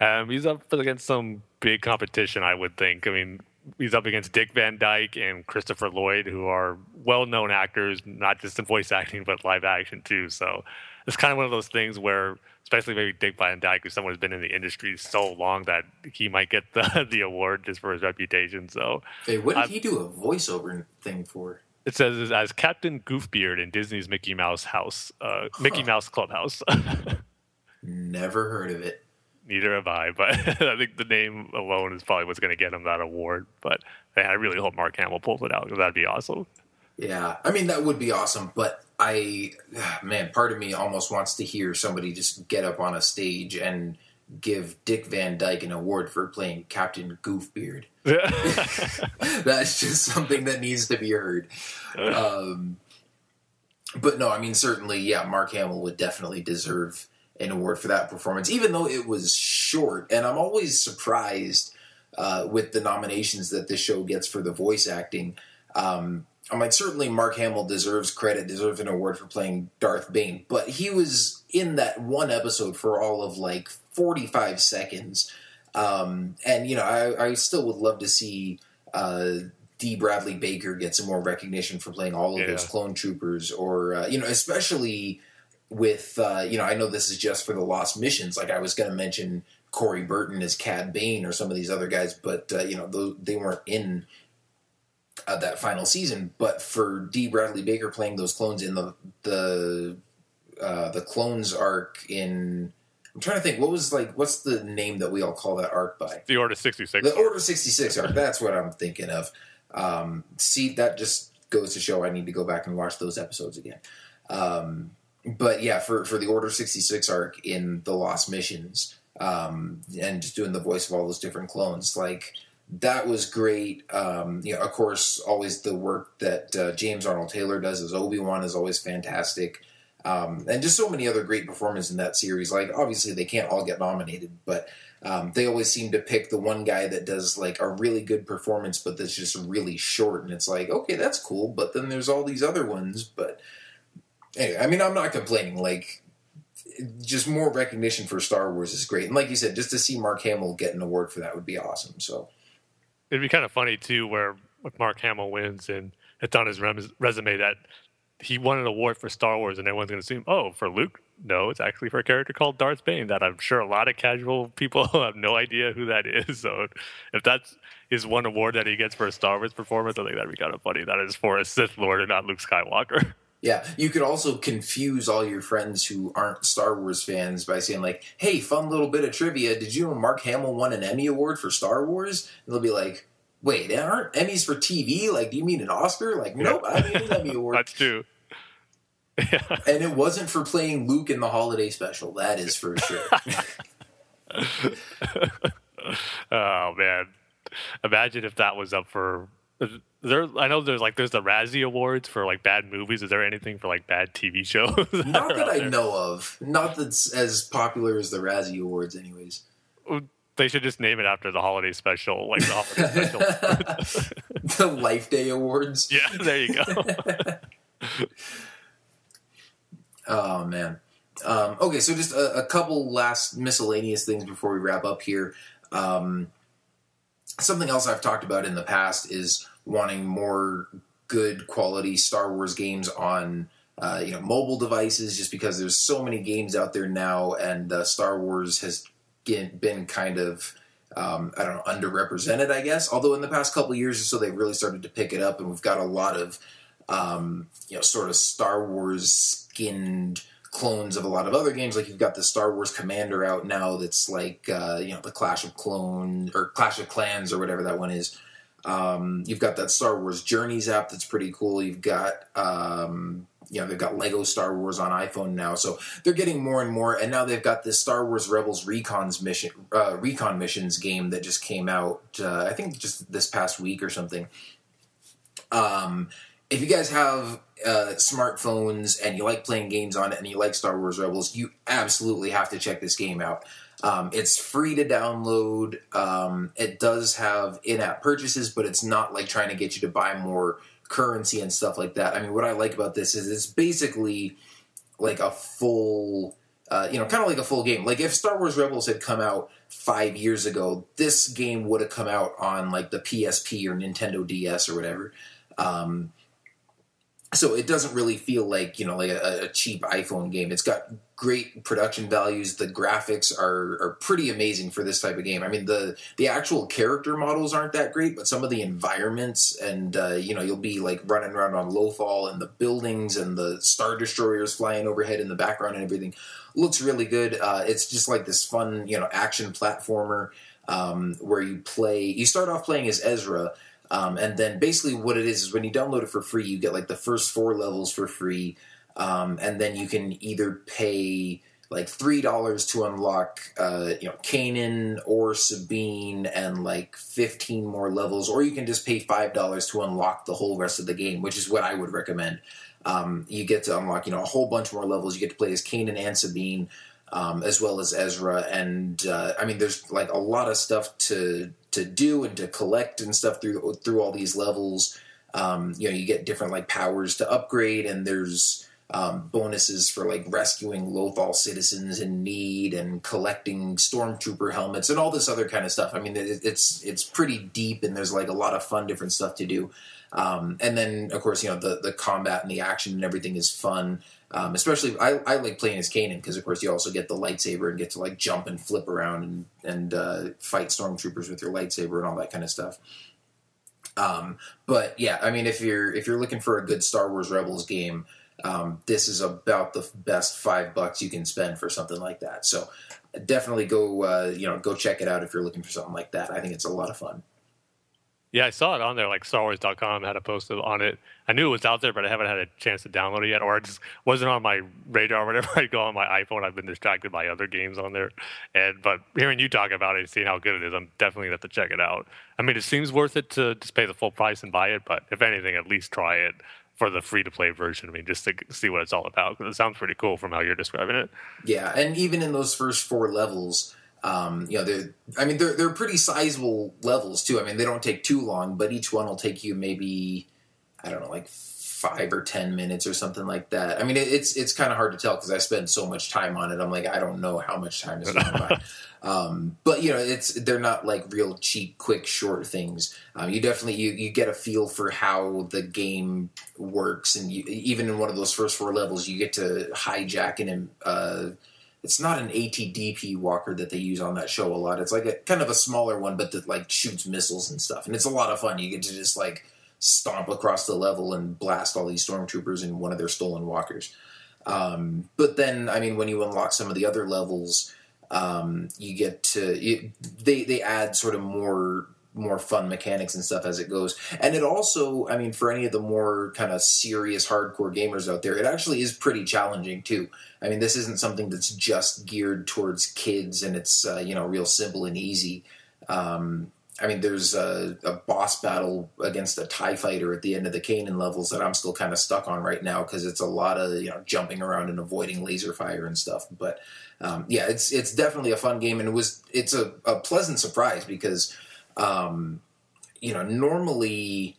um, he's up against some big competition, I would think. I mean, he's up against Dick Van Dyke and Christopher Lloyd, who are well-known actors, not just in voice *laughs* acting but live action too. So it's kind of one of those things where, especially maybe Dick Van Dyke, who's someone who's been in the industry so long that he might get the *laughs* the award just for his reputation. So Hey, what did he do a voiceover thing for? it says as Captain Goofbeard in Disney's Mickey Mouse House, uh, Mickey Mouse Clubhouse. *laughs* Never heard of it. Neither have I, but *laughs* I think the name alone is probably what's going to get him that award. But hey, I really hope Mark Hamill pulls it out because that'd be awesome. Yeah, I mean that would be awesome, but I, *sighs* man, part of me almost wants to hear somebody just get up on a stage and give Dick Van Dyke an award for playing Captain Goofbeard. *laughs* *laughs* That's just something that needs to be heard. Um, but no, I mean certainly, yeah, Mark Hamill would definitely deserve an award for that performance, even though it was short. And I'm always surprised uh, with the nominations that this show gets for the voice acting. Um, I'm like, certainly Mark Hamill deserves credit, deserves an award for playing Darth Bane, but he was in that one episode for all of like 45 seconds. Um, and, you know, I, I still would love to see uh, D. Bradley Baker get some more recognition for playing all of Yeah. those clone troopers, or, uh, you know, especially with, uh, you know, I know this is just for the Lost Missions. Like I was going to mention Corey Burton as Cad Bane or some of these other guys, but, uh, you know, those, they weren't in uh, that final season. But for D. Bradley Baker playing those clones in the the uh, the clones arc in, I'm trying to think what was like what's the name that we all call that arc by The Order 66. the Order sixty six arc. *laughs* That's what I'm thinking of. Um, see, that just goes to show I need to go back and watch those episodes again. Um, but yeah, for for the Order sixty six arc in the Lost Missions, um, and just doing the voice of all those different clones, like that was great. Um, you know, of course, always the work that uh, James Arnold Taylor does as Obi Wan is always fantastic. Um, and just so many other great performances in that series. Like, obviously, they can't all get nominated, but um, they always seem to pick the one guy that does like a really good performance, but that's just really short. And it's like, okay, that's cool. But then there's all these other ones. But anyway, I mean, I'm not complaining. Like, just more recognition for Star Wars is great. And like you said, just to see Mark Hamill get an award for that would be awesome. So, It'd be kind of funny too, where Mark Hamill wins and it's on his resume that he won an award for Star Wars, and everyone's going to assume, oh, for Luke? No, it's actually for a character called Darth Bane. That I'm sure a lot of casual people *laughs* have no idea who that is. *laughs* So if that's his one award that he gets for a Star Wars performance, I think that'd be kind of funny. That is for a Sith Lord and not Luke Skywalker. *laughs* yeah, you could also confuse all your friends who aren't Star Wars fans by saying, like, hey, fun little bit of trivia. Did you know Mark Hamill won an Emmy Award for Star Wars? And they'll be like, wait, there aren't Emmys for TV? Like, do you mean an Oscar? Like, nope, I mean an Emmy Award. that's true. *laughs* And it wasn't for playing Luke in the holiday special. That is for sure. *laughs* Oh man, imagine if that was up for there, I know there's like there's the Razzie Awards for like bad movies. Is there anything for like bad TV *laughs* shows? that Not that I there? know of. Not that's as popular as the Razzie Awards, anyways. They should just name it after the holiday special, like the holiday special. *laughs* the Life Day Awards. *laughs* yeah, there you go. Oh man. Um, okay, so just a, a couple last miscellaneous things before we wrap up here. Um, something else I've talked about in the past is wanting more good quality Star Wars games on uh, you know mobile devices, just because there's so many games out there now, and uh, Star Wars has been kind of um, I don't know underrepresented, I guess. Although in the past couple years or so, they've really started to pick it up, and we've got a lot of um, you know sort of Star Wars skinned clones of a lot of other games. Like you've got the Star Wars Commander out now, that's like uh, you know the Clash of Clone or Clash of Clans or whatever that one is. Um, you've got that Star Wars Journeys app that's pretty cool. You've got um, you know they've got Lego Star Wars on iPhone now, so they're getting more and more. And now they've got this Star Wars Rebels Recon's mission, uh, Recon Missions game that just came out. Uh, I think just this past week or something. Um, if you guys have uh, smartphones and you like playing games on it and you like Star Wars Rebels, you absolutely have to check this game out. Um, it's free to download. Um, it does have in-app purchases, but it's not like trying to get you to buy more currency and stuff like that. I mean, what I like about this is it's basically like a full, uh, you know, kind of like a full game. Like if Star Wars Rebels had come out five years ago, this game would have come out on like the PSP or Nintendo DS or whatever. Um, so it doesn't really feel like you know like a, a cheap iphone game. It's got great production values. The graphics are are pretty amazing for this type of game. I mean the the actual character models aren't that great but some of the environments and uh, you know you'll be like running around on Lothal and the buildings and the star destroyers flying overhead in the background and everything looks really good. Uh, it's just like this fun you know action platformer um, where you play you start off playing as ezra um, and then basically what it is is when you download it for free, you get like the first four levels for free, um, and then you can either pay like three dollars to unlock, uh, you know, Kanan or Sabine, and like fifteen more levels, or you can just pay five dollars to unlock the whole rest of the game, which is what I would recommend. Um, you get to unlock, you know, a whole bunch more levels. You get to play as Kanan and Sabine. Um, as well as Ezra, and uh, I mean, there's like a lot of stuff to to do and to collect and stuff through through all these levels. Um, you know, you get different like powers to upgrade, and there's um, bonuses for like rescuing Lothal citizens in need and collecting stormtrooper helmets and all this other kind of stuff. I mean, it, it's it's pretty deep, and there's like a lot of fun different stuff to do. Um, and then, of course, you know the the combat and the action and everything is fun. Um, especially, I, I like playing as Kanan because, of course, you also get the lightsaber and get to like jump and flip around and and uh, fight stormtroopers with your lightsaber and all that kind of stuff. Um, but yeah, I mean, if you're if you're looking for a good Star Wars Rebels game, um, this is about the best five bucks you can spend for something like that. So definitely go uh, you know go check it out if you're looking for something like that. I think it's a lot of fun. Yeah, I saw it on there. Like StarWars.com had a post on it. I knew it was out there, but I haven't had a chance to download it yet, or it just wasn't on my radar. *laughs* Whenever I go on my iPhone, I've been distracted by other games on there. And but hearing you talk about it and seeing how good it is, I'm definitely to have to check it out. I mean, it seems worth it to just pay the full price and buy it, but if anything, at least try it for the free to play version. I mean, just to see what it's all about because it sounds pretty cool from how you're describing it. Yeah, and even in those first four levels, um, you know, they're I mean they're they're pretty sizable levels too. I mean, they don't take too long, but each one will take you maybe I don't know, like five or ten minutes or something like that. I mean, it, it's it's kind of hard to tell because I spend so much time on it. I'm like, I don't know how much time is going by. *laughs* Um, but you know, it's they're not like real cheap, quick, short things. Um, you definitely you, you get a feel for how the game works, and you, even in one of those first four levels, you get to hijack an uh, it's not an ATDP walker that they use on that show a lot. It's like a kind of a smaller one, but that like shoots missiles and stuff, and it's a lot of fun. You get to just like stomp across the level and blast all these stormtroopers in one of their stolen walkers. Um, but then, I mean, when you unlock some of the other levels, um, you get to you, they they add sort of more more fun mechanics and stuff as it goes. And it also, I mean, for any of the more kind of serious hardcore gamers out there, it actually is pretty challenging too. I mean, this isn't something that's just geared towards kids and it's uh, you know real simple and easy. Um, I mean, there's a, a, boss battle against a Tie Fighter at the end of the Kanan levels that I'm still kind of stuck on right now because it's a lot of you know jumping around and avoiding laser fire and stuff. But um, yeah, it's it's definitely a fun game, and it was it's a, a pleasant surprise because um, you know normally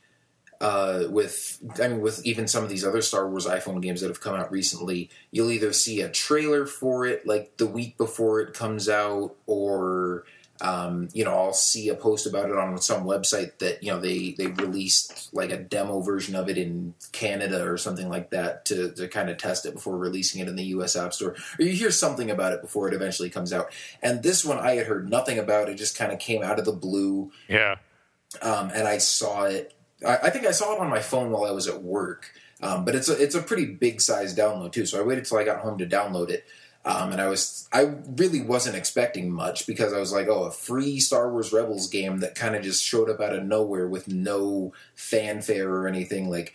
uh, with I mean with even some of these other Star Wars iPhone games that have come out recently, you'll either see a trailer for it like the week before it comes out, or um, you know I'll see a post about it on some website that you know they they released like a demo version of it in Canada or something like that to to kind of test it before releasing it in the U.S. App Store, or you hear something about it before it eventually comes out. And this one I had heard nothing about; it just kind of came out of the blue. Yeah. Um, and I saw it I, I, think I saw it on my phone while I was at work. Um, but it's a it's a pretty big size download too. So I waited till I got home to download it. Um, and I was I really wasn't expecting much because I was like, oh, a free Star Wars Rebels game that kind of just showed up out of nowhere with no fanfare or anything. Like,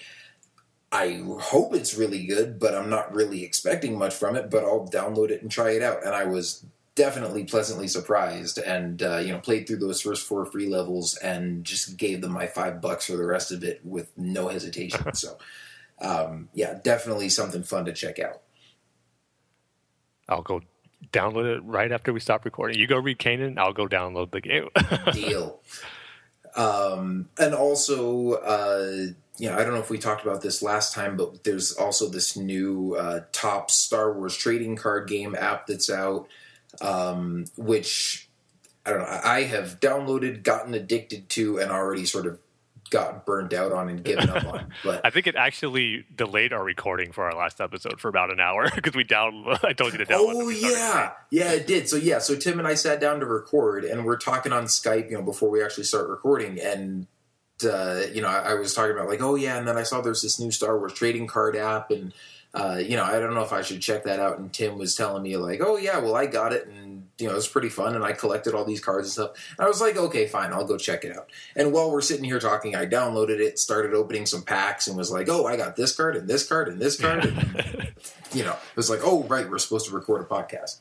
I hope it's really good, but I'm not really expecting much from it. But I'll download it and try it out. And I was definitely pleasantly surprised and uh, you know played through those first four free levels and just gave them my five bucks for the rest of it with no hesitation *laughs* so um, yeah definitely something fun to check out i'll go download it right after we stop recording you go read Kanan, i'll go download the game *laughs* deal um, and also uh, you know, I don't know if we talked about this last time, but there's also this new uh, top Star Wars trading card game app that's out um, which I don't know. I have downloaded, gotten addicted to, and already sort of got burned out on and given up on. *laughs* But I think it actually delayed our recording for our last episode for about an hour *laughs* because we down. *laughs* I told you to download. Oh yeah, yeah, it did. So yeah, so Tim and I sat down to record, and we're talking on Skype, you know, before we actually start recording, and. Uh, you know, I, I was talking about like, oh yeah, and then I saw there's this new Star Wars trading card app, and uh, you know, I don't know if I should check that out. And Tim was telling me like, oh yeah, well I got it, and you know, it was pretty fun, and I collected all these cards and stuff. And I was like, okay, fine, I'll go check it out. And while we're sitting here talking, I downloaded it, started opening some packs, and was like, oh, I got this card and this card and this card. And, *laughs* you know, it was like, oh right, we're supposed to record a podcast.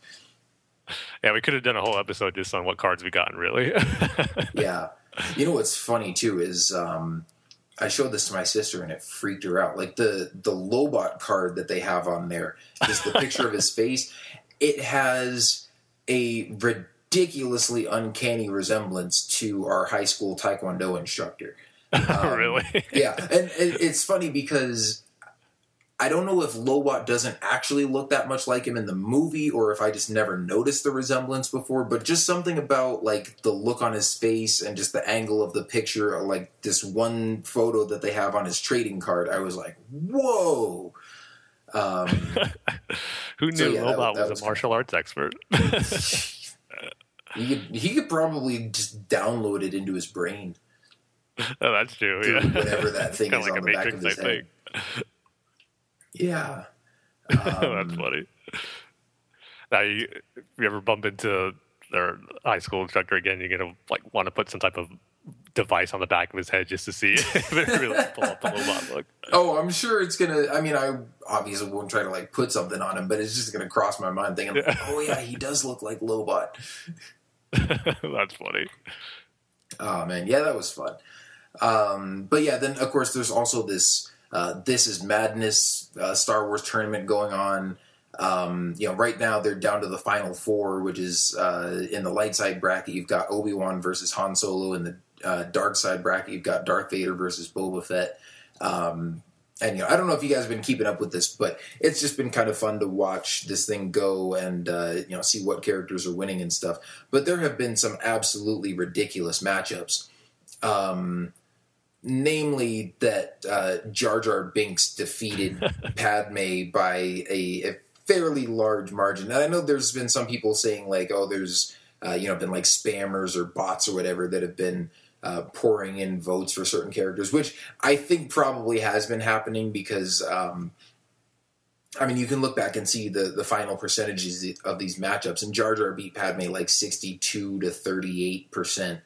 Yeah, we could have done a whole episode just on what cards we gotten, really. *laughs* yeah, you know what's funny too is. Um, I showed this to my sister and it freaked her out. Like the the Lobot card that they have on there, just the picture of his *laughs* face. It has a ridiculously uncanny resemblance to our high school taekwondo instructor. *laughs* Um, really? yeah, and, and it's funny because I don't know if Lobot doesn't actually look that much like him in the movie or if I just never noticed the resemblance before, but just something about like the look on his face and just the angle of the picture, like this one photo that they have on his trading card, I was like, whoa. Um, *laughs* Who knew so yeah, Lobot that, that was, was, a martial arts expert? *laughs* he could he could probably just download it into his brain. *laughs* Oh, that's true. Yeah, whatever that *laughs* thing is like on the back of his head. Yeah. Um, That's funny. Now, you, if you ever bump into their high school instructor again, you're gonna like want to put some type of device on the back of his head just to see *laughs* if it really pull up the Lobot look. Oh, I'm sure it's gonna. I mean, I obviously won't try to like put something on him, but it's just gonna cross my mind thinking, yeah. oh yeah, he does look like Lobot. *laughs* That's funny. Oh man, yeah, that was fun. Um, but yeah, then of course there's also this uh, this is Madness uh, Star Wars tournament going on. Um, you know, right now they're down to the final four, which is uh, in the light side bracket. You've got Obi Wan versus Han Solo. In the uh, dark side bracket, you've got Darth Vader versus Boba Fett. Um, and you know, I don't know if you guys have been keeping up with this, but it's just been kind of fun to watch this thing go and uh, you know see what characters are winning and stuff. But there have been some absolutely ridiculous matchups. Um, namely that uh, Jar Jar Binks defeated *laughs* Padme by a, a, fairly large margin. And I know there's been some people saying like, oh, there's uh, you know been like spammers or bots or whatever that have been uh, pouring in votes for certain characters, which I think probably has been happening because. Um, I mean, you can look back and see the, the final percentages of these matchups, and Jar Jar beat Padme like 62 to 38 percent.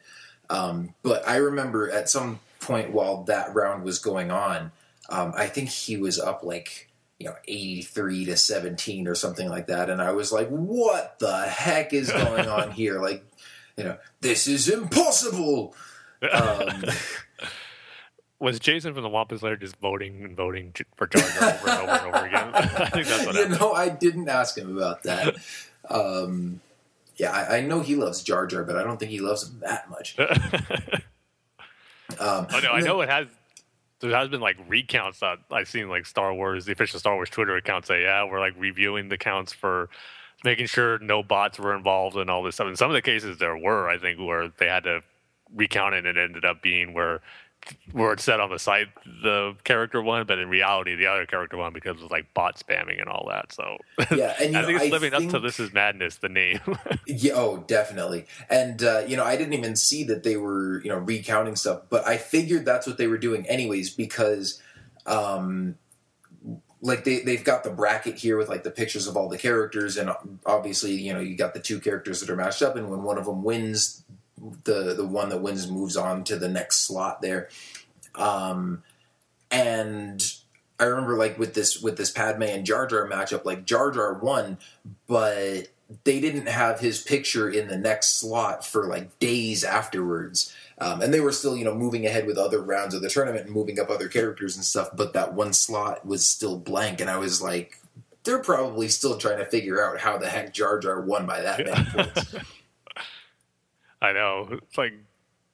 Um, but I remember at some point while that round was going on, um, I think he was up like you know 83 to 17 or something like that and i was like what the heck is going *laughs* on here like you know, this is impossible. Um, *laughs* Was Jason from the Wampa's Lair just voting and voting for Jar Jar over and over and over again? *laughs* I think that's what you happened. know, I didn't ask him about that. Um, yeah, I, I know he loves Jar Jar, but I don't think he loves him that much. *laughs* Um, Oh no, I know it has. There has been like recounts that I've seen, like Star Wars, the official Star Wars Twitter account say, "Yeah, we're like reviewing the counts for making sure no bots were involved and all this stuff." In some of the cases, there were, I think, where they had to recount it, and it ended up being where where it said on the site the character won, but in reality, the other character won because it was like bot spamming and all that. So Yeah, and, *laughs* you I know, think it's I living up to "This Is Madness," the name. *laughs* Yeah, oh, definitely. And uh, you know, I didn't even see that they were you know recounting stuff, but I figured that's what they were doing anyways because, um, like they they've got the bracket here with like the pictures of all the characters, and obviously you know you got the two characters that are matched up, and when one of them wins, the the one that wins moves on to the next slot there. Um, and I remember like with this with this Padme and Jar Jar matchup, like Jar Jar won, but they didn't have his picture in the next slot for like days afterwards. Um, and they were still, you know, moving ahead with other rounds of the tournament and moving up other characters and stuff, but that one slot was still blank. And I was like, they're probably still trying to figure out how the heck Jar Jar won by that many points. *laughs* I know. It's like,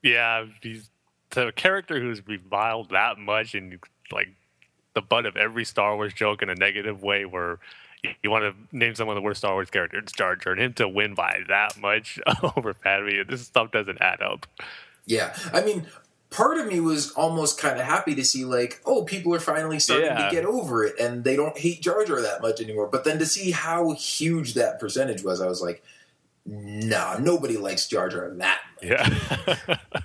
yeah, he's the character who's reviled that much and like the butt of every Star Wars joke in a negative way. Where you, want to name someone the worst Star Wars character, it's Jar Jar, and him to win by that much *laughs* over Padme. This stuff doesn't add up. Yeah, I mean, part of me was almost kind of happy to see like, oh, people are finally starting Yeah. to get over it, and they don't hate Jar Jar that much anymore. But then to see how huge that percentage was, I was like, nah, nobody likes Jar Jar that much. Yeah. *laughs*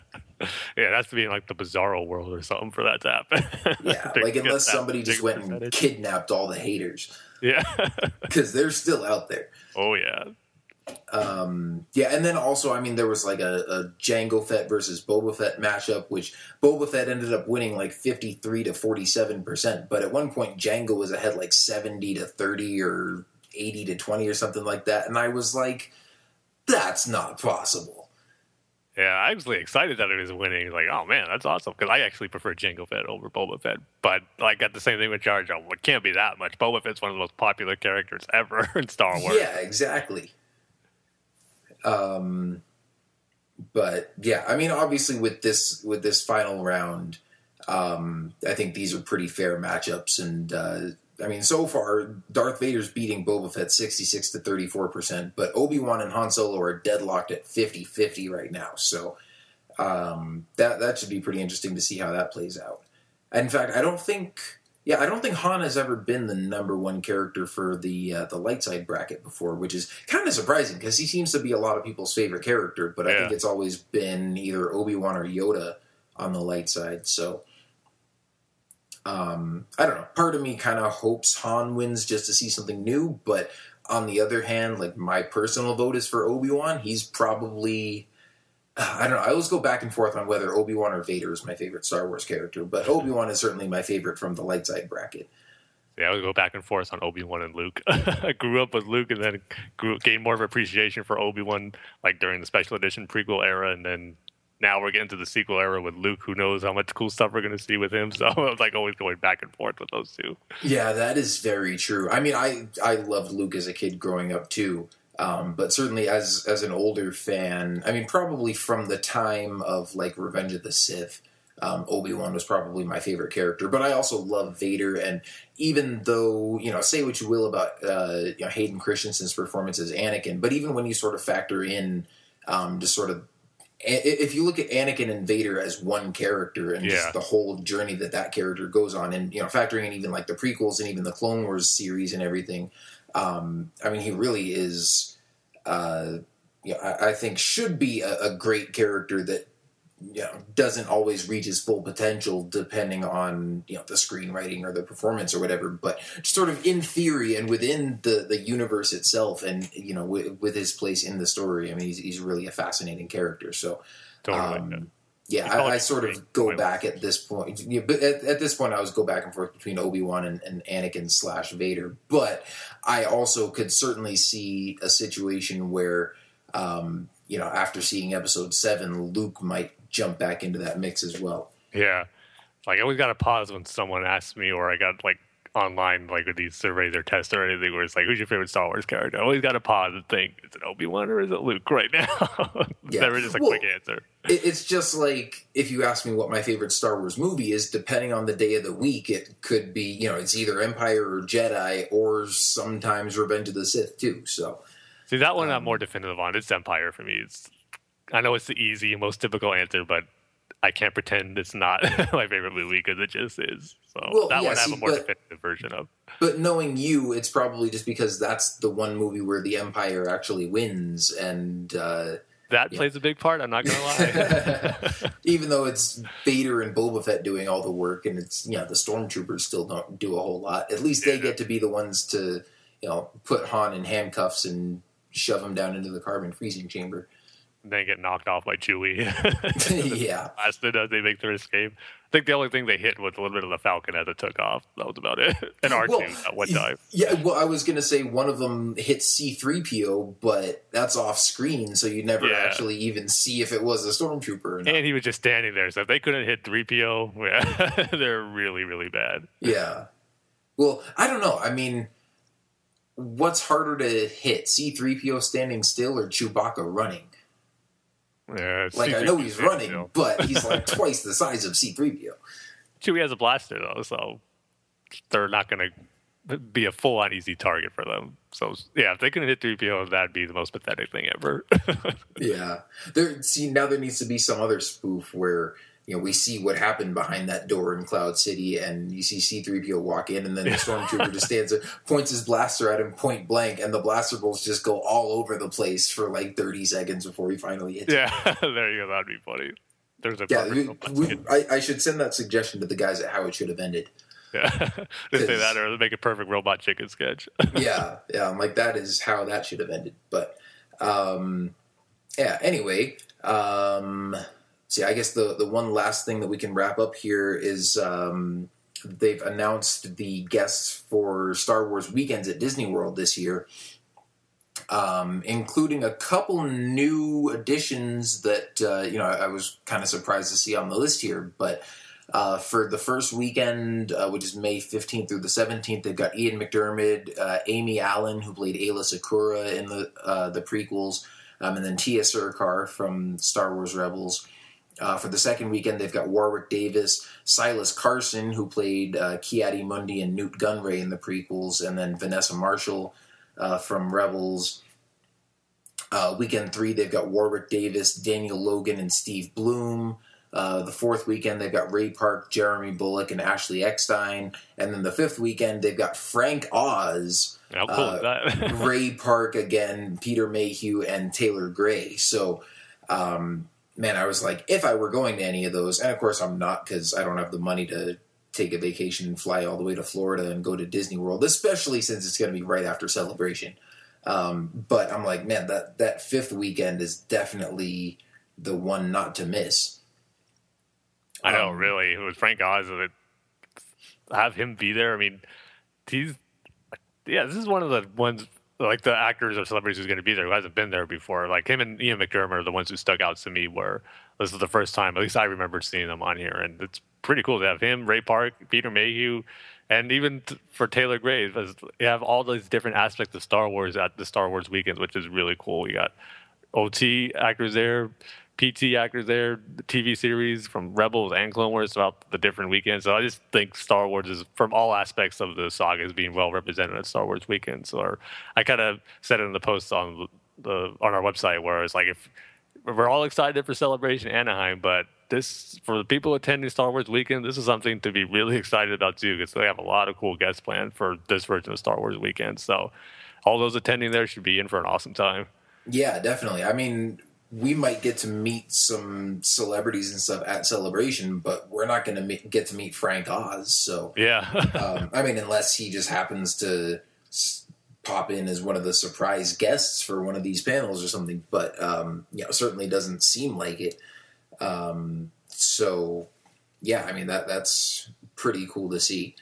Yeah, it has to be in like the bizarro world or something for that to happen. *laughs* Yeah, like unless somebody just went and kidnapped all the haters Yeah. *laughs* because they're still out there. oh yeah. Um, yeah, and then also, I mean, there was like a, a Jango Fett versus Boba Fett matchup, which Boba Fett ended up winning like fifty three to forty seven percent, but at one point Jango was ahead like seventy to thirty or eighty to twenty or something like that, and I was like, that's not possible. Yeah, I was really excited that he was winning. Like, oh man, that's awesome. Because I actually prefer Jango Fett over Boba Fett. But I got the same thing with Jar Jar. Well, it can't be that much. Boba Fett's one of the most popular characters ever *laughs* in Star Wars. Yeah, exactly. Um, but yeah, I mean, obviously with this with this final round, um, I think these are pretty fair matchups, and uh, I mean, so far Darth Vader's beating Boba Fett sixty six to thirty four percent, but Obi Wan and Han Solo are deadlocked at 50-50 right now. So um, that that should be pretty interesting to see how that plays out. In fact, I don't think. Yeah, I don't think Han has ever been the number one character for the uh, the light side bracket before, which is kind of surprising because he seems to be a lot of people's favorite character. But I think it's always been either Obi Wan or Yoda on the light side. So um, I don't know. Part of me kind of hopes Han wins just to see something new, but on the other hand, like my personal vote is for Obi Wan. He's probably I don't know. I always go back and forth on whether Obi Wan or Vader is my favorite Star Wars character, but Obi Wan is certainly my favorite from the light side bracket. Yeah, I would go back and forth on Obi Wan and Luke. *laughs* I grew up with Luke, and then grew, gained more of appreciation for Obi Wan, like during the special edition prequel era, and then now we're getting to the sequel era with Luke. Who knows how much cool stuff we're going to see with him? *laughs* So I was like always going back and forth with those two. Yeah, that is very true. I mean, I I loved Luke as a kid growing up too, um, but certainly as as an older fan, I mean, probably from the time of like Revenge of the Sith, um, Obi Wan was probably my favorite character. But I also love Vader, and even though you know, say what you will about uh, you know Hayden Christensen's performance as Anakin, but even when you sort of factor in um, just sort of if you look at Anakin and Vader as one character and Yeah. just the whole journey that that character goes on, and you know, factoring in even like the prequels and even the Clone Wars series and everything, um, I mean, he really is, uh, you know, I, I think should be a, a great character that you know doesn't always reach his full potential depending on you know the screenwriting or the performance or whatever but sort of in theory and within the the universe itself and you know with, with his place in the story i mean he's, he's really a fascinating character so Totally. um, yeah, I, I sort of go back at this point. Yeah, but at, at this point, I was go back and forth between Obi Wan and, and Anakin slash Vader. But I also could certainly see a situation where, um, you know, after seeing episode seven, Luke might jump back into that mix as well. Yeah. Like I always got to pause when someone asks me, or I got like online, like with these surveys or tests or anything, where it's like, "Who's your favorite Star Wars character?" I always got to pause and think, "Is it Obi Wan or is it Luke right now?" *laughs* Yeah. Never just a Well, quick answer. It's just like if you ask me what my favorite Star Wars movie is, depending on the day of the week, it could be you know it's either Empire or Jedi, or sometimes Revenge of the Sith too. So See that one I'm Um, more definitive on. It's Empire for me. It's I know it's the easy, most typical answer, but I can't pretend it's not *laughs* my favorite movie because it just is. So Well, that yeah, one I have a more but- definitive version of. But knowing you, it's probably just because that's the one movie where the Empire actually wins, and uh, That plays a big part. I'm not gonna lie. *laughs* even though it's Vader and Boba Fett doing all the work, and it's you know the stormtroopers still don't do a whole lot. At least they Yeah. get to be the ones to you know put Han in handcuffs and shove him down into the carbon freezing chamber. Then get knocked off by Chewie. *laughs* yeah, *laughs* Blasted as they make their escape. I think the only thing they hit was a little bit of the Falcon as it took off. That was about it. *laughs* And R2 Well, at one time. Yeah, well, I was gonna say one of them hit C three PO, but that's off screen, so you never Yeah. actually even see if it was a stormtrooper. Or not. And he was just standing there. So if they couldn't hit 3PO, yeah, they're really, really bad. Yeah. Well, I don't know. I mean, what's harder to hit, C three PO standing still or Chewbacca running? Yeah, Like I C-3PO know he's running, still. but he's like *laughs* twice the size of C three PO. Chewie has a blaster though, so they're not going to be a full on easy target for them. So yeah, if they can hit 3PO, that'd be the most pathetic thing ever. *laughs* Yeah. There see now there needs to be some other spoof where you know we see what happened behind that door in Cloud City, and you see C three PO walk in, and then the stormtrooper just stands there, points his blaster at him point blank, and the blaster bolts just go all over the place for like thirty seconds before he finally hits. him. yeah, *laughs* there you go. That'd be funny. There's a Yeah, we, we. I, I should send that suggestion to the guys at how it should have ended. Yeah, *laughs* just say that or make a perfect robot chicken sketch. *laughs* yeah, yeah. I'm like that is how that should have ended. But um, yeah. Anyway, um, see, I guess the the one last thing that we can wrap up here is um, they've announced the guests for Star Wars weekends at Disney World this year. Um, including a couple new additions that uh, you know I, I was kind of surprised to see on the list here, but uh, for the first weekend, uh, which is May 15th through the 17th, they've got Ian McDiarmid, uh, Amy Allen, who played Aayla Secura in the uh, the prequels, um, and then Tiya Sircar from Star Wars Rebels. Uh, for the second weekend, they've got Warwick Davis, Silas Carson, who played uh, Ki-Adi-Mundi and Nute Gunray in the prequels, and then Vanessa Marshall uh, from Rebels. Uh, weekend three, they've got Warwick Davis, Daniel Logan, and Steve Blum. Uh, the fourth weekend, they've got Ray Park, Jeremy Bulloch, and Ashley Eckstein. And then the fifth weekend, they've got Frank Oz, cool? *laughs* Ray Park again, Peter Mayhew, and Taylor Gray. So, um, man, I was like, if I were going to any of those, and of course I'm not because I don't have the money to take a vacation and fly all the way to Florida and go to Disney World, especially since it's going to be right after Celebration. Um, but I'm like, man, that that fifth weekend is definitely the one not to miss. I know, Um, really. With Frank Oz, it, have him be there. I mean, he's yeah. This is one of the ones like the actors or celebrities who's going to be there who hasn't been there before. Like him and Ian McDiarmid are the ones who stuck out to me. Where this is the first time, at least I remember seeing them on here, and it's pretty cool to have him, Ray Park, Peter Mayhew. And even t- for Taylor because you have all these different aspects of Star Wars at the Star Wars weekends, which is really cool. You got OT actors there, PT actors there, the TV series from Rebels and Clone Wars throughout the different weekends. So I just think Star Wars is from all aspects of the saga is being well represented at Star Wars weekends. Or I kind of said it in the post on the on our website where it's like if we're all excited for Celebration Anaheim, but this for the people attending Star Wars weekend, this is something to be really *laughs* excited about too, because they have a lot of cool guests planned for this version of Star Wars weekend. So all those attending there should be in for an awesome time. Yeah, definitely. I mean, we might get to meet some celebrities and stuff at Celebration, but we're not going to get to meet Frank Oz. So, Yeah. *laughs* um, I mean, unless he just happens to s- pop in as one of the surprise guests for one of these panels or something, but um, you know, certainly doesn't seem like it. Um, so, yeah, I mean that that's pretty cool to see.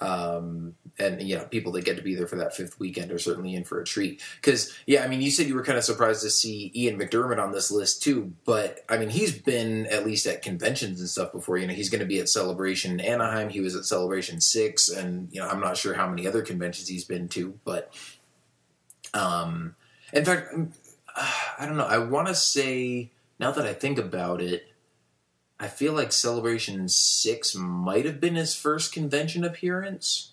Um, and you know, people that get to be there for that fifth weekend are certainly in for a treat. Because yeah, I mean, you said you were kind of surprised to see Ian McDiarmid on this list too, but I mean, he's been at least at conventions and stuff before. You know, he's going to be at Celebration Anaheim. He was at Celebration Six, and you know, I'm not sure how many other conventions he's been to, but um, in fact, *sighs* I don't know. I want to say now that I think about it. I feel like Celebration Six might have been his first convention appearance.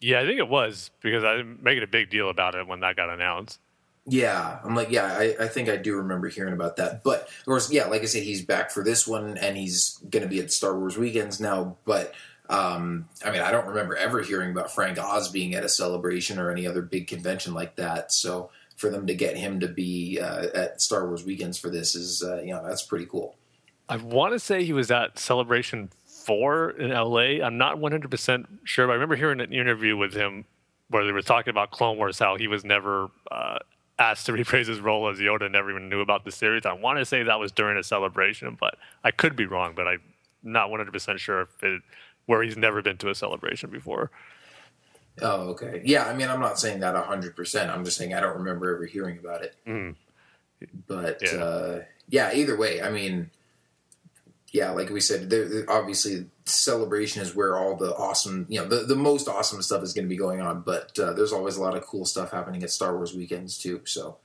Yeah, I think it was because I didn't make it a big deal about it when that got announced. Yeah, I'm like, yeah, I, I think I do remember hearing about that. But of course, yeah, like I said, he's back for this one, and he's going to be at Star Wars weekends now. But um, I mean, I don't remember ever hearing about Frank Oz being at a celebration or any other big convention like that. So for them to get him to be uh, at Star Wars weekends for this is, uh, you know, that's pretty cool. I want to say he was at Celebration Four in LA. I'm not 100 percent sure, but I remember hearing an interview with him where they were talking about Clone Wars, how he was never uh, asked to reprise his role as Yoda, and never even knew about the series. I want to say that was during a celebration, but I could be wrong. But I'm not 100 percent sure if it where he's never been to a celebration before. Oh, okay. Yeah, I mean, I'm not saying that 100%. I'm just saying I don't remember ever hearing about it. Mm. But Yeah. uh, yeah, either way, I mean, yeah, like we said, there, there- obviously celebration is where all the awesome, you know, the, the most awesome stuff is going to be going on. But uh, there's always a lot of cool stuff happening at Star Wars weekends too. So,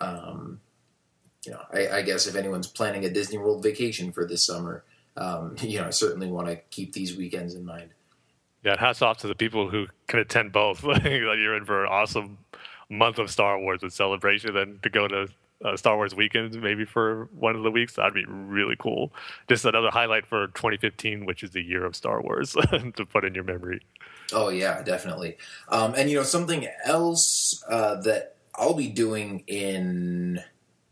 um, you know, I, I guess if anyone's planning a Disney World vacation for this summer, um, *laughs* you know, I certainly want to keep these weekends in mind. Yeah, hats off to the people who can attend both. *laughs* like you're in for an awesome month of Star Wars with celebration, then to go to uh, Star Wars weekends maybe for one of the weeks. That'd be really cool. Just another highlight for 2015, which is the year of Star Wars, *laughs* to put in your memory. Oh yeah, definitely. Um, and you know something else uh, that I'll be doing in,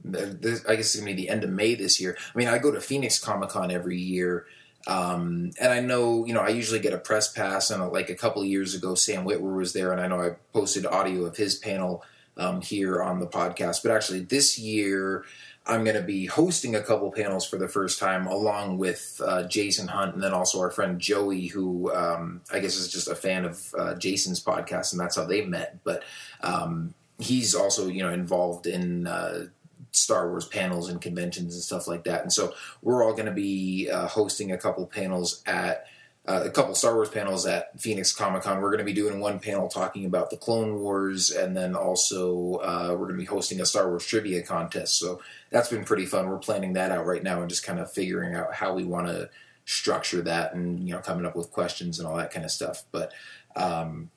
this, I guess it's gonna be the end of May this year. I mean, I go to Phoenix Comic Con every year, um, and I know you know I usually get a press pass. And like a couple years ago, Sam Witwer was there, and I know I posted audio of his panel um, here on the podcast. But actually, this year. I'm going to be hosting a couple panels for the first time, along with uh, Jason Hunt, and then also our friend Joey, who um, I guess is just a fan of uh, Jason's podcast, and that's how they met. But um, he's also, you know, involved in uh, Star Wars panels and conventions and stuff like that. And so we're all going to be uh, hosting a couple panels at uh, a couple Star Wars panels at Phoenix Comic Con. We're going to be doing one panel talking about the Clone Wars, and then also uh, we're going to be hosting a Star Wars trivia contest. So that's been pretty fun. We're planning that out right now and just kind of figuring out how we want to structure that, and you know, coming up with questions and all that kind of stuff. But um,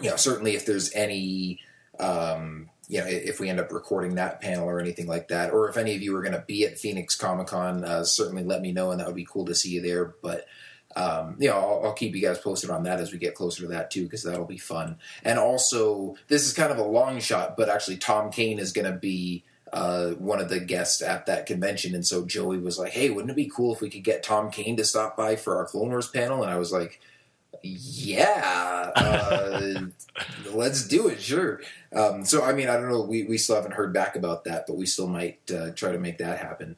you know, certainly if there's any um, you know, if we end up recording that panel or anything like that, or if any of you are going to be at Phoenix Comic Con, uh, certainly let me know, and that would be cool to see you there. But um, you know, I'll, I'll keep you guys posted on that as we get closer to that too, because that'll be fun. And also, this is kind of a long shot, but actually, Tom Kane is going to be uh, one of the guests at that convention, and so Joey was like, "Hey, wouldn't it be cool if we could get Tom Kane to stop by for our Clone Wars panel?" And I was like. Yeah, uh, *laughs* let's do it. Sure. Um, so, I mean, I don't know. We, we still haven't heard back about that, but we still might uh, try to make that happen.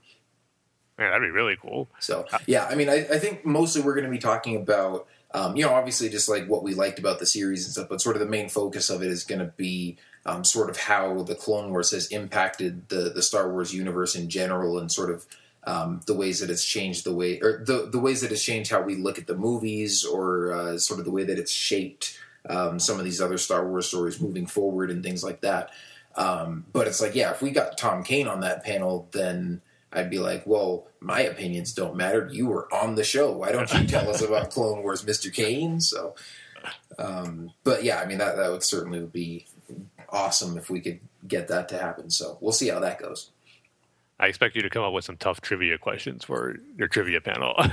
Man, that'd be really cool. So, yeah, I mean, I, I think mostly we're going to be talking about, um, you know, obviously just like what we liked about the series and stuff, but sort of the main focus of it is going to be um, sort of how the Clone Wars has impacted the, the Star Wars universe in general and sort of um, the ways that it's changed the way, or the, the ways that it's changed how we look at the movies or uh, sort of the way that it's shaped um, some of these other Star Wars stories moving forward and things like that. Um, but it's like, yeah, if we got Tom Kane on that panel, then I'd be like, well, my opinions don't matter. You were on the show. Why don't you tell us about *laughs* Clone Wars, Mr. Kane? So, um, but yeah, I mean, that, that would certainly be awesome if we could get that to happen. So we'll see how that goes. I expect you to come up with some tough trivia questions for your trivia panel. *laughs*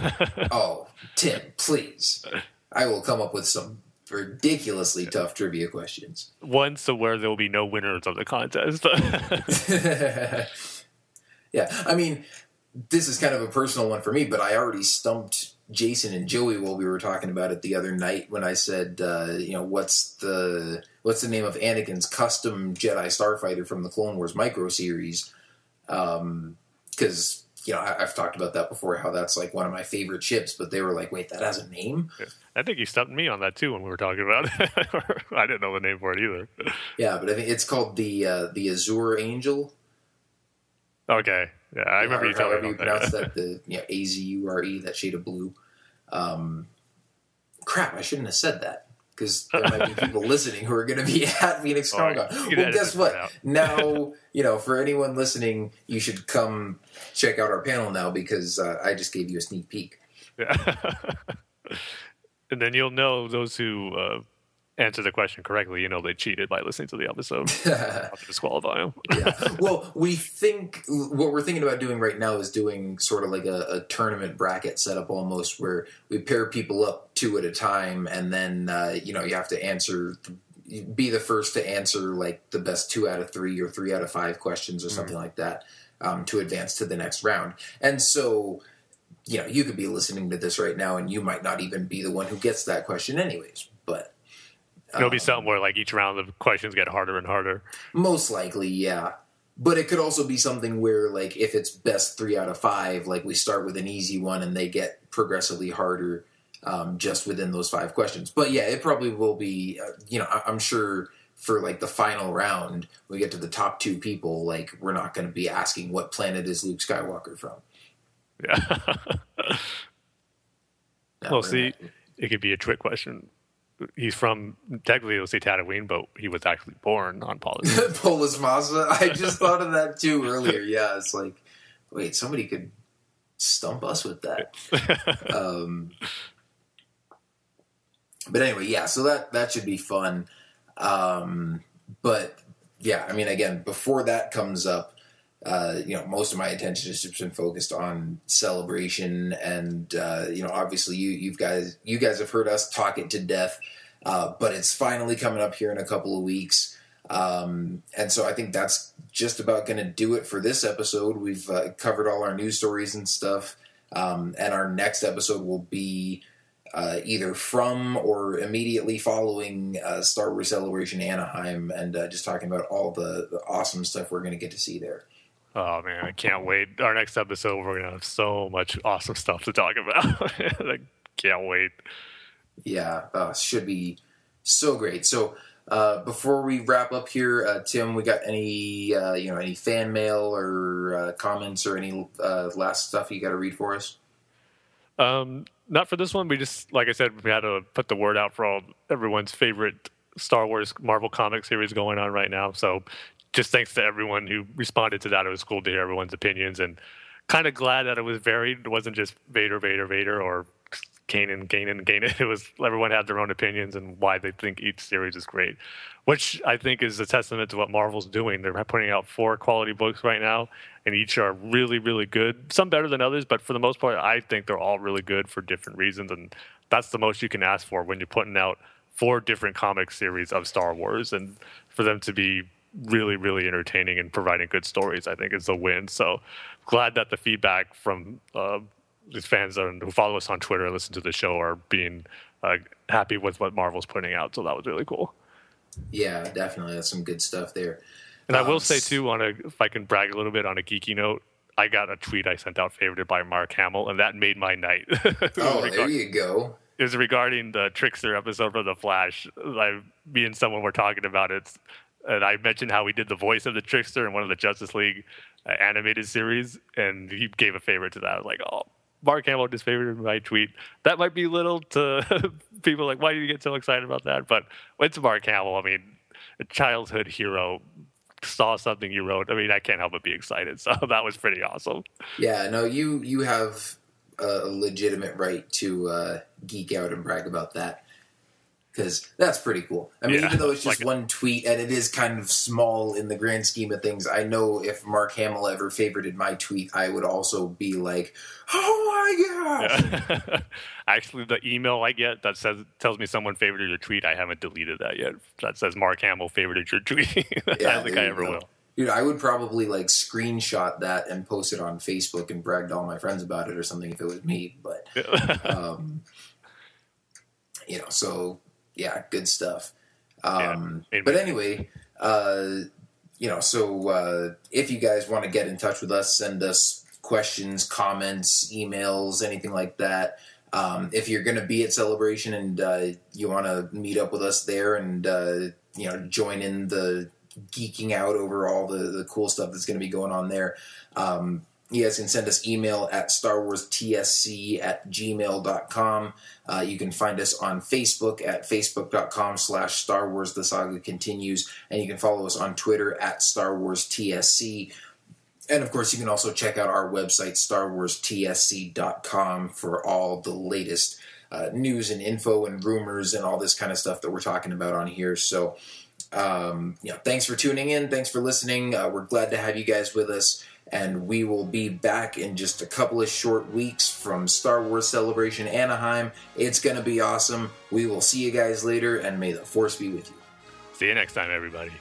Oh, Tim, please. I will come up with some ridiculously tough trivia questions. One so where there will be no winners of the contest. *laughs* yeah, I mean, this is kind of a personal one for me, but I already stumped Jason and Joey while we were talking about it the other night when I said, uh, you know, what's the what's the name of Anakin's custom Jedi starfighter from the Clone Wars micro series? Because you know, I, I've talked about that before. How that's like one of my favorite ships, but they were like, "Wait, that has a name." I think you stumped me on that too when we were talking about it. *laughs* I didn't know the name for it either. Yeah, but I think it's called the uh, the Azure Angel. Okay, yeah, I remember Or you telling me you pronounce that. *laughs* The you know, A Z U R E, that shade of blue. Um, crap, I shouldn't have said that because there might be people *laughs* listening who are going to be *laughs* at Phoenix Oh, Comic Con. Well, guess what? Now you know. For anyone listening, you should come check out our panel now because uh, I just gave you a sneak peek. Yeah. and then you'll know those who uh, answer the question correctly. You know they cheated by listening to the episode. *laughs* To disqualify them. yeah. *laughs* Well, we think what we're thinking about doing right now is doing sort of like a, a tournament bracket setup almost, where we pair people up two at a time, and then uh, you know you have to answer, be the first to answer like the best two out of three or three out of five questions or something like that um, to advance to the next round. And so, you know, you could be listening to this right now, and you might not even be the one who gets that question, anyways. It'll be um, something where like each round the questions get harder and harder. Most likely, yeah. But it could also be something where, like, if it's best three out of five, like we start with an easy one and they get progressively harder um, just within those five questions. But yeah, it probably will be, uh, you know, I- I'm sure for like the final round, we get to the top two people, like, we're not going to be asking what planet is Luke Skywalker from. Yeah. *laughs* No, well, we're see, not. it could be a trick question. He's from technically it'll say Tatooine, but he was actually born on Polygon. Polis Massa. I just thought of that too earlier. Yeah, it's like, wait, somebody could stump us with that. *laughs* um, but anyway, yeah. So that that should be fun. Um, but yeah, I mean, again, before that comes up, uh, you know, most of my attention has just been focused on celebration, and uh, you know, obviously, you you guys you guys have heard us talk it to death, uh, but it's finally coming up here in a couple of weeks. Um, and so I think that's just about going to do it for this episode. We've uh, covered all our news stories and stuff. Um, and our next episode will be uh, either from or immediately following uh, Star Wars Celebration Anaheim and uh, just talking about all the, the awesome stuff we're going to get to see there. Oh man, I can't wait. Our next episode, we're gonna have so much awesome stuff to talk about. *laughs* I can't wait. Yeah, uh, should be so great. So uh, before we wrap up here, uh, Tim, we got any uh, you know any fan mail or uh, comments or any uh, last stuff you got to read for us? Um, not for this one. We just, like I said, we had to put the word out for all everyone's favorite Star Wars Marvel comic series going on right now. So, just thanks to everyone who responded to that. It was cool to hear everyone's opinions, and kind of glad that it was varied. It wasn't just Vader, Vader, Vader, or Kanan, Kanan, Kanan. *laughs* It was everyone had their own opinions and why they think each series is great, which I think is a testament to what Marvel's doing. They're putting out four quality books right now, and each are really, really good. Some better than others, but for the most part, I think they're all really good for different reasons, and that's the most you can ask for when you're putting out four different comic series of Star Wars, and for them to be really, really entertaining and providing good stories, I think is a win. So glad that the feedback from uh, these fans who follow us on Twitter and listen to the show are being uh, happy with what Marvel's putting out. So that was really cool. Yeah, definitely. That's some good stuff there. And I will Um, say too, on a if I can brag a little bit on a geeky note, I got a tweet I sent out favorited by Mark Hamill, and that made my night. *laughs* Oh, there you go. it was regarding the Trickster episode for The Flash. I, me and someone were talking about it, and I mentioned how we did the voice of the Trickster in one of the Justice League uh, animated series, and he gave a favorite to that. I was like, oh. Mark Hamill just favorited my tweet. That might be little to *laughs* people like, why do you get so excited about that? But it's Mark Hamill. I mean, a childhood hero saw something you wrote. I mean, I can't help but be excited. *laughs* So that was pretty awesome. Yeah, no, you you have a legitimate right to uh, geek out and brag about that because that's pretty cool. I mean, Yeah, even though it's *laughs* just like- one tweet and it is kind of small in the grand scheme of things, I know if Mark Hamill ever favorited my tweet, I would also be like, "Oh my god!" *laughs* Actually, the email I get that says tells me someone favorited your tweet, I haven't deleted that yet. That says Mark Hamill favorited your tweet. *laughs* I don't think I ever go. will. Dude, I would probably like screenshot that and post it on Facebook and brag to all my friends about it or something if it was me. But um, you know, so yeah, good stuff. Um, Yeah, but anyway, uh, you know, so uh, if you guys want to get in touch with us, send us questions, comments, emails, anything like that. Um, if you're going to be at Celebration and uh, you want to meet up with us there and uh, you know join in the geeking out over all the, the cool stuff that's going to be going on there, um, you guys can send us email at Star Wars TSC at gmail.com. Uh, you can find us on Facebook at facebook.com slash Star Wars The Saga Continues. And you can follow us on Twitter at Star Wars TSC. And of course, you can also check out our website, starwarstsc.com, for all the latest uh, news and info and rumors and all this kind of stuff that we're talking about on here. So, um, know, thanks for tuning in. Thanks for listening. Uh, we're glad to have you guys with us and we will be back in just a couple of short weeks from Star Wars Celebration Anaheim. It's going to be awesome. We will see you guys later, and may the Force be with you. See you next time, everybody.